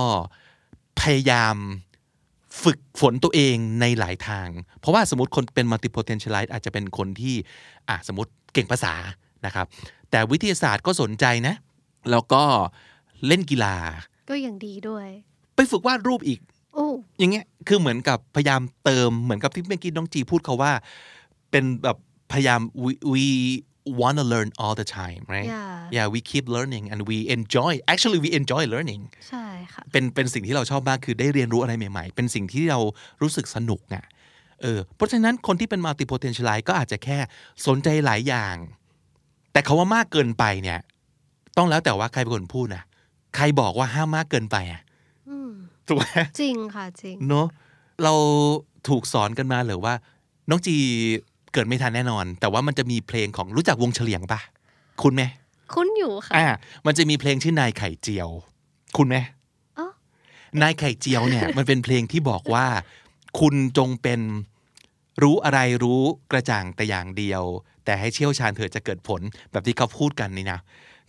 พยายามฝึกฝนตัวเองในหลายทาง เพราะว่าสมมติคนเป็น multi potentialite อาจจะเป็นคนที่อะสมมติเก่งภาษานะครับ แต่วิทยาศาสตร์ก็สนใจนะ แล้วก็เล่นกีฬา ก็ยังดีด้วย ไปฝึกวาดรูปอีกโอ้อย่างเงี้ยคือเหมือนกับพยายามเติมเหมือนกับที่เมื่อกี้น้องจีพูดเขาว่า เป็นแบบพยายาม we, we want to learn all the time right Yeah. yeah we keep learning and we enjoy actually we enjoy learning ใช่ค่ะเป็นเป็นสิ่งที่เราชอบมากคือได้เรียนรู้อะไรใหม่ๆ เป็นสิ่งที่เรารู้สึกสนุกอะเออเพราะฉะนั้นคนที่เป็น multi potentialite ก็อาจจะแค่สนใจหลายอย่าง แต่เขาว่ามากเกินไปเนี่ย ต้องแล้วแต่ว่าใครเป็นคนพูดนะใครบอกว่าห้ามมากเกินไปอะ ถูกไหมจริงค่ะจริงเนอะเราถูกสอนกันมาหรือว่า น้องจีเกิดไม่ทันแน่นอน แต่ว่ามันจะมีเพลงของรู้จักวงเฉลียงปะคุณไหมคุ้นอยู่ค่ะอ่ามันจะมีเพลงชื่อนายไข่เจียว คุณไหมอ๋อนายไข่เจียวเนี่ย มันเป็นเพลงที่บอกว่า คุณจงเป็นรู้อะไรรู้กระจ่างแต่อย่างเดียว แต่ให้เชี่ยวชาญเถิดจะเกิดผลแบบที่เขาพูดกันนี่นะ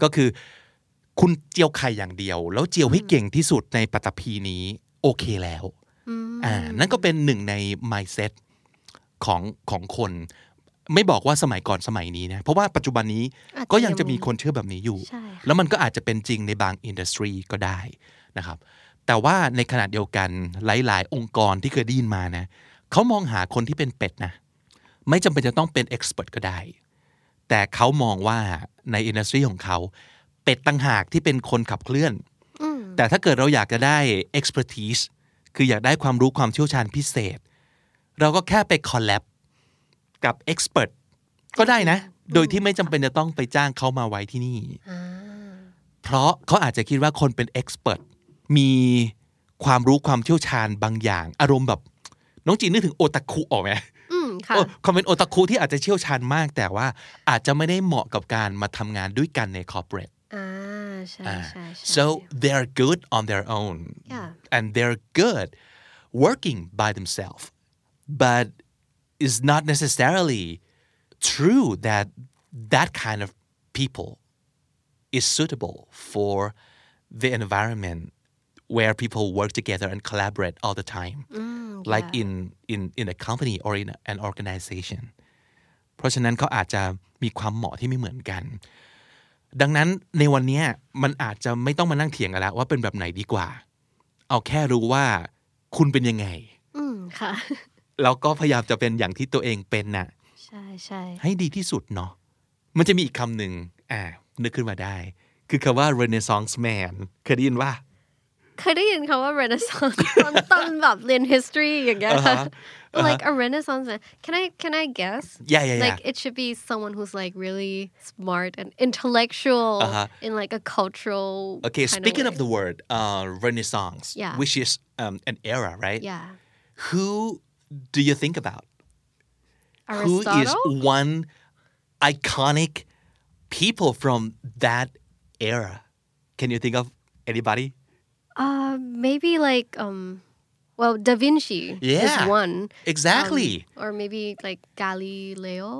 ก็คือ คุณเจียวไข่อย่างเดียว แล้วเจียวให้เก่งที่สุดในปัตตภีนี้ โอเคแล้วอ่านั่นก็เป็นหนึ่งใน mindset ของของคน ไม่บอกว่าสมัยก่อนสมัยนี้นะ เพราะว่าปัจจุบันนี้อาจจะก็ยังจะมีคนเชื่อแบบนี้อยู่ใช่ค่ะแล้วมันก็อาจจะเป็นจริงในบาง industry ก็ได้นะครับ แต่ว่าในขณะเดียวกันหลาย ๆ องค์กรที่เคยได้ยินมานะเขามองหาคนที่เป็นเป็ดนะ ไม่จำเป็นจะต้องเป็น expert ก็ได้ แต่เขามองว่าใน industry ของเขา เป็ดต่างหากที่เป็นคนขับเคลื่อน แต่ถ้าเกิดเราอยากจะได้ expertise คืออยากได้ความรู้ความเชี่ยวชาญพิเศษ เราก็แค่ไป collab กับ expert ก็ได้นะ โดยที่ไม่จำเป็นจะต้องไปจ้างเขามาไว้ที่นี่ เพราะเขาอาจจะคิดว่าคนเป็น expert มีความรู้ความเชี่ยวชาญบางอย่าง อารมณ์แบบ น้องจีนนึกถึงโอตาคุออกไหมอืมค่ะโอ้ความเป็นโอตาคุที่อาจจะเชี่ยวชาญมาก แต่ว่าอาจจะไม่ได้เหมาะกับการมาทำงานด้วยกันใน corporate อ่า ใช่ใช่ใช่ so they're good on their own Yeah. and they're good working by themselves but it's not necessarily true that that kind of people is suitable for the environment where people work together and collaborate all the time like in in in a company or in an organization เพราะฉะนั้นเขาอาจจะมีความเหมาะที่ไม่เหมือนกัน ดังนั้นในวันเนี้ยมันอาจจะไม่ต้องมานั่งเถียงกันแล้ว ว่าเป็นแบบไหนดีกว่า เอาแค่รู้ว่าคุณเป็นยังไง อืมค่ะแล้วก็พยายามจะเป็นอย่างที่ตัวเองเป็นน่ะ ใช่ใช่ให้ดีที่สุดเนาะมันจะมีอีกคำหนึ่งอ่านึกขึ้นมาได้ คือคำว่า Renaissance man เคยได้ยินว่า เคยได้ยินคำว่า Renaissance ตอนตอนแบบเรียน history อย่างเงี้ยค่ะ like a Renaissance man can I can I guess Yeah, yeah, like yeah. it should be someone who's like really smart and intellectual Uh-huh. in like a cultural Okay kind speaking of, way. the word uh, Renaissance Yeah. which is um, an era right yeah who do you think about who is Aristotle one iconic people from that era can you think of anybody Uh maybe like um well Da Vinci is Yeah. one exactly Um, or maybe like Galileo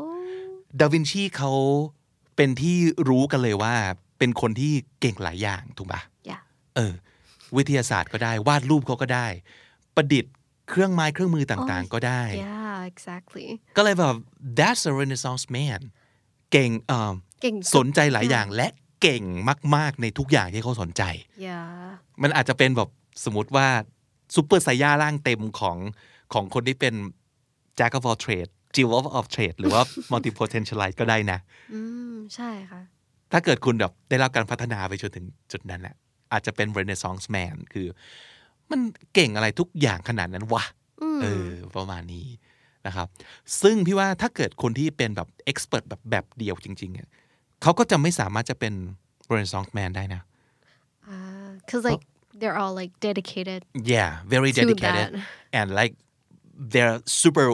ดาวินชีเขาเป็นที่รู้กันเลยว่า เป็นคนที่เก่งหลายอย่างถูกปะ yeah เออวิทยาศาสตร์ก็ได้วาดรูปเขาก็ได้ ประดิษฐ์เครื่องไม้เครื่องมือต่างๆ ก็ได้ yeah exactly ก็เลยแบบ that's a renaissance man เก่งเอ่อเก่ง สนใจหลายอย่างและ เก่งมาก ๆ ในทุกอย่างที่เขาสนใจ yeah มันอาจจะเป็นแบบสมมติว่าซูเปอร์ไซย่าร่างเต็มของของคนที่เป็น jack of all trade jill of all trade หรือว่า multi potentialite ก็ได้นะ อืม ใช่ค่ะ ถ้าเกิดคุณแบบได้รับการพัฒนาไปจนถึงจุดนั้นแหละอาจจะเป็น Renaissance man คือ มันเก่งอะไรทุกอย่างขนาดนั้นวะเออ ประมาณนี้นะครับ ซึ่งพี่ว่าถ้าเกิดคนที่เป็นแบบ expert แบบแบบเดียวจริงๆอะ เขาก็จะไม่สามารถจะเป็น Renaissance man ได้นะ uh, cause like they're all like dedicated yeah very To dedicated that. and like they're super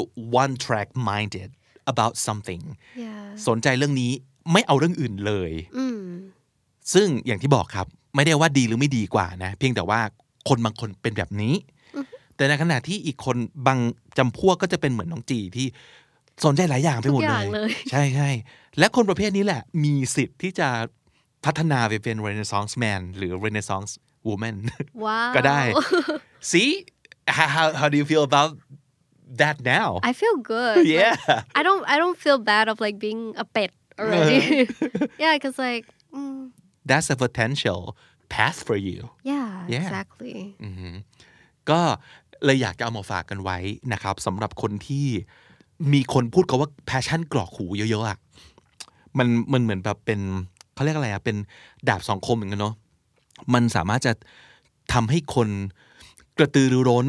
one track minded about something yeah สนใจเรื่องนี้ไม่เอาเรื่องอื่นเลยอืมซึ่งอย่างที่บอกครับ ไม่ได้ว่าดีหรือไม่ดีกว่านะ เพียงแต่ว่าคนบางคนเป็นแบบนี้ แต่ในขณะที่อีกคนบางจำพวกก็จะเป็นเหมือนน้องจีที่ สนใจหลายอย่างไปหมดทุกอเลย่างยเลย ใช่ใช่และคนประเภทนี้แหละ มีสิทธิ์ที่จะพัฒนาไปเป็น Renaissance man หรือ Renaissance woman ว้าวก็ได้ see how how how do you feel about that now I feel good Like, yeah I don't I don't feel bad of like being a pet already yeah cause like mm, that's a potential path for you yeah Yeah. exactly ก็เลยอยากจะเอามาฝากกันไว้นะครับสำหรับคนที่ มีคนพูดเขาว่า passion กรอกหูเยอะๆอะมันมันเหมือนแบบเป็นเขาเรียกอะไรอะเป็นดาบสองคมเหมือนกันเนาะมันสามารถจะทำให้คนกระตือรือร้น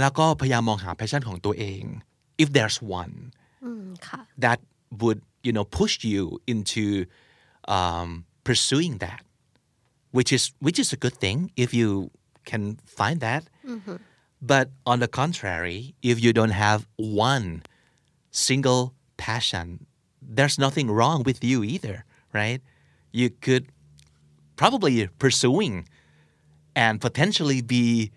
แล้วก็พยายามมองหา passion ของตัวเอง if there's one อืมค่ะ that would you know push you into um, pursuing that which is which is a good thing if you can find that but on the contrary if you don't have one single passion there's nothing wrong with you either right you could probably pursuing and potentially be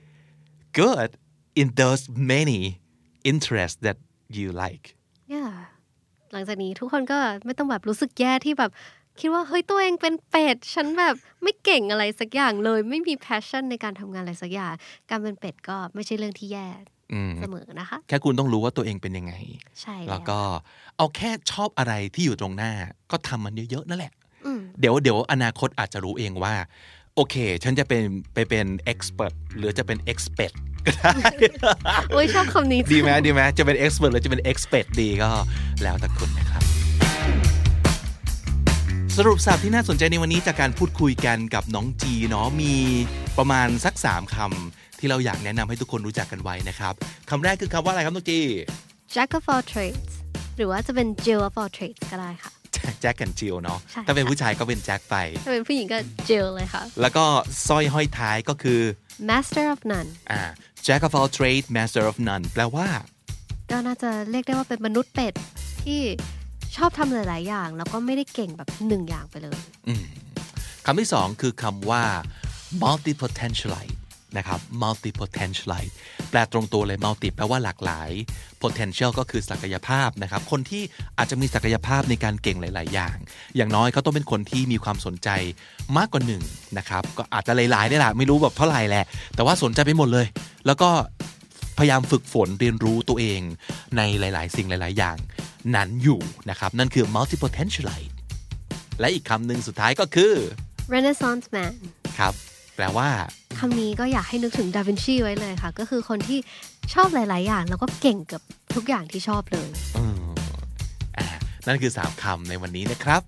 good in those many interests that you like yeah หลังจากนี้ทุกคนก็ไม่ต้องแบบรู้สึกแย่ที่แบบคิดว่าเฮ้ยตัวเองเป็นเป็ดฉันแบบไม่เก่งอะไรสักอย่างเลย ไม่มี passion ในการทำงานอะไรสักอย่าง การเป็นเป็ดก็ไม่ใช่เรื่องที่แย่ เสมอนะคะ แค่คุณต้องรู้ว่าตัวเองเป็นยังไง ใช่แล้วก็เอาแค่ชอบอะไรที่อยู่ตรงหน้า ก็ทำมันเยอะๆนั่นแหละอืมเดี๋ยวเดี๋ยวอนาคตอาจจะรู้เองว่า โอเค ฉันจะเป็นไปเป็น expert หรือจะเป็น expert ก็ได้โอ้ยชอบคำนี้ดีไหมดีไหมจะเป็น expert หรือจะเป็น expert ดีก็แล้วแต่คุณนะครับ สรุปสับที่น่าสนใจในวันนี้จากการพูดคุยกันกับน้องจีเนาะมีประมาณสัก 3คำ ที่เราอยากแนะนำให้ทุกคนรู้จักกันไว้นะครับคำแรกคือคำว่าอะไรครับน้องจี jack of all trades หรือว่าจะเป็น jill of all trades ก็ได้ค่ะแจ็คกันจิลเนาะใช่ถ้าเป็นผู้ชายก็เป็นแจ็คไป ถ้าเป็นผู้หญิงก็ jill เลยค่ะ แล้วก็สร้อยห้อยท้ายก็คือ master of none อ่า Jack of all trades master of none แปลว่า ก็น่าจะเรียกได้ว่าเป็นมนุษย์เป็ด ที่ชอบทำหลาย ๆ อย่าง แล้วก็ไม่ได้เก่งแบบหนึ่งอย่างไปเลยคำที่สองคือคำว่า multi potentialite นะครับ multi potentialite แปลตรงตัวเลย multi แปลว่าหลากหลาย potential ก็คือศักยภาพนะครับ คนที่อาจจะมีศักยภาพในการเก่งหลาย ๆ อย่าง อย่างน้อยเขาต้องเป็นคนที่มีความสนใจมากกว่าหนึ่งนะครับ ก็อาจจะหลายๆนี่แหละไม่รู้แบบเท่าไหร่แหละ แต่ว่าสนใจไปหมดเลย แล้วก็พยายามฝึกฝนเรียนรู้ตัวเองในหลาย ๆ สิ่งหลาย ๆ อย่างนั้นอยู่นะครับ นั่นคือ multi potentialite และอีกคำหนึ่งสุดท้ายก็คือ renaissance man ครับ แปลว่าคำนี้ก็อยากให้นึกถึงดาวินชีไว้เลยค่ะ ก็คือคนที่ชอบหลาย ๆ อย่าง แล้วก็เก่งกับทุกอย่างที่ชอบเลยนั่นคือ 3คำในวันนี้นะครับ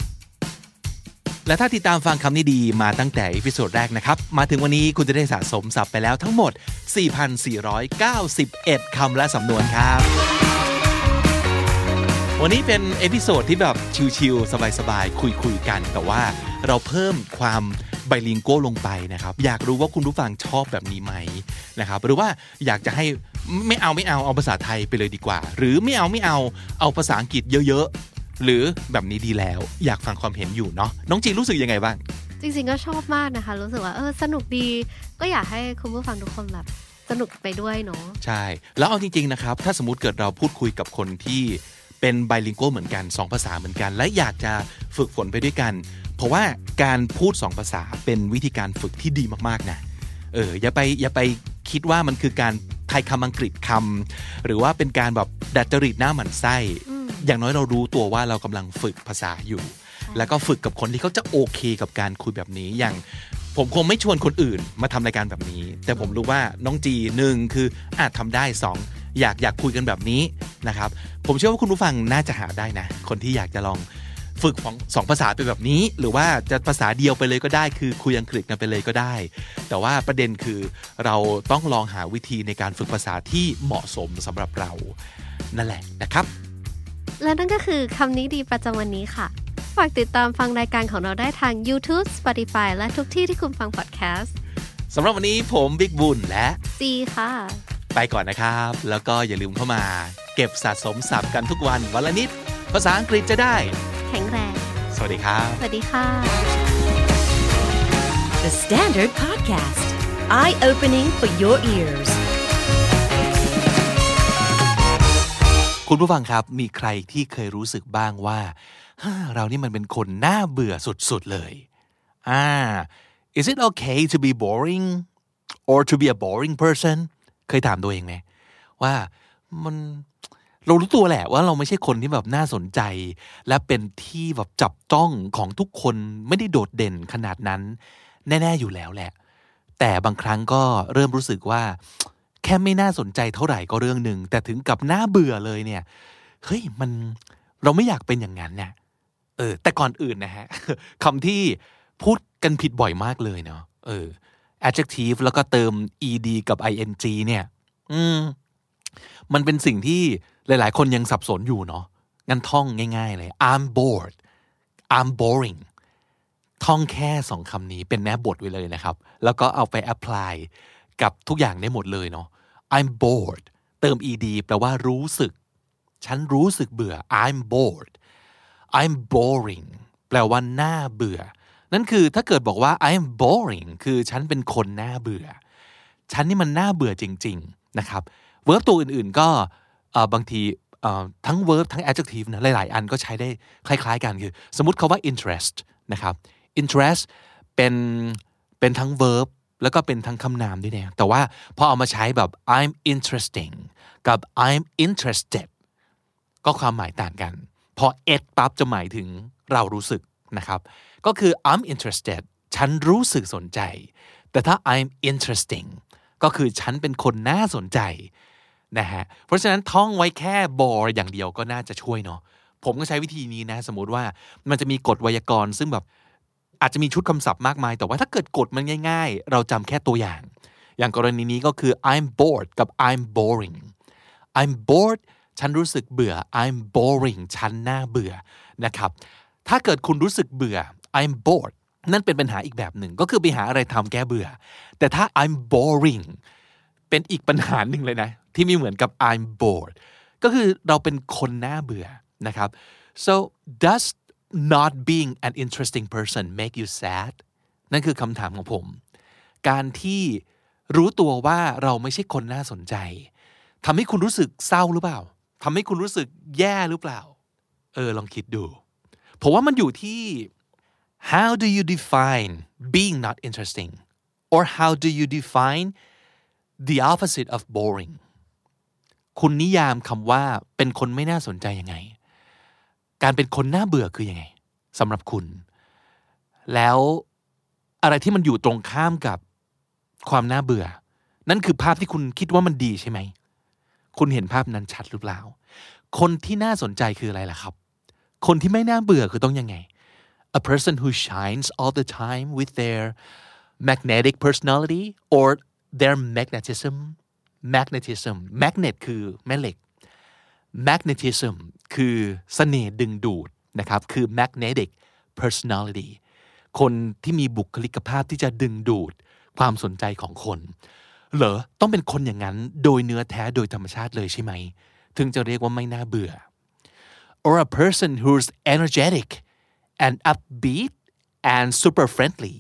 และถ้าติดตามฟังคำนี้ดีมาตั้งแต่ episode แรกนะครับ มาถึงวันนี้คุณจะได้สะสมศัพท์ไปแล้วทั้งหมด 4,491 คำและสำนวนครับ วันนี้เป็น episode ที่แบบชิลๆสบายๆ คุยๆกัน แต่ว่าเราเพิ่มความ bilingual ลงไปนะครับ อยากรู้ว่าคุณผู้ฟังชอบแบบนี้ไหมนะครับ หรือว่าอยากจะให้ไม่เอาไม่เอาเอาภาษาไทยไปเลยดีกว่า หรือไม่เอาไม่เอาเอาภาษาอังกฤษเยอะๆ หรือแบบนี้ดีแล้ว อยากฟังความเห็นอยู่เนาะน้องจีรู้สึกยังไงบ้างจริงๆก็ชอบมากนะคะ รู้สึกว่าเออสนุกดี ก็อยากให้คุณผู้ฟังทุกคนแบบสนุกไปด้วยเนาะใช่ แล้วเอาจริงๆนะครับ ถ้าสมมติเกิดเราพูดคุยกับคนที่เป็นไบลิงโกเหมือนกัน 2 ภาษาเหมือนกัน และอยากจะฝึกฝนไปด้วยกัน เพราะว่าการพูด2ภาษาเป็นวิธีการฝึกที่ดีมากๆนะเอออย่าไปอย่าไปคิดว่ามันคือการไทยคำอังกฤษคำหรือว่าเป็นการแบบดัดจริตหน้าหมันไส้ อย่างน้อยเรารู้ตัวว่าเรากำลังฝึกภาษาอยู่ แล้วก็ฝึกกับคนที่เขาจะโอเคกับการคุยแบบนี้อย่างผมคงไม่ชวนคนอื่นมาทำรายการแบบนี้ แต่ผมรู้ว่าน้องจีหนึ่งคืออาจทำได้สองอยากอยากคุยกันแบบนี้นะครับ ผมเชื่อว่าคุณผู้ฟังน่าจะหาได้นะ คนที่อยากจะลอง ฝึกของสองภาษาไปแบบนี้ หรือว่าจะภาษาเดียวไปเลยก็ได้ คือคุยอังกฤษกันไปเลยก็ได้ แต่ว่าประเด็นคือเราต้องลองหาวิธีในการฝึกภาษาที่เหมาะสมสำหรับเรา นั่นแหละนะครับ และนั่นก็คือคำนี้ดีประจำวันนี้ค่ะ ฝากติดตามฟังรายการของเราได้ทาง YouTube Spotify และทุกที่ที่คุณฟังพอดแคสต์สำหรับวันนี้ผมบิ๊กบุญและจีค่ะ ไปก่อนนะครับ แล้วก็อย่าลืมเข้ามา เก็บสะสมศัพท์กันทุกวันวันละนิด ภาษาอังกฤษจะได้ แข็งแรง สวัสดีครับ สวัสดีค่ะ The Standard Podcast, eye opening for your ears. คุณผู้ฟังครับมีใครที่เคยรู้สึกบ้างว่าฮ่าเรานี่มันเป็นคนน่าเบื่อสุดๆเลยอ่า is it okay to be boring or to be a boring person เคยถามตัวเองไหมว่ามัน เรารู้ตัวแหละว่าเราไม่ใช่คนที่แบบน่าสนใจ และเป็นที่แบบจับจ้องของทุกคนไม่ได้โดดเด่นขนาดนั้น แน่ ๆอยู่แล้วแหละ แต่บางครั้งก็เริ่มรู้สึกว่า แค่ไม่น่าสนใจเท่าไหร่ก็เรื่องหนึ่งแต่ถึงกับน่าเบื่อเลยเนี่ยเฮ้ยมันเราไม่อยากเป็นอย่างนั้นเนี่ยเออ แต่ก่อนอื่นนะฮะคำที่พูดกันผิดบ่อยมากเลยเนาะเออ adjective แล้วก็เติม ed กับ ing เนี่ย อืม มันเป็นสิ่งที่ หลายๆ คนยังสับสนอยู่เนาะงั้นท่องง่าย ๆ เลย I'm bored I'm boring ท่องแค่สองคำนี้เป็นแม่บทไว้เลยนะครับ แล้วก็เอาไป apply กับทุกอย่างได้หมดเลยเนาะ I'm bored เติม ed แปลว่ารู้สึก ฉันรู้สึกเบื่อ I'm bored I'm boring แปลว่าน่าเบื่อ นั่นคือถ้าเกิดบอกว่า I'm boring คือฉันเป็นคนน่าเบื่อ ฉันนี่มันน่าเบื่อจริง ๆ นะครับ verb ตัวอื่นๆก็ บางทีทั้ง verb ทั้ง adjective นะหลาย ๆ อันก็ใช้ได้คล้าย ๆ กันคือ สมมติคาว่า interest นะครับ interest เป็นเป็นทั้ง verb แล้วก็เป็นทั้งคำนามด้วยนะแต่ว่าพอเอามาใช้แบบ I'm interesting กับ I'm interested ก็ความหมายต่างกัน พอ it ปั๊บจะหมายถึงเรารู้สึกนะครับ ก็คือ I'm interested ฉันรู้สึกสนใจ แต่ถ้า I'm interesting ก็คือฉันเป็นคนน่าสนใจ นะฮะเพราะฉะนั้นท่องไว้แค่ bore อย่างเดียวก็น่าจะช่วยเนาะผมก็ใช้วิธีนี้นะ สมมติว่ามันจะมีกฎไวยากรณ์ซึ่งแบบอาจจะมีชุดคำศัพท์มากมาย แต่ว่าถ้าเกิดกฎมันง่าย ๆ เราจำแค่ตัวอย่าง อย่างกรณีนี้ก็คือ I'm bored กับ I'm boring I'm bored ฉันรู้สึกเบื่อ I'm boring ฉันน่าเบื่อนะครับ ถ้าเกิดคุณรู้สึกเบื่อ I'm bored นั่นเป็นปัญหาอีกแบบหนึ่งก็คือไปหาอะไรทำแก้เบื่อ แต่ถ้า I'm boring เป็นอีกปัญหาหนึ่งเลยนะ ที่มีเหมือนกับ I'm bored ก็คือเราเป็นคนน่าเบื่อนะครับ so does not being an interesting person make you sad นั่นคือคำถามของผม การที่รู้ตัวว่าเราไม่ใช่คนน่าสนใจทำให้คุณรู้สึกเศร้าหรือเปล่าทำให้คุณรู้สึกแย่หรือเปล่า เออ ลองคิดดู ผมว่ามันอยู่ที่ how do you define being not interesting or how do you define the opposite of boring คุณนิยามคำว่าเป็นคนไม่น่าสนใจยังไง การเป็นคนน่าเบื่อคือยังไงสำหรับคุณ แล้วอะไรที่มันอยู่ตรงข้ามกับความน่าเบื่อ นั่นคือภาพที่คุณคิดว่ามันดีใช่ไหม คุณเห็นภาพนั้นชัดหรือเปล่า คนที่น่าสนใจคืออะไรล่ะครับ คนที่ไม่น่าเบื่อคือต้องยังไง a person who shines all the time with their magnetic personality or their magnetism magnetism magnet คือแม่เหล็ก magnetism คือเสน่ห์ดึงดูดนะครับคือ magnetic personality คนที่มีบุคลิกภาพที่จะดึงดูดความสนใจของคน เหรอต้องเป็นคนอย่างนั้นโดยเนื้อแท้โดยธรรมชาติเลยใช่ไหม ถึงจะเรียกว่าไม่น่าเบื่อ or a person who's energetic and upbeat and super friendly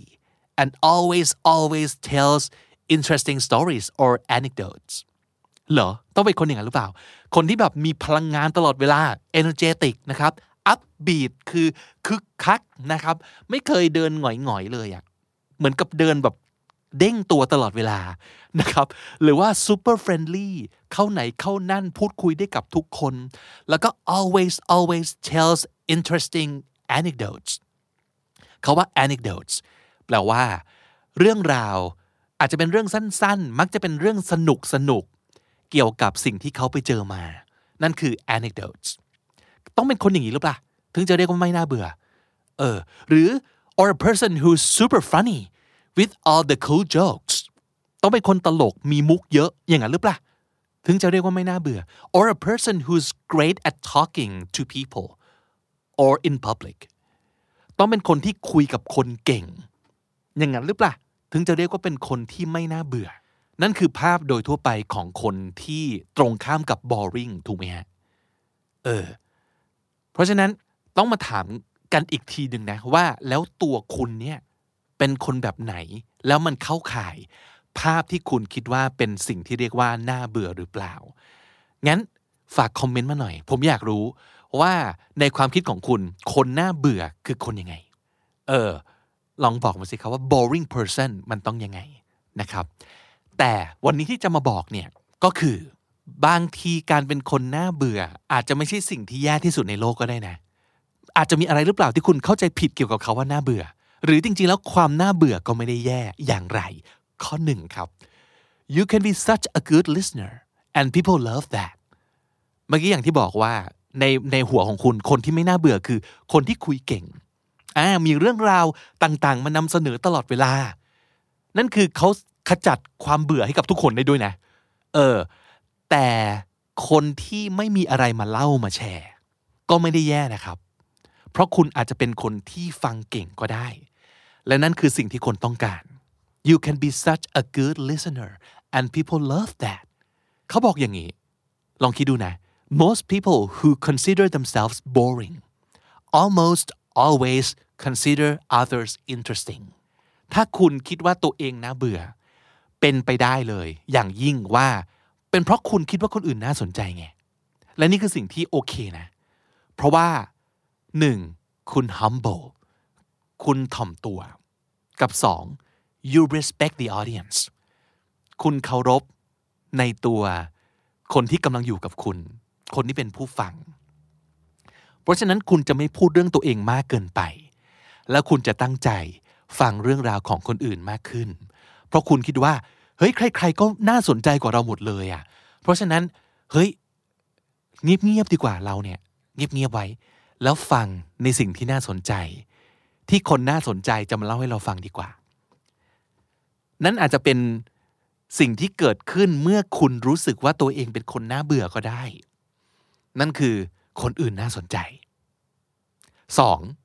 and always always tells interesting stories or anecdotes เหรอ ต้องเป็นคนอย่างนั้นหรือเปล่า คนที่แบบมีพลังงานตลอดเวลา energetic นะครับ upbeat คือคึกคักนะครับ ไม่เคยเดินหงอยๆเลยอะเหมือนกับเดินแบบเด้งตัวตลอดเวลานะครับ หรือว่า super friendly เข้าไหนเข้านั่นพูดคุยได้กับทุกคน แล้วก็ always always tells interesting anecdotes เขาว่า anecdotes แปลว่า เรื่องราว อาจจะเป็นเรื่องสั้นๆ มักจะเป็นเรื่องสนุกสนุกเกี่ยวกับสิ่งที่เขาไปเจอมา นั่นคือ anecdotes ต้องเป็นคนอย่างนี้หรือเปล่า ถึงจะเรียกว่าไม่น่าเบื่อ เออ หรือ or a person who's super funny with all the cool jokes ต้องเป็นคนตลก มีมุกเยอะ อย่างนั้นหรือเปล่า ถึงจะเรียกว่าไม่น่าเบื่อ or a person who's great at talking to people or in public ต้องเป็นคนที่คุยกับคนเก่ง อย่างนั้นหรือเปล่า ถึงจะเรียกว่าเป็นคนที่ไม่น่าเบื่อ นั่นคือภาพโดยทั่วไปของคนที่ตรงข้ามกับ boring ถูกไหมฮะ เออ เพราะฉะนั้นต้องมาถามกันอีกทีหนึ่งนะว่าแล้วตัวคุณเนี่ยเป็นคนแบบไหน แล้วมันเข้าข่าย ภาพที่คุณคิดว่าเป็นสิ่งที่เรียกว่าน่าเบื่อหรือเปล่า งั้นฝากคอมเมนต์มาหน่อย ผมอยากรู้ว่าในความคิดของคุณ คนน่าเบื่อคือคนยังไง เออ ลองบอกมาสิครับว่า boring person มันต้องยังไงนะครับ แต่วันนี้ที่จะมาบอกเนี่ยก็คือบางทีการเป็นคนน่าเบื่อ อาจจะไม่ใช่สิ่งที่แย่ที่สุดในโลกก็ได้นะ อาจจะมีอะไรหรือเปล่าที่คุณเข้าใจผิดเกี่ยวกับเขาว่าน่าเบื่อ หรือจริงๆ แล้วความน่าเบื่อก็ไม่ได้แย่อย่างไร ข้อหนึ่งครับ you can be such a good listener and people love that เมื่อกี้อย่างที่บอกว่าในในหัวของคุณคนที่ไม่น่าเบื่อคือ คนที่คุยเก่ง อ่ามีเรื่องราวต่างๆ มานำเสนอตลอดเวลา นั่นคือเขาขจัดความเบื่อให้กับทุกคนได้ด้วยนะ เออ แต่คนที่ไม่มีอะไรมาเล่ามาแชร์ ก็ไม่ได้แย่นะครับ เพราะคุณอาจจะเป็นคนที่ฟังเก่งก็ได้ และนั่นคือสิ่งที่คนต้องการ you can be such a good listener and people love that เขาบอกอย่างนี้ ลองคิดดูนะ most people who consider themselves boring almost always consider others interesting ถ้าคุณคิดว่าตัวเองน่าเบื่อ เป็นไปได้เลย อย่างยิ่งว่า เป็นเพราะคุณคิดว่าคนอื่นน่าสนใจไง และนี่คือสิ่งที่โอเคนะ เพราะว่าหนึ่งคุณ humble คุณถ่อมตัว กับสอง you respect the audience คุณเคารพในตัวคนที่กำลังอยู่กับคุณ คนที่เป็นผู้ฟัง เพราะฉะนั้นคุณจะไม่พูดเรื่องตัวเองมากเกินไป แล้วคุณจะตั้งใจฟังเรื่องราวของคนอื่นมากขึ้น เพราะคุณคิดว่า เฮ้ย ใคร ๆ ก็น่าสนใจกว่าเราหมดเลยอะ่ะ เพราะฉะนั้น เฮ้ย เงียบๆดีกว่าเราเนี่ย เงียบๆไว้ แล้วฟังในสิ่งที่น่าสนใจ ที่คนน่าสนใจจะมาเล่าให้เราฟังดีกว่า นั่นอาจจะเป็นสิ่งที่เกิดขึ้นเมื่อคุณรู้สึกว่าตัวเองเป็นคนน่าเบื่อก็ได้ นั่นคือคนอื่นน่าสนใจ 2.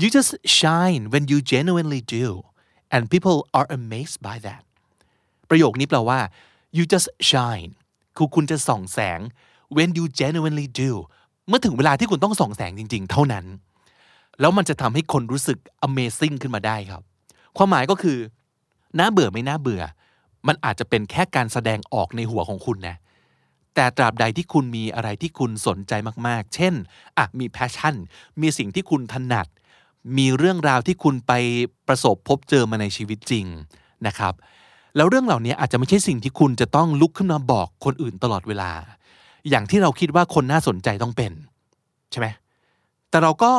You just shine when you genuinely do and people are amazed by that ประโยคนี้แปลว่า you just shine คือคุณจะส่องแสง when you genuinely do เมื่อถึงเวลาที่คุณต้องส่องแสงจริง ๆ เท่านั้น แล้วมันจะทำให้คนรู้สึก amazing ขึ้นมาได้ครับ ความหมายก็คือน่าเบื่อไม่น่าเบื่อ มันอาจจะเป็นแค่การแสดงออกในหัวของคุณนะแต่ตราบใดที่คุณมีอะไรที่คุณสนใจมาก ๆ เช่นอะมี passion มีสิ่งที่คุณถนัด มีเรื่องราวที่คุณไปประสบพบเจอมาในชีวิตจริงนะครับ แล้วเรื่องเหล่านี้อาจจะไม่ใช่สิ่งที่คุณจะต้องลุกขึ้นมาบอกคนอื่นตลอดเวลา อย่างที่เราคิดว่าคนน่าสนใจต้องเป็น ใช่ไหมแต่เราก็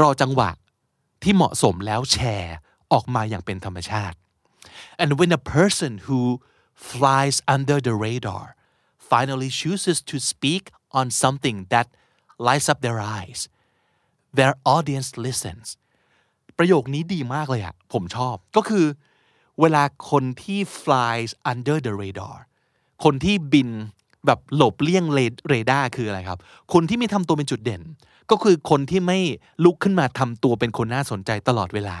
รอจังหวะที่เหมาะสมแล้วแชร์ออกมาอย่างเป็นธรรมชาติ and when a person who flies under the radar finally chooses to speak on something that lights up their eyes their audience listens ประโยคนี้ดีมากเลยอะผมชอบก็คือ เวลาคนที่ flies under the radar คนที่บินแบบหลบเลี่ยงเรดาร์คืออะไรครับ คนที่ไม่ทำตัวเป็นจุดเด่น ก็คือคนที่ไม่ลุกขึ้นมาทำตัวเป็นคนน่าสนใจตลอดเวลา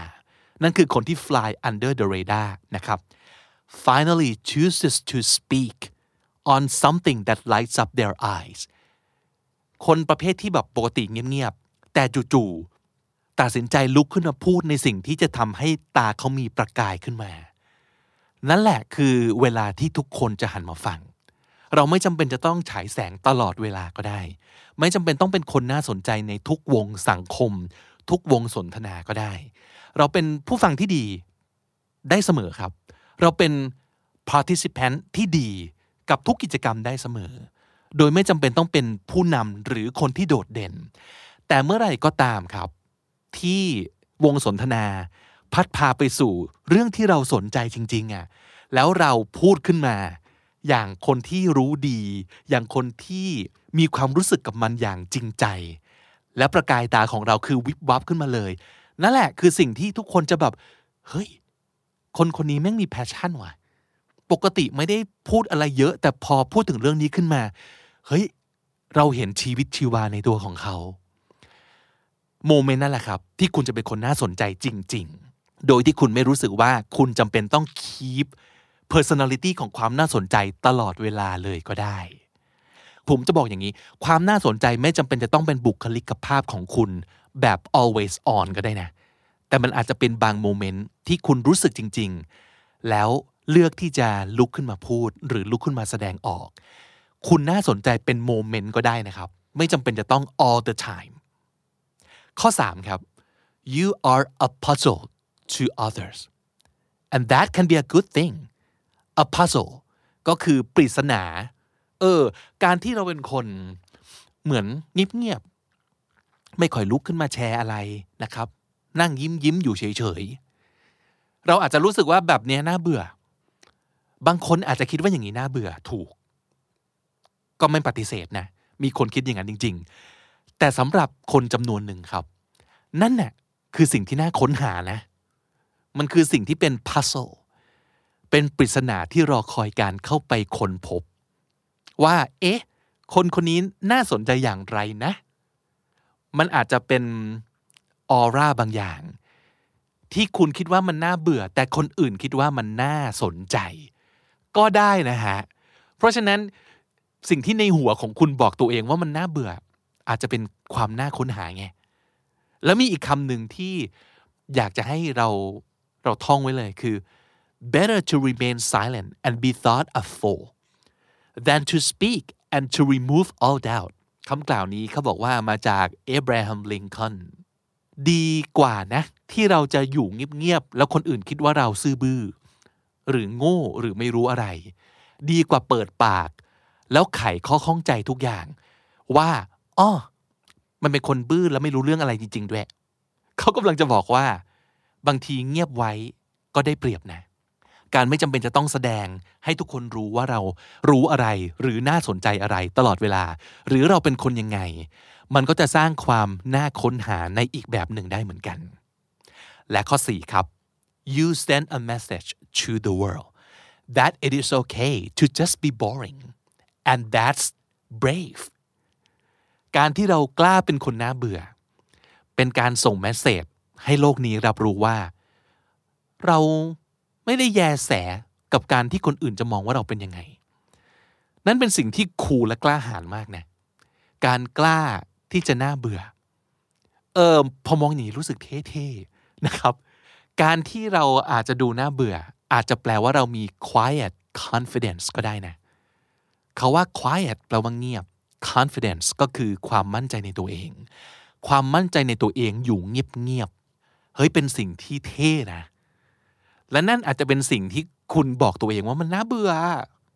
นั่นคือคนที่ fly under the radar นะครับ finally chooses to speak on something that lights up their eyes คนประเภทที่แบบปกติเงียบ แต่จู่ๆตัดสินใจลุกขึ้นมาพูดในสิ่งที่จะทำให้ตาเขามีประกายขึ้นมา นั่นแหละคือเวลาที่ทุกคนจะหันมาฟัง เราไม่จำเป็นจะต้องฉายแสงตลอดเวลาก็ได้ ไม่จำเป็นต้องเป็นคนน่าสนใจในทุกวงสังคม ทุกวงสนทนาก็ได้ เราเป็นผู้ฟังที่ดีได้เสมอครับ เราเป็น participant ที่ดีกับทุกกิจกรรมได้เสมอ โดยไม่จำเป็นต้องเป็นผู้นำหรือคนที่โดดเด่น แต่เมื่อไหร่ก็ตามครับ ที่วงสนทนา พัดพาไปสู่เรื่องที่เราสนใจจริงๆอะแล้วเราพูดขึ้นมา อย่างคนที่รู้ดี อย่างคนที่มีความรู้สึกกับมันอย่างจริงใจ และประกายตาของเราคือวิบวับขึ้นมาเลย นั่นแหละคือสิ่งที่ทุกคนจะแบบ เฮ้ย คนคนนี้แม่งมี passion ว่ะ ปกติไม่ได้พูดอะไรเยอะ แต่พอพูดถึงเรื่องนี้ขึ้นมา เฮ้ย เราเห็นชีวิตชีวาในตัวของเขา moment นั่นแหละครับ ที่คุณจะเป็นคนน่าสนใจจริง ๆ โดยที่คุณไม่รู้สึกว่าคุณจำเป็นต้อง keep personality ของความน่าสนใจตลอดเวลาเลยก็ได้ ผมจะบอกอย่างนี้ ความน่าสนใจไม่จำเป็นจะต้องเป็นบุคลิกภาพของคุณแบบ always on ก็ได้นะ แต่มันอาจจะเป็นบางโมเมนต์ที่คุณรู้สึกจริง ๆ แล้วเลือกที่จะลุกขึ้นมาพูด หรือลุกขึ้นมาแสดงออก คุณน่าสนใจเป็นโมเมนต์ก็ได้นะครับ ไม่จำเป็นจะต้อง all the time ข้อ 3 ครับ you are a puzzle to others and that can be a good thing a puzzle ก็คือปริศนาเออการที่เราเป็นคนเหมือนเงียบๆไม่ค่อยลุกขึ้นมาแชร์อะไรนะครับ นั่งยิ้มยิ้มอยู่เฉยๆเราอาจจะรู้สึกว่าแบบนี้น่าเบื่อ บางคนอาจจะคิดว่าอย่างนี้น่าเบื่อถูก ก็ไม่ปฏิเสธนะมีคนคิดอย่างนั้นจริง แต่สำหรับคนจำนวนหนึ่งครับ นั่นน่ะคือสิ่งที่น่าค้นหานะ มันคือสิ่งที่เป็น puzzle เป็นปริศนาที่รอคอยการเข้าไปค้นพบ ว่า เอ๊ะ คนคนนี้น่าสนใจอย่างไรนะ มันอาจจะเป็นออร่าบางอย่าง ที่คุณคิดว่ามันน่าเบื่อ แต่คนอื่นคิดว่ามันน่าสนใจ ก็ได้นะฮะ เพราะฉะนั้นสิ่งที่ในหัวของคุณบอกตัวเองว่ามันน่าเบื่อ อาจจะเป็นความน่าค้นหาไง แล้วมีอีกคำหนึ่งที่อยากจะให้เราเราท่องไว้เลยคือ better to remain silent and be thought a fool than to speak and to remove all doubt คำกล่าวนี้เขาบอกว่ามาจากเอบรฮัมลิงคอนดีกว่านะ ที่เราจะอยู่เงียบๆแล้วคนอื่นคิดว่าเราซื่อบื้อหรือโง่หรือไม่รู้อะไร ดีกว่าเปิดปาก แล้วไขข้อข้องใจทุกอย่าง ว่า อ้อมันเป็นคนบื้อแล้วไม่รู้เรื่องอะไรจริง ๆ ด้วย เขากำลังจะบอกว่า บางทีเงียบไว้ก็ได้เปรียบนะ การไม่จำเป็นจะต้องแสดงให้ทุกคนรู้ว่าเรารู้อะไรหรือน่าสนใจอะไรตลอดเวลา หรือเราเป็นคนยังไง มันก็จะสร้างความน่าค้นหาในอีกแบบหนึ่งได้เหมือนกัน และข้อ 4 ครับ you send a message to the world that it is okay to just be boring and that's brave การที่เรากล้าเป็นคนน่าเบื่อ เป็นการส่งแมสเซจให้โลกนี้รับรู้ว่า เราไม่ได้แยแสกับการที่คนอื่นจะมองว่าเราเป็นยังไง นั่นเป็นสิ่งที่คูลและกล้าหาญมากนะ การกล้าที่จะน่าเบื่อ เออพอมองอย่างนี้รู้สึกเท่ๆนะครับ การที่เราอาจจะดูน่าเบื่อ อาจจะแปลว่าเรามี quiet confidence ก็ได้นะ เขาว่า quiet แปลว่าเงียบ confidence ก็คือความมั่นใจในตัวเอง ความมั่นใจในตัวเองอยู่เงียบๆเฮ้ยเป็นสิ่งที่เท่นะ และนั่นอาจจะเป็นสิ่งที่คุณบอกตัวเองว่ามันน่าเบื่อ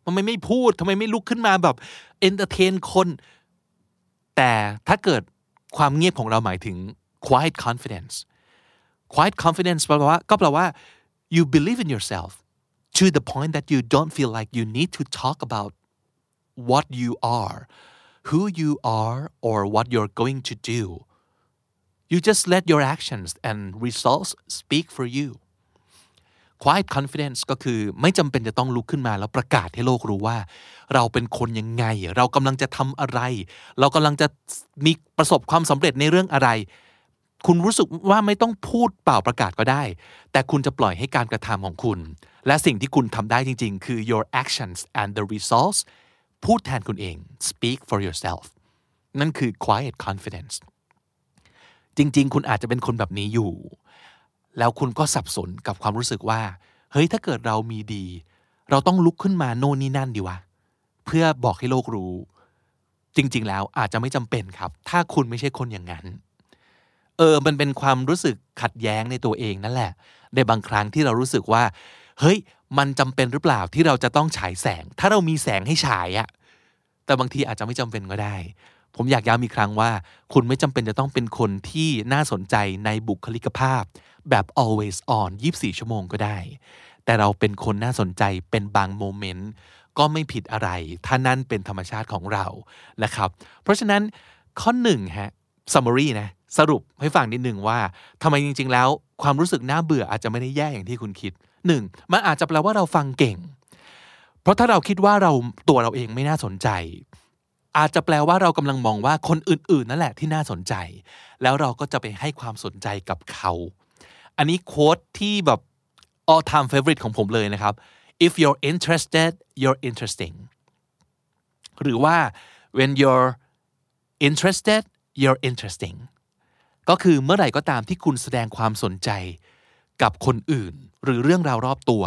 ทำไมไม่พูดทำไมไม่ลุกขึ้นมาแบบเอนเตอร์เทนคน แต่ถ้าเกิดความเงียบของเราหมายถึง quiet confidence quiet confidence แปลว่าก็แปลว่า you believe in yourself to the point that you don't feel like you need to talk about what you are who you are or what you're going to do you just let your actions and results speak for you quiet confidence ก็คือไม่จำเป็นจะต้องลุกขึ้นมาแล้วประกาศให้โลกรู้ว่า เราเป็นคนยังไง เรากำลังจะทำอะไร เรากำลังจะมีประสบความสำเร็จในเรื่องอะไร คุณรู้สึกว่าไม่ต้องพูดเปล่าประกาศก็ได้ แต่คุณจะปล่อยให้การกระทำของคุณ และสิ่งที่คุณทำได้จริง ๆ คือ your actions and the results พูดแทนคุณเอง speak for yourself นั่นคือ quiet confidence จริง ๆ คุณอาจจะเป็นคนแบบนี้อยู่ แล้วคุณก็สับสนกับความรู้สึกว่า เฮ้ยถ้าเกิดเรามีดี เราต้องลุกขึ้นมาโน่นนี่นั่นดีวะ เพื่อบอกให้โลกรู้ จริง ๆ แล้วอาจจะไม่จำเป็นครับ ถ้าคุณไม่ใช่คนอย่างนั้น เออ มันเป็นความรู้สึกขัดแย้งในตัวเองนั่นแหละ ในบางครั้งที่เรารู้สึกว่า เฮ้ยมันจำเป็นหรือเปล่าที่เราจะต้องฉายแสง ถ้าเรามีแสงให้ฉายอะแต่บางทีอาจจะไม่จำเป็นก็ได้ ผมอยากย้ำอีกครั้งว่า คุณไม่จำเป็นจะต้องเป็นคนที่น่าสนใจในบุคลิกภาพ แบบ always on 24 ชั่วโมงก็ได้ แต่เราเป็นคนน่าสนใจเป็นบางโมเมนต์ก็ไม่ผิดอะไร ถ้านั่นเป็นธรรมชาติของเรานะครับ เพราะฉะนั้นข้อหนึ่งฮะ summary นะสรุปให้ฟังนิดหนึ่งว่าทำไมจริง ๆ แล้ว ความรู้สึกน่าเบื่ออาจจะไม่ได้แย่อย่างที่คุณคิด หนึ่งมันอาจจะแปลว่าเราฟังเก่ง เพราะถ้าเราคิดว่าเราตัวเราเองไม่น่าสนใจ อาจจะแปลว่าเรากำลังมองว่าคนอื่นๆ นั่นแหละที่น่าสนใจ แล้วเราก็จะไปให้ความสนใจกับเขา อันนี้โค้ดที่แบบ all time favorite ของผมเลยนะครับ if you're interested you're interesting หรือว่า when you're interested you're interesting ก็คือเมื่อไหร่ก็ตามที่คุณแสดงความสนใจกับคนอื่น หรือเรื่องราวรอบตัว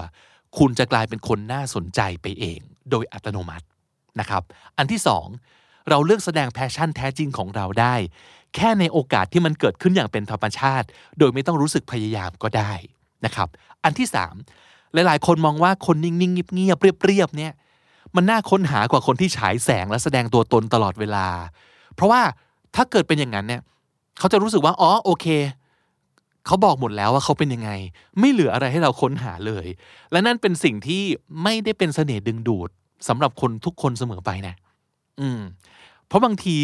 คุณจะกลายเป็นคนน่าสนใจไปเอง โดยอัตโนมัตินะครับ อันที่สองเราเลือกแสดงแพชชั่นแท้จริงของเราได้ แค่ในโอกาสที่มันเกิดขึ้นอย่างเป็นธรรมชาติ โดยไม่ต้องรู้สึกพยายามก็ได้นะครับ อันที่สามหลาย ๆ คนมองว่าคนนิ่ง ๆ เงียบ ๆ เรียบ ๆ เนี่ย มันน่าค้นหากว่าคนที่ฉายแสงและแสดงตัวตนตลอดเวลา เพราะว่าถ้าเกิดเป็นอย่างนั้นเนี่ย เขาจะรู้สึกว่า อ๋อ โอเค เขาบอกหมดแล้วว่าเขาเป็นยังไง ไม่เหลืออะไรให้เราค้นหาเลย และนั่นเป็นสิ่งที่ไม่ได้เป็นเสน่ห์ดึงดูดสำหรับคนทุกคนเสมอไปนะ อืม เพราะบางที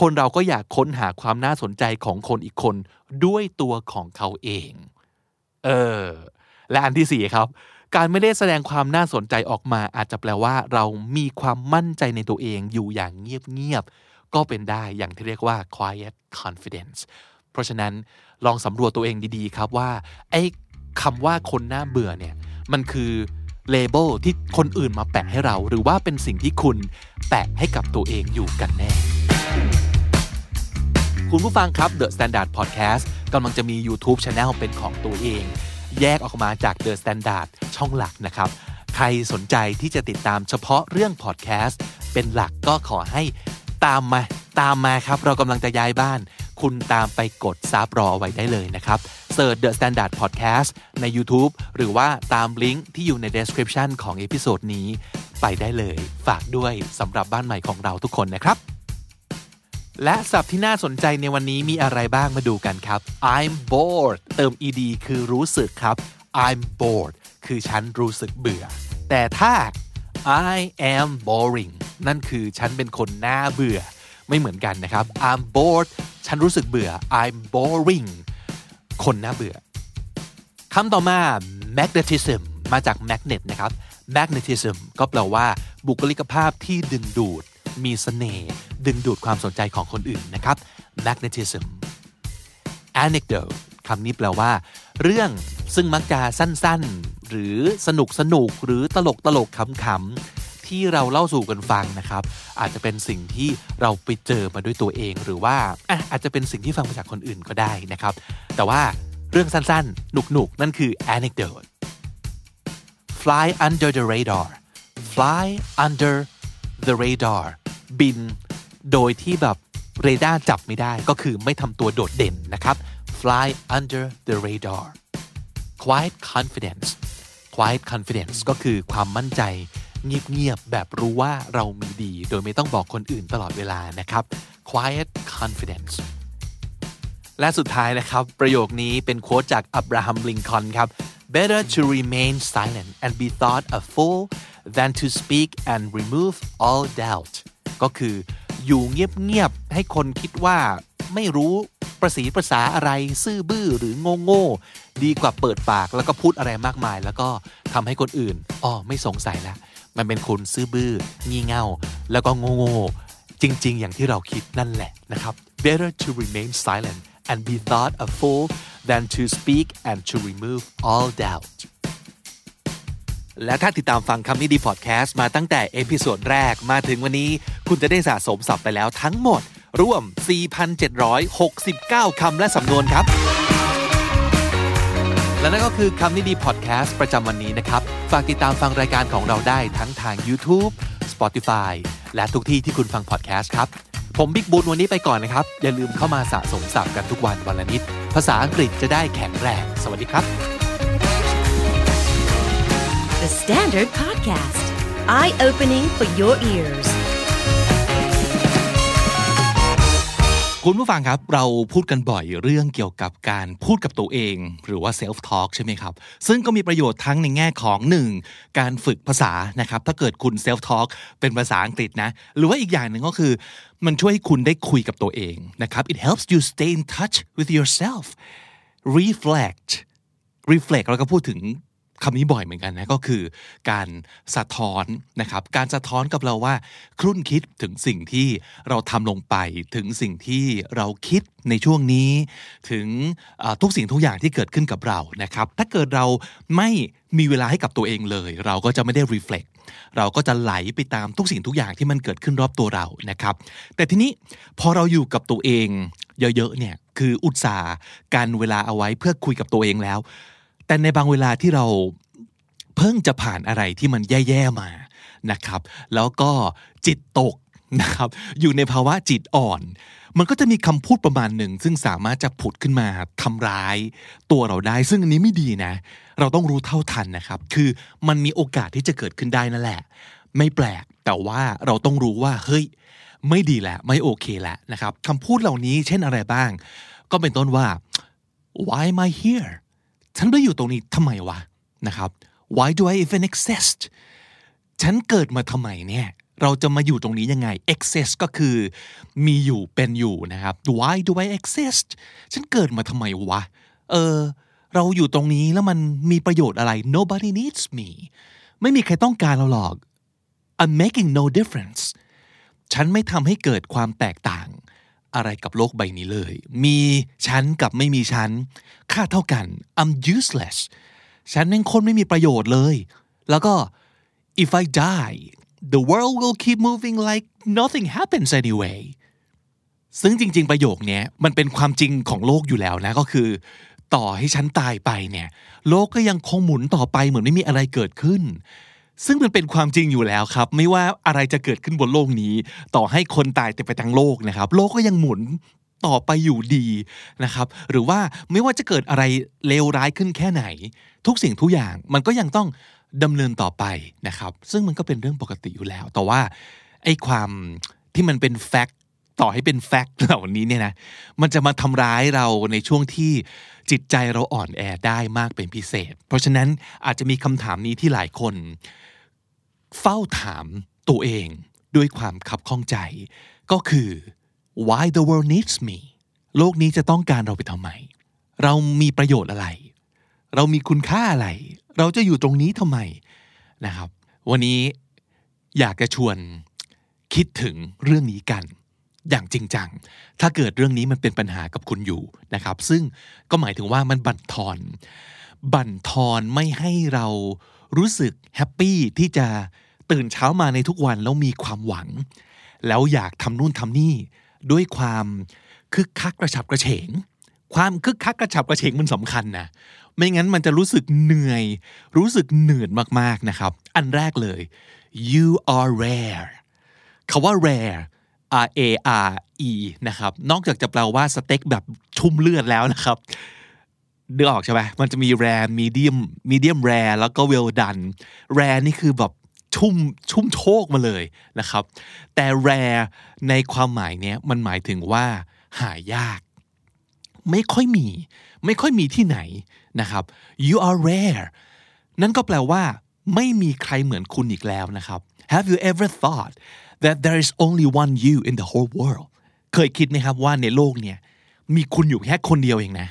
คนเราก็อยากค้นหาความน่าสนใจของคนอีกคนด้วยตัวของเขาเอง เออ และอันที่สี่ครับ การไม่ได้แสดงความน่าสนใจออกมา อาจจะแปลว่า เรามีความมั่นใจในตัวเองอยู่อย่างเงียบๆก็เป็นได้อย่างที่เรียกว่า quiet confidence เพราะฉะนั้น ลองสำรวจตัวเองดีๆครับว่าไอ้คำว่าคนน่าเบื่อเนี่ยมันคือเลเบลที่คนอื่นมาแปะให้เรา หรือว่าเป็นสิ่งที่คุณแปะให้กับตัวเองอยู่กันแน่ คุณผู้ฟังครับ The Standard Podcast กำลังจะมี YouTube Channel เป็นของตัวเอง แยกออกมาจาก The Standard ช่องหลักนะครับ ใครสนใจที่จะติดตามเฉพาะเรื่องพอดแคสต์เป็นหลักก็ขอให้ตามมาตามมาครับ เรากำลังจะย้ายบ้าน คุณตามไปกด sub รอไว้ได้เลยนะครับ search The Standard Podcast ใน YouTube หรือว่าตามลิงก์ที่อยู่ใน description ของ episode นี้ไปได้เลย ฝากด้วยสำหรับบ้านใหม่ของเราทุกคนนะครับ และศัพท์ที่น่าสนใจในวันนี้มีอะไรบ้างมาดูกันครับ I'm bored เติม ed คือรู้สึกครับ I'm bored คือฉันรู้สึกเบื่อ แต่ถ้า I am boring นั่นคือฉันเป็นคนน่าเบื่อ ไม่เหมือนกันนะครับ I'm bored ฉันรู้สึกเบื่อ I'm boring คนน่าเบื่อคำต่อมา magnetism มาจาก magnet นะครับ magnetism ก็แปลว่า บุคลิกภาพที่ดึงดูด มีเสน่ห์ดึงดูดความสนใจของคนอื่นนะครับ magnetism anecdote คำนี้แปลว่า เรื่องซึ่งมักจะสั้นๆ หรือสนุกสนุกหรือตลกตลกขำๆ ที่เราเล่าสู่กันฟังนะครับ อาจจะเป็นสิ่งที่เราไปเจอมาด้วยตัวเอง หรือว่าอาจจะเป็นสิ่งที่ฟังมาจากคนอื่นก็ได้นะครับ แต่ว่าเรื่องสั้นๆ หนุกๆ นั่นคือ anecdote fly under the radar fly under the radar บิน โดยที่แบบเรดาร์จับไม่ได้ก็คือไม่ทำตัวโดดเด่นนะครับ fly under the radar quiet confidence quiet confidence ก็คือความมั่นใจ เงียบๆแบบรู้ว่าเรามีดี โดยไม่ต้องบอกคนอื่นตลอดเวลานะครับ quiet confidence และสุดท้ายนะครับ ประโยคนี้เป็นโค้ดจากอับราฮัมลิงคอนครับ better to remain silent and be thought a fool than to speak and remove all doubt ก็คืออยู่เงียบๆให้คนคิดว่าไม่รู้ประสีประสาอะไรซื่อบื้อหรือโง่โง่ๆดีกว่าเปิดปากแล้วก็พูดอะไรมากมาย แล้วก็ทำให้คนอื่นอ๋อไม่สงสัยละ มันเป็นคนซื่อบื้องี่เง่า แล้วก็โง่โง่จริง ๆ อย่างที่เราคิดนั่นแหละนะครับ better to remain silent and be thought a fool than to speak and to remove all doubt และถ้าติดตามฟังคำนี้ดีพอดแคสต์มาตั้งแต่ episode แรกมาถึงวันนี้ คุณจะได้สะสมศัพท์ไปแล้วทั้งหมด รวม 4,769 คำและสำนวนครับ และนั่นก็คือคำนี้ดีพอดแคสต์ประจำวันนี้นะครับ ฝากติดตามฟังรายการของเราได้ทั้งทาง YouTube Spotify และทุกที่ที่คุณฟังพอดแคสต์ครับ ผมบิ๊กบุญวันนี้ไปก่อนนะครับ อย่าลืมเข้ามาสะสมศัพท์กันทุกวันวันละนิด ภาษาอังกฤษจะได้แข็งแรง สวัสดีครับ The Standard Podcast, eye opening for your ears. คุณผู้ฟังครับเราพูดกันบ่อยเรื่องเกี่ยวกับการพูดกับตัวเอง หรือว่า self talk ใช่ไหมครับ ซึ่งก็มีประโยชน์ทั้งในแง่ของ 1. การฝึกภาษานะครับถ้าเกิดคุณ self talk เป็นภาษาอังกฤษนะ หรือว่าอีกอย่างหนึ่งก็คือมันช่วยให้คุณได้คุยกับตัวเองนะครับ it helps you stay in touch with yourself reflect reflect เราก็พูดถึง คำนี้บ่อยเหมือนกันนะก็คือการสะท้อนนะครับการสะท้อนกับเราว่า ครุ่นคิดถึงสิ่งที่เราทำลงไป ถึงสิ่งที่เราคิดในช่วงนี้ ถึงทุกสิ่งทุกอย่างที่เกิดขึ้นกับเรานะครับ ถ้าเกิดเราไม่มีเวลาให้กับตัวเองเลย เราก็จะไม่ได้ reflect เราก็จะไหลไปตามทุกสิ่งทุกอย่างที่มันเกิดขึ้นรอบตัวเรานะครับ แต่ทีนี้พอเราอยู่กับตัวเองเยอะๆเนี่ยคืออุตสาห์การเวลาเอาไว้เพื่อคุยกับตัวเองแล้ว แต่ในบางเวลาที่เราเพิ่งจะผ่านอะไรที่มันแย่ๆมานะครับ แล้วก็จิตตกนะครับ อยู่ในภาวะจิตอ่อน มันก็จะมีคำพูดประมาณหนึ่ง ซึ่งสามารถจะผุดขึ้นมาทำร้าย ตัวเราได้ ซึ่งอันนี้ไม่ดีนะ เราต้องรู้เท่าทันนะครับ คือมันมีโอกาสที่จะเกิดขึ้นได้นั่นแหละ ไม่แปลก แต่ว่าเราต้องรู้ว่า เฮ้ย ไม่ดีแหละ ไม่โอเคแหละนะครับคำพูดเหล่านี้เช่นอะไรบ้าง ก็เป็นต้นว่า why am I here ฉันไปอยู่ตรงนี้ทำไมวะนะครับ why do I even exist ฉันเกิดมาทำไมเนี่ย เราจะมาอยู่ตรงนี้ยังไง exist ก็คือมีอยู่เป็นอยู่นะครับ why do I exist ฉันเกิดมาทำไมวะ เออ เราอยู่ตรงนี้แล้วมันมีประโยชน์อะไร nobody needs me ไม่มีใครต้องการเราหรอก I'm making no difference ฉันไม่ทำให้เกิดความแตกต่าง อะไรกับโลกใบนี้เลย มีฉันกับไม่มีฉัน ค่าเท่ากัน I'm useless ฉันเป็นคนไม่มีประโยชน์เลย แล้วก็ if I die the world will keep moving like nothing happens anyway ซึ่งจริง ๆ ประโยคเนี้ยมันเป็นความจริงของโลกอยู่แล้วนะ ก็คือ ต่อให้ฉันตายไปเนี่ย โลกก็ยังคงหมุนต่อไปเหมือนไม่มีอะไรเกิดขึ้น ซึ่งมันเป็นความจริงอยู่แล้วครับ ไม่ว่าอะไรจะเกิดขึ้นบนโลกนี้ ต่อให้คนตายแต่ไปทั้งโลกนะครับ โลกก็ยังหมุนต่อไปอยู่ดีนะครับ หรือว่าไม่ว่าจะเกิดอะไรเลวร้ายขึ้นแค่ไหน ทุกสิ่งทุกอย่างมันก็ยังต้องดำเนินต่อไปนะครับ ซึ่งมันก็เป็นเรื่องปกติอยู่แล้ว แต่ว่าไอ้ความที่มันเป็นแฟกต์ต่อให้เป็นแฟกต์เหล่านี้เนี่ยนะมันจะมาทำร้ายเราในช่วงที่จิตใจเราอ่อนแอได้มากเป็นพิเศษ เพราะฉะนั้นอาจจะมีคำถามนี้ที่หลายคน เฝ้าถามตัวเองด้วยความคับข้องใจ ก็คือ why the world needs me โลกนี้จะต้องการเราไปทำไม เรามีประโยชน์อะไร เรามีคุณค่าอะไร เราจะอยู่ตรงนี้ทำไมนะครับ วันนี้อยากจะชวนคิดถึงเรื่องนี้กัน อย่างจริงจัง ถ้าเกิดเรื่องนี้มันเป็นปัญหากับคุณอยู่นะครับ ซึ่งก็หมายถึงว่ามันบั่นทอน บั่นทอนไม่ให้เรา รู้สึกแฮปปี้ที่จะตื่นเช้ามาในทุกวันแล้วมีความหวัง แล้วอยากทำนู่นทำนี่ ด้วยความคึกคักกระฉับกระเฉง ความคึกคักกระฉับกระเฉงมันสำคัญนะไม่งั้นมันจะรู้สึกเหนื่อย รู้สึกเหนื่อยมากๆนะครับ อันแรกเลย you are rare คาว่า rare R A R E นะครับ นอกจากจะแปลว่าสเต็กแบบชุ่มเลือดแล้วนะครับ เดือออกใช่ไหมมันจะมี rare medium medium rare แล้วก็ well done rare นี่คือแบบชุ่มชุ่มโชคมาเลยนะครับ แต่ rare ในความหมายเนี้ยมันหมายถึงว่าหายาก ไม่ค่อยมี ไม่ค่อยมีที่ไหนนะครับ you are rare นั่นก็แปลว่า ไม่มีใครเหมือนคุณอีกแล้วนะครับ Have you ever thought that there is only one you in the whole world เคยคิดไหมครับว่าในโลกเนี่ยมีคุณอยู่แค่คนเดียวเองนะ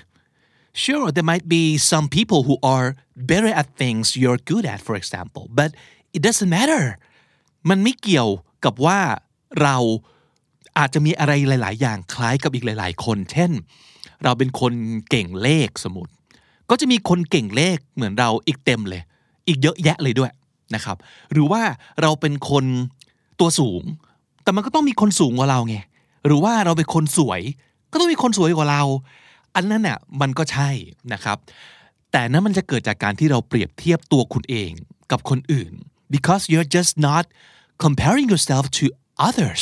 Sure there might be some people who are better at things you're good at for example but it doesn't matter มันไม่เกี่ยวกับว่าเราอาจจะมีอะไรหลาย ๆ อย่างคล้ายกับอีกหลาย ๆ คน เช่น เราเป็นคนเก่งเลขสมมติ ก็จะมีคนเก่งเลขเหมือนเราอีกเต็มเลย อีกเยอะแยะเลยด้วยนะครับ หรือว่าเราเป็นคนตัวสูง แต่มันก็ต้องมีคนสูงกว่าเราไง หรือว่าเราเป็นคนสวย ก็ต้องมีคนสวยกว่าเรา อันนั้นน่ะมันก็ใช่นะครับ แต่นั้นมันจะเกิดจากการที่เราเปรียบเทียบตัวคุณเองกับคนอื่น because you're just not comparing yourself to others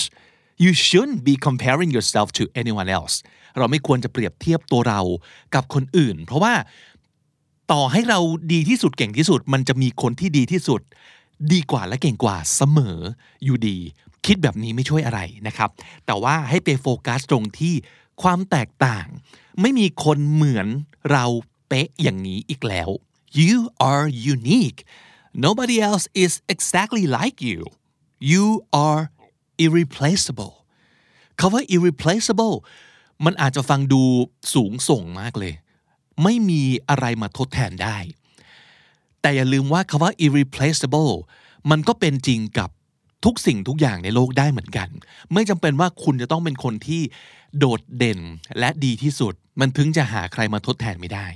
you shouldn't be comparing yourself to anyone else เราไม่ควรจะเปรียบเทียบตัวเรากับคนอื่น เพราะว่าต่อให้เราดีที่สุดเก่งที่สุด มันจะมีคนที่ดีที่สุด ดีกว่าและเก่งกว่าเสมออยู่ดี คิดแบบนี้ไม่ช่วยอะไรนะครับ แต่ว่าให้ไปโฟกัสตรงที่ความแตกต่าง ไม่มีคนเหมือนเราเป๊ะอย่างนี้อีกแล้ว you are unique nobody else is exactly like you you are irreplaceable คาว่า irreplaceable มันอาจจะฟังดูสูงส่งมากเลย ไม่มีอะไรมาทดแทนได้ แต่อย่าลืมว่าคาว่า irreplaceable มันก็เป็นจริงกับทุกสิ่งทุกอย่างในโลกได้เหมือนกัน ไม่จำเป็นว่าคุณจะต้องเป็นคนที่โดดเด่นและดีที่สุด มันถึงจะหาใครมาทดแทนไม่ได้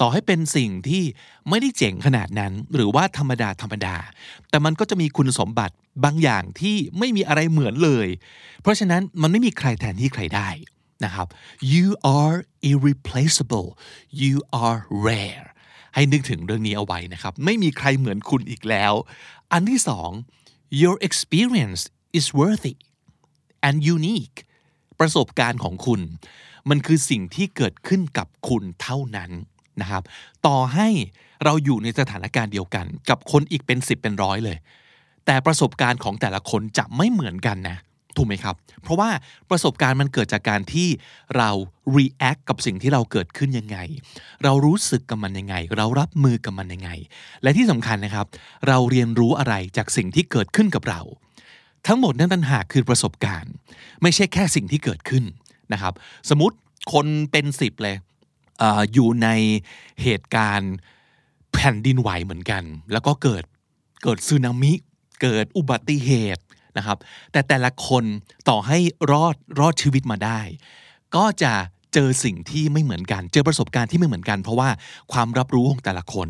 ต่อให้เป็นสิ่งที่ไม่ได้เจ๋งขนาดนั้น หรือว่าธรรมดาธรรมดา แต่มันก็จะมีคุณสมบัติบางอย่างที่ไม่มีอะไรเหมือนเลย เพราะฉะนั้นมันไม่มีใครแทนที่ใครได้นะครับ you are irreplaceable you are rare ให้นึกถึงเรื่องนี้เอาไว้นะครับ ไม่มีใครเหมือนคุณอีกแล้ว อันที่สอง your experience is worthy and unique ประสบการณ์ของคุณ มันคือสิ่งที่เกิดขึ้นกับคุณเท่านั้นนะครับ ต่อให้เราอยู่ในสถานการณ์เดียวกัน กับคนอีกเป็นสิบเป็นร้อยเลย แต่ประสบการณ์ของแต่ละคนจะไม่เหมือนกันนะถูกไหมครับ เพราะว่าประสบการณ์มันเกิดจากการที่เรา react กับสิ่งที่เราเกิดขึ้นยังไง เรารู้สึกกับมันยังไง เรารับมือกับมันยังไง และที่สำคัญนะครับ เราเรียนรู้อะไรจากสิ่งที่เกิดขึ้นกับเรา ทั้งหมดนั้นต่างหากคือประสบการณ์ ไม่ใช่แค่สิ่งที่เกิดขึ้นนะครับ สมมติคนเป็นสิบเลยออยู่ในเหตุการณ์แผ่นดินไหวเหมือนกัน แล้วก็เกิดเกิดสึนามิ เกิดอุบัติเหตุนะครับ แต่แต่ละคนต่อให้รอดรอดชีวิตมาได้ ก็จะเจอสิ่งที่ไม่เหมือนกัน เจอประสบการณ์ที่ไม่เหมือนกัน เพราะว่าความรับรู้ของแต่ละคน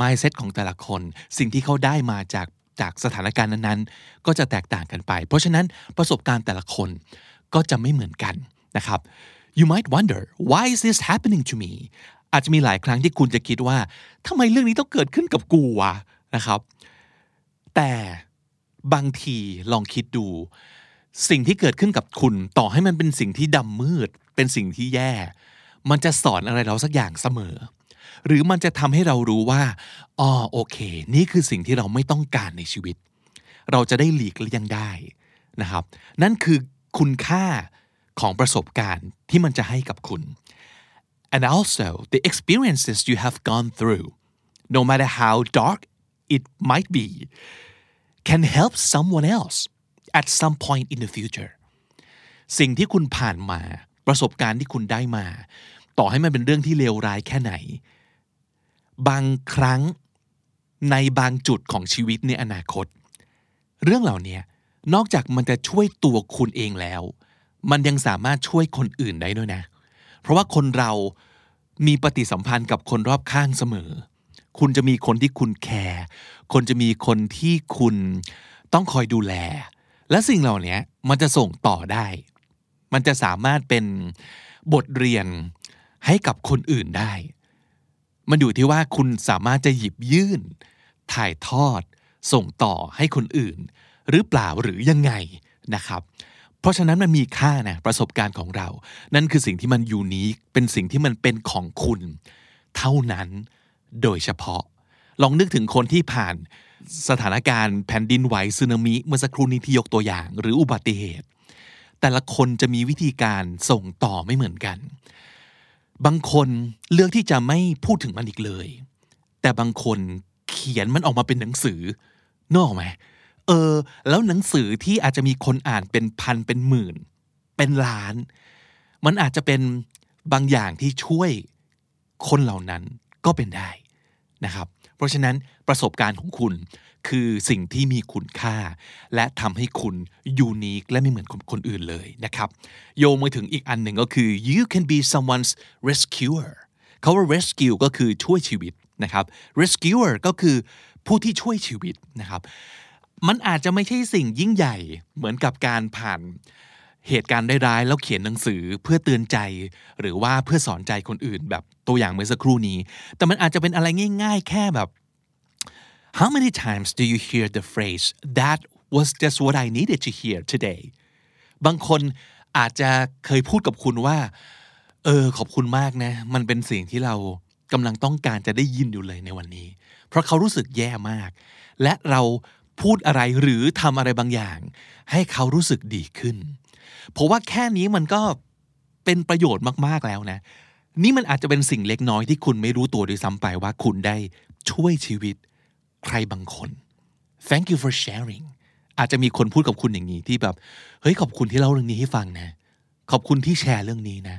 mindset ของแต่ละคน สิ่งที่เขาได้มาจาก จากสถานการณ์นั้นๆ ก็จะแตกต่างกันไป เพราะฉะนั้นประสบการณ์แต่ละคนก็จะไม่เหมือนกันนะครับ you might wonder why is this happening to me อาจจะมีหลายครั้งที่คุณจะคิดว่าทำไมเรื่องนี้ต้องเกิดขึ้นกับกูวะนะครับ แต่บางทีลองคิดดู สิ่งที่เกิดขึ้นกับคุณ ต่อให้มันเป็นสิ่งที่ดำมืด เป็นสิ่งที่แย่ มันจะสอนอะไรเราสักอย่างเสมอ หรือมันจะทำให้เรารู้ว่าอ๋อโอเค นี่คือสิ่งที่เราไม่ต้องการในชีวิต เราจะได้หลีกเลี่ยงได้นะครับ นั่นคือคุณค่าของประสบการณ์ที่มันจะให้กับคุณ and also the experiences you have gone through no matter how dark it might be can help someone else at some point in the future สิ่งที่คุณผ่านมาประสบการณ์ที่คุณได้มา ต่อให้มันเป็นเรื่องที่เลวร้ายแค่ไหน บางครั้งในบางจุดของชีวิตในอนาคต เรื่องเหล่านี้นอกจากมันจะช่วยตัวคุณเองแล้ว มันยังสามารถช่วยคนอื่นได้ด้วยนะ เพราะว่าคนเรามีปฏิสัมพันธ์กับคนรอบข้างเสมอ คุณจะมีคนที่คุณแคร์คนจะมีคนที่คุณต้องคอยดูแล และสิ่งเหล่านี้มันจะส่งต่อได้ มันจะสามารถเป็นบทเรียนให้กับคนอื่นได้ มันอยู่ที่ว่าคุณสามารถจะหยิบยื่น ถ่ายทอด ส่งต่อให้คนอื่น หรือเปล่าหรือยังไงนะครับ เพราะฉะนั้นมันมีค่านะประสบการณ์ของเรา นั่นคือสิ่งที่มันยูนิคเป็นสิ่งที่มันเป็นของคุณ เท่านั้นโดยเฉพาะ ลองนึกถึงคนที่ผ่านสถานการณ์แผ่นดินไหวสึนามิเมื่อสักครู่นี้ที่ยกตัวอย่าง หรืออุบัติเหตุ แต่ละคนจะมีวิธีการส่งต่อไม่เหมือนกัน บางคนเลือกที่จะไม่พูดถึงมันอีกเลย แต่บางคนเขียนมันออกมาเป็นหนังสือนกออกไหมเออ แล้วหนังสือที่อาจจะมีคนอ่านเป็นพันเป็นหมื่น เป็นล้าน มันอาจจะเป็นบางอย่างที่ช่วยคนเหล่านั้นก็เป็นได้นะครับ เพราะฉะนั้นประสบการณ์ของคุณ คือสิ่งที่มีคุณค่า และทำให้คุณยูนิคและไม่เหมือนคนคนอื่นเลยนะครับ โยงมาถึงอีกอันหนึ่งก็คือ you can be someone's rescuer เขาว่า rescue ก็คือช่วยชีวิตนะครับ rescuer ก็คือผู้ที่ช่วยชีวิตนะครับ มันอาจจะไม่ใช่สิ่งยิ่งใหญ่เหมือนกับการผ่านเหตุการณ์ร้ายๆแล้วเขียนหนังสือเพื่อเตือนใจ หรือว่าเพื่อสอนใจคนอื่นแบบตัวอย่างเมื่อสักครู่นี้ แต่มันอาจจะเป็นอะไรง่าย ๆ แค่แบบ How many times do you hear the phrase that was just what I needed to hear today บางคนอาจจะเคยพูดกับคุณว่า เออ ขอบคุณมากนะ มันเป็นสิ่งที่เรากำลังต้องการจะได้ยินอยู่เลยในวันนี้ เพราะเขารู้สึกแย่มาก และเราพูดอะไรหรือทำอะไรบางอย่าง ให้เขารู้สึกดีขึ้น เพราะว่าแค่นี้มันก็เป็นประโยชน์มากๆแล้วนะ นี่มันอาจจะเป็นสิ่งเล็กน้อยที่คุณไม่รู้ตัวด้วยซ้ำไปว่าคุณได้ช่วยชีวิต ใครบางคน thank you for sharing อาจจะมีคนพูดกับคุณอย่างนี้ที่แบบเฮ้ยขอบคุณที่เล่าเรื่องนี้ให้ฟังนะ ขอบคุณที่แชร์เรื่องนี้นะ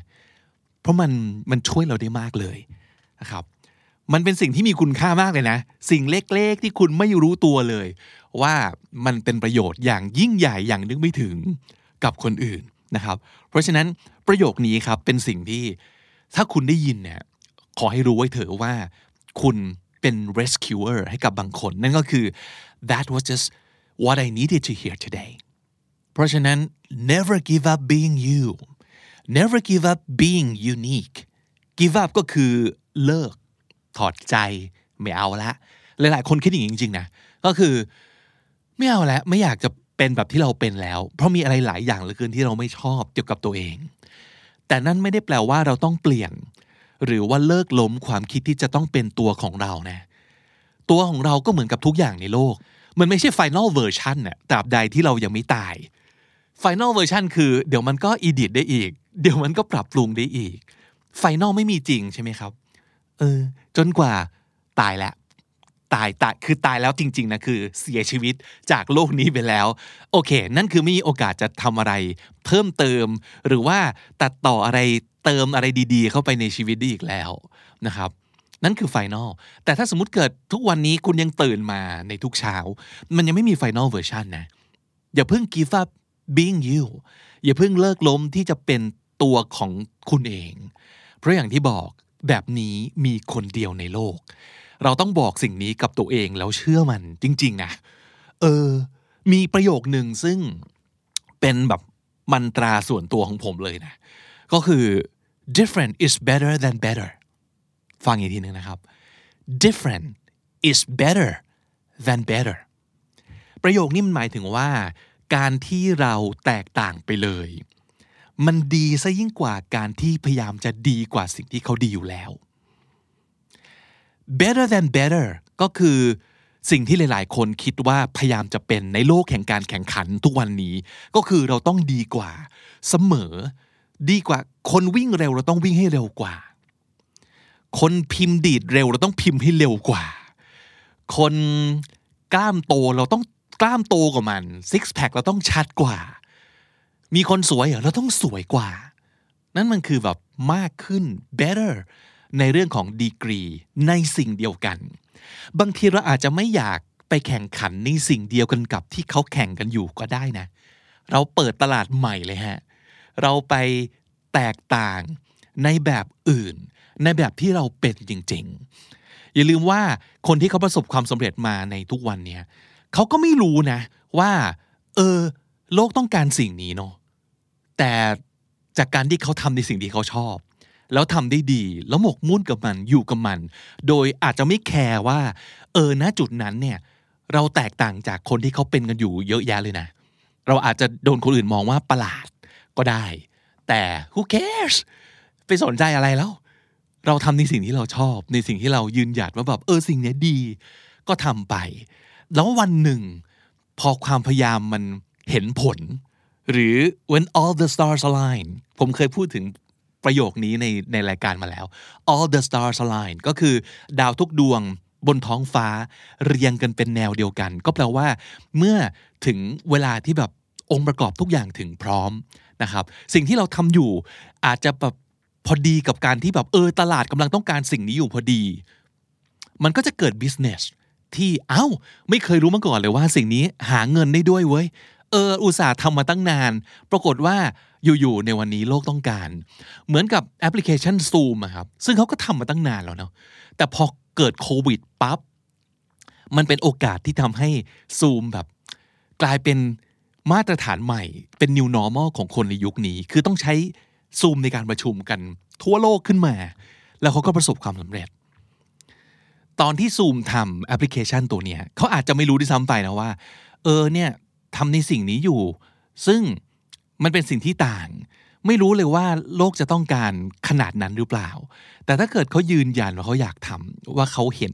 เพราะมันมันช่วยเราได้มากเลยนะครับ มันเป็นสิ่งที่มีคุณค่ามากเลยนะ สิ่งเล็กๆ ที่คุณไม่รู้ตัวเลย ว่ามันเป็นประโยชน์อย่างยิ่งใหญ่อย่างนึกไม่ถึงกับคนอื่นนะครับ เพราะฉะนั้นประโยคนี้ครับเป็นสิ่งที่ถ้าคุณได้ยินเนี่ยขอให้รู้ไว้เถอะว่า คุณ เป็น rescuer ให้กับบางคน นั่นก็คือ that was just what I needed to hear today เพราะฉะนั้น never give up being you never give up being unique give up ก็คือเลิก ถอดใจ ไม่เอาละ หลาย ๆ คนคิดอย่างนี้จริง ๆ นะ ก็คือ ไม่เอาแล้ว ไม่อยากจะเป็นแบบที่เราเป็นแล้ว เพราะมีอะไรหลายอย่างเหลือเกินที่เราไม่ชอบเกี่ยวกับตัวเอง แต่นั่นไม่ได้แปลว่าเราต้องเปลี่ยน หรือว่าเลิกล้มความคิดที่จะต้องเป็นตัวของเรานะ ตัวของเราก็เหมือนกับทุกอย่างในโลก มันไม่ใช่ final version น่ะตราบใดที่เรายังไม่ตาย final version คือเดี๋ยวมันก็ edit ได้อีก เดี๋ยวมันก็ปรับปรุงได้อีก final ไม่มีจริงใช่ไหมครับ เออ จนกว่าตายแล้ว ตายตายคือตายแล้วจริง ๆนะคือเสียชีวิตจากโลกนี้ไปแล้ว โอเค นั่นคือไม่มีโอกาสจะทำอะไร เพิ่มเติม หรือว่าตัดต่ออะไรเติมอะไรดี ๆ เข้าไปในชีวิตได้อีกแล้วนะครับนั่นคือไฟนอลแต่ถ้าสมมติเกิดทุกวันนี้คุณยังตื่นมาในทุกเช้า มันยังไม่มี final version นะ อย่าเพิ่ง give up being you อย่าเพิ่งเลิกล้มที่จะเป็นตัวของคุณเอง เพราะอย่างที่บอกแบบนี้มีคนเดียวในโลก เราต้องบอกสิ่งนี้กับตัวเองแล้วเชื่อมันจริง ๆ นะ เออ มีประโยคหนึ่งซึ่งเป็นแบบมันตราส่วนตัวของผมเลยนะ ก็คือ different is better than better ฟังอีกทีหนึ่งนะครับ different is better than better ประโยคนี้มันหมายถึงว่า การที่เราแตกต่างไปเลย มันดีซะยิ่งกว่าการที่พยายามจะดีกว่าสิ่งที่เขาดีอยู่แล้ว better than better ก็คือสิ่งที่หลายๆ คนคิดว่าพยายามจะเป็นในโลกแห่งการแข่งขันทุกวันนี้ ก็คือเราต้องดีกว่า เสมอ ดีกว่า คนวิ่งเร็วเราต้องวิ่งให้เร็วกว่า คนพิมพ์ดีดเร็วเราต้องพิมพ์ให้เร็วกว่า คนกล้ามโตเราต้องกล้ามโตกว่ามันซิกแพคเราต้องชัดกว่า มีคนสวยเหรอเราต้องสวยกว่า นั่นมันคือแบบมากขึ้น better ในเรื่องของดีกรีในสิ่งเดียวกัน บางทีเราอาจจะไม่อยากไปแข่งขันในสิ่งเดียวกันกับที่เขาแข่งกันอยู่ก็ได้นะ เราเปิดตลาดใหม่เลยฮะ เราไปแตกต่างในแบบอื่น ในแบบที่เราเป็นจริง ๆ อย่าลืมว่าคนที่เขาประสบความสำเร็จมาในทุกวันเนี้ยเขาก็ไม่รู้นะ ว่า เออ โลกต้องการสิ่งนี้เนาะแต่จากการที่เขาทำในสิ่งที่เขาชอบ แล้วทำได้ดี แล้วหมกมุ่นกับมันอยู่กับมัน โดยอาจจะไม่แคร์ว่า เออณจุดนั้นเนี่ย เราแตกต่างจากคนที่เขาเป็นกันอยู่เยอะแยะเลยนะ เราอาจจะโดนคนอื่นมองว่าประหลาดก็ได้ แต่ who cares ไปสนใจอะไรแล้ว เราทำในสิ่งที่เราชอบ ในสิ่งที่เรายืนหยัดว่าแบบเออสิ่งนี้ดี ก็ทำไป แล้ววันหนึ่ง พอความพยายามมันเห็นผล หรือ when all the stars align ผมเคยพูดถึง ประโยคนี้ในในรายการมาแล้ว all the stars align ก็คือดาวทุกดวงบนท้องฟ้าเรียงกันเป็นแนวเดียวกัน ก็แปลว่า เมื่อถึงเวลาที่แบบองค์ประกอบทุกอย่างถึงพร้อมนะครับ สิ่งที่เราทำอยู่อาจจะแบบพอดีกับการที่แบบเออตลาดกำลังต้องการสิ่งนี้อยู่พอดี มันก็จะเกิด business ที่เอ้า ไม่เคยรู้มาก่อนเลยว่าสิ่งนี้หาเงินได้ด้วยเว้ย เอออุตส่าห์ทำมาตั้งนาน ปรากฏว่าอยู่ๆในวันนี้โลกต้องการ เหมือนกับแอปพลิเคชัน Zoom อะครับ ซึ่งเขาก็ทำมาตั้งนานแล้วเนาะแต่พอเกิดโควิดปั๊บมันเป็นโอกาสที่ทำให้ Zoom แบบ กลายเป็นมาตรฐานใหม่ เป็น new normal ของคนในยุคนี้ คือต้องใช้ Zoom ในการประชุมกันทั่วโลกขึ้นมา แล้วเขาก็ประสบความสำเร็จ ตอนที่ซูมทำแอปพลิเคชันตัวเนี้ยเขาอาจจะไม่รู้ด้วยซ้ำไปนะว่า เออเนี่ย ทำในสิ่งนี้อยู่ ซึ่งมันเป็นสิ่งที่ต่าง ไม่รู้เลยว่าโลกจะต้องการขนาดนั้นหรือเปล่า แต่ถ้าเกิดเขายืนยันว่าเขาอยากทำว่าเขาเห็น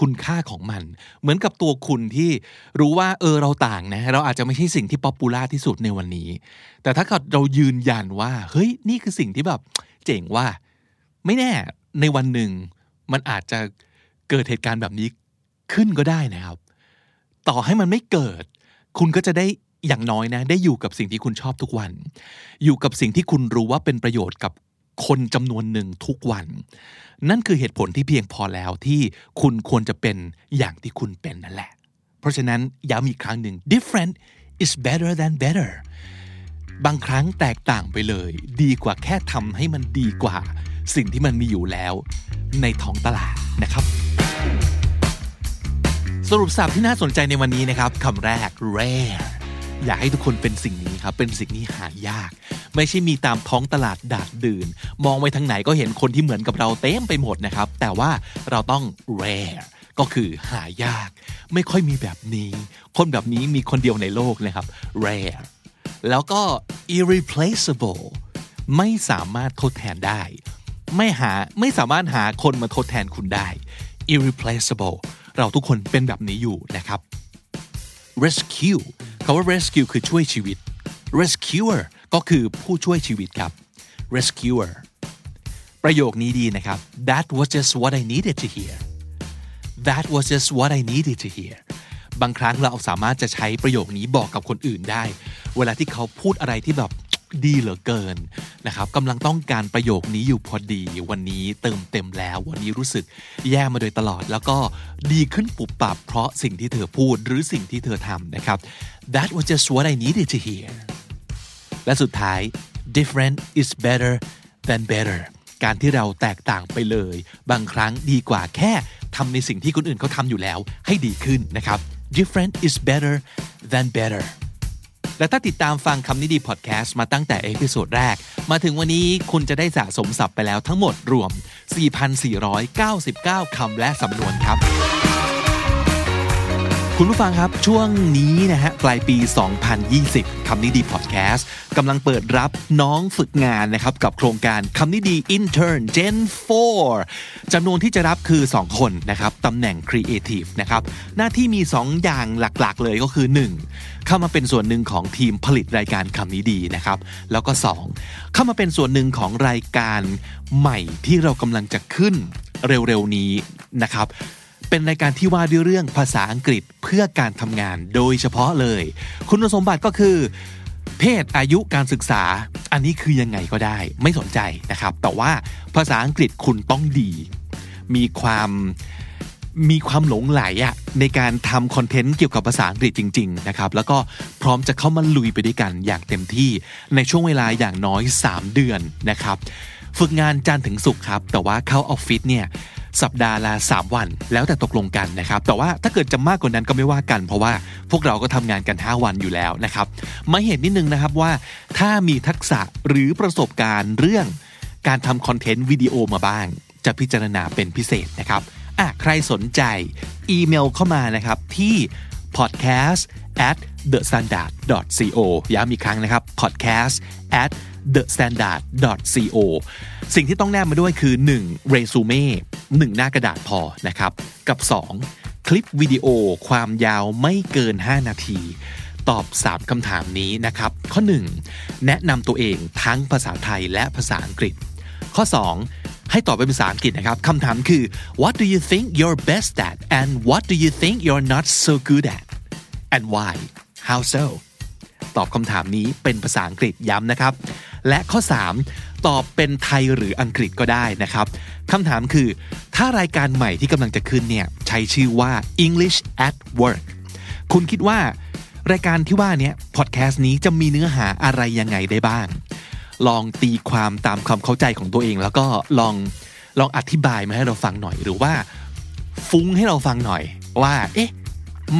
คุณค่าของมัน เหมือนกับตัวคุณที่รู้ว่าเออเราต่างนะเราอาจจะไม่ใช่สิ่งที่ popular ที่สุดในวันนี้ แต่ถ้าเกิดเรายืนยันว่า เฮ้ยนี่คือสิ่งที่แบบเจ๋งว่ะ ไม่แน่ในวันหนึ่ง มันอาจจะเกิดเหตุการณ์แบบนี้ขึ้นก็ได้นะครับ ต่อให้มันไม่เกิด คุณก็จะได้อย่างน้อยนะ ได้อยู่กับสิ่งที่คุณชอบทุกวัน อยู่กับสิ่งที่คุณรู้ว่าเป็นประโยชน์กับคนจำนวนหนึ่งทุกวัน นั่นคือเหตุผลที่เพียงพอแล้วที่คุณควรจะเป็นอย่างที่คุณเป็นนั่นแหละ เพราะฉะนั้นย้ำอีกครั้งหนึ่ง different is better than better บางครั้งแตกต่างไปเลย ดีกว่าแค่ทำให้มันดีกว่า สิ่งที่มันมีอยู่แล้ว ในท้องตลาดนะครับ สรุปสับที่น่าสนใจในวันนี้นะครับคำแรก rare อยากให้ทุกคนเป็นสิ่งนี้ครับ เป็นสิ่งที่หายาก ไม่ใช่มีตามท้องตลาดดาดดื่น มองไปทางไหนก็เห็นคนที่เหมือนกับเราเต็มไปหมดนะครับ แต่ว่าเราต้อง rare ก็คือหายาก ไม่ค่อยมีแบบนี้ คนแบบนี้มีคนเดียวในโลกนะครับ rare แล้วก็ irreplaceable ไม่สามารถทดแทนได้ ไม่หาไม่สามารถหาคนมาทดแทนคุณได้ irreplaceable เราทุกคนเป็นแบบนี้อยู่นะครับ rescue คาว่า rescue คือช่วยชีวิต rescuer ก็คือผู้ช่วยชีวิตครับ rescuer ประโยคนี้ดีนะครับ that was just what I needed to hear that was just what I needed to hear บางครั้งเราสามารถจะใช้ประโยคนี้บอกกับคนอื่นได้ เวลาที่เขาพูดอะไรที่แบบ ดีเหลือเกินนะครับกำลังต้องการประโยคนี้อยู่พอดี วันนี้เติมเต็มแล้ว วันนี้รู้สึกแย่มาโดยตลอด แล้วก็ดีขึ้นปุบปับเพราะสิ่งที่เธอพูดหรือสิ่งที่เธอทำนะครับ that was just what I needed to hear และสุดท้าย different is better than better การที่เราแตกต่างไปเลย บางครั้งดีกว่าแค่ทำในสิ่งที่คนอื่นเขาทำอยู่แล้วให้ดีขึ้นนะครับ different is better than better และถ้าติดตามฟังคำนี้ดีพอดแคสต์มาตั้งแต่ episode แรก มาถึงวันนี้คุณจะได้สะสมศัพท์ไปแล้วทั้งหมดรวม 4,499 คำและสำนวนครับ คุณผู้ฟังครับช่วงนี้นะฮะปลายปี 2020 คำนี้ดีพอดแคสต์กำลังเปิดรับน้องฝึกงานนะครับกับโครงการคำนี้ดี Intern Gen 4จำนวนที่จะรับคือ 2 คนนะครับตำแหน่ง Creative นะครับหน้าที่มี 2 อย่างหลักๆเลยก็คือ 1. เข้ามาเป็นส่วนหนึ่งของทีมผลิตรายการคำนี้ดีนะครับแล้วก็ 2. เข้ามาเป็นส่วนหนึ่งของรายการใหม่ที่เรากำลังจะขึ้นเร็วๆนี้นะครับ เป็นรายการที่ว่าด้วยเรื่องภาษาอังกฤษเพื่อการทำงานโดยเฉพาะเลย คุณสมบัติก็คือ เพศอายุการศึกษา อันนี้คือยังไงก็ได้ ไม่สนใจนะครับ แต่ว่าภาษาอังกฤษคุณต้องดี มีความมีความหลงไหลอะในการทำคอนเทนต์เกี่ยวกับภาษาอังกฤษจริง ๆ นะครับ แล้วก็พร้อมจะเข้ามาลุยไปด้วยกันอย่างเต็มที่ในช่วงเวลาอย่างน้อย 3 เดือนนะครับ ฝึกงานจันทร์ถึงศุกร์ครับ แต่ว่าเข้าออฟฟิศเนี่ย สัปดาห์ละ3 วัน แล้วแต่ตกลงกันนะครับ แต่ว่าถ้าเกิดจะมากกว่านั้นก็ไม่ว่ากัน เพราะว่าพวกเราก็ทำงานกัน 5 วันอยู่แล้วนะครับ มาเห็นนิดนึงนะครับว่า ถ้ามีทักษะหรือประสบการณ์เรื่อง การทำคอนเทนต์วิดีโอมาบ้าง จะพิจารณาเป็นพิเศษนะครับอะใครสนใจอีเมลเข้ามานะครับที่ podcast at the standard co ย้ำอีกครั้งนะครับ podcast at the standard co สิ่งที่ต้องแนบมาด้วยคือ 1. เรซูเม่1หน้ากระดาษพอนะครับ กับ 2. คลิปวิดีโอความยาวไม่เกิน 5 นาที ตอบ 3คำถามนี้นะครับ ข้อ 1. แนะนำตัวเองทั้งภาษาไทยและภาษาอังกฤษ ข้อ 2 ให้ตอบเป็นภาษาอังกฤษนะครับคำถามคือ what do you think you're best at and what do you think you're not so good at and why how so ตอบคำถามนี้เป็นภาษาอังกฤษย้ำนะครับ และข้อ 3 ตอบเป็นไทยหรืออังกฤษก็ได้นะครับคำถามคือ ถ้ารายการใหม่ที่กำลังจะขึ้นเนี่ยใช้ชื่อว่า English at Work คุณคิดว่ารายการที่ว่านี้พอดแคสต์นี้จะมีเนื้อหาอะไรยังไงได้บ้าง ลองตีความตามความเข้าใจของตัวเอง แล้วก็ลองลองอธิบายมาให้เราฟังหน่อย หรือว่า ฟุ้งให้เราฟังหน่อยว่า เอ๊ะ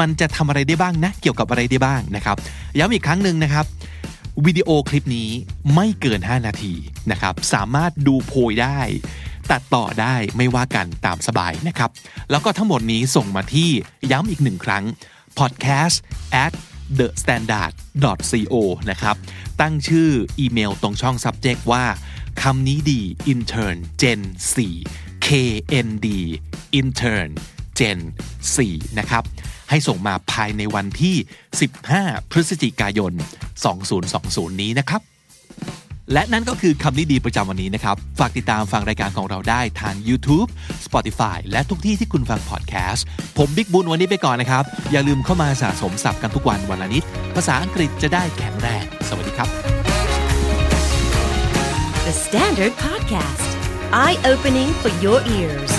มันจะทำอะไรได้บ้างนะ เกี่ยวกับอะไรได้บ้างนะครับย้ำอีกครั้งหนึ่งนะครับ วิดีโอคลิปนี้ไม่เกิน 5 นาทีนะครับ สามารถดูโพยได้ ตัดต่อได้ไม่ว่ากันตามสบายนะครับ แล้วก็ทั้งหมดนี้ส่งมาที่ย้ำอีกหนึ่งครั้ง podcast at the standard co นะครับ ตั้งชื่ออีเมลตรงช่อง subject ว่าคำนี้ดี intern gen 4 knd intern gen 4นะครับ ให้ส่งมาภายในวันที่ 15 พฤศจิกายน 2020 นี้นะครับ และนั่นก็คือคำนี้ดีประจำวันนี้นะครับ ฝากติดตามฟังรายการของเราได้ทาง YouTube Spotify และทุกที่ที่คุณฟังพอดแคสต์ ผมบิ๊กบุญวันนี้ไปก่อนนะครับ อย่าลืมเข้ามาสะสมศัพท์กันทุกวันวันละนิด ภาษาอังกฤษจะได้แข็งแรง สวัสดีครับ The Standard Podcast, eye opening for your ears.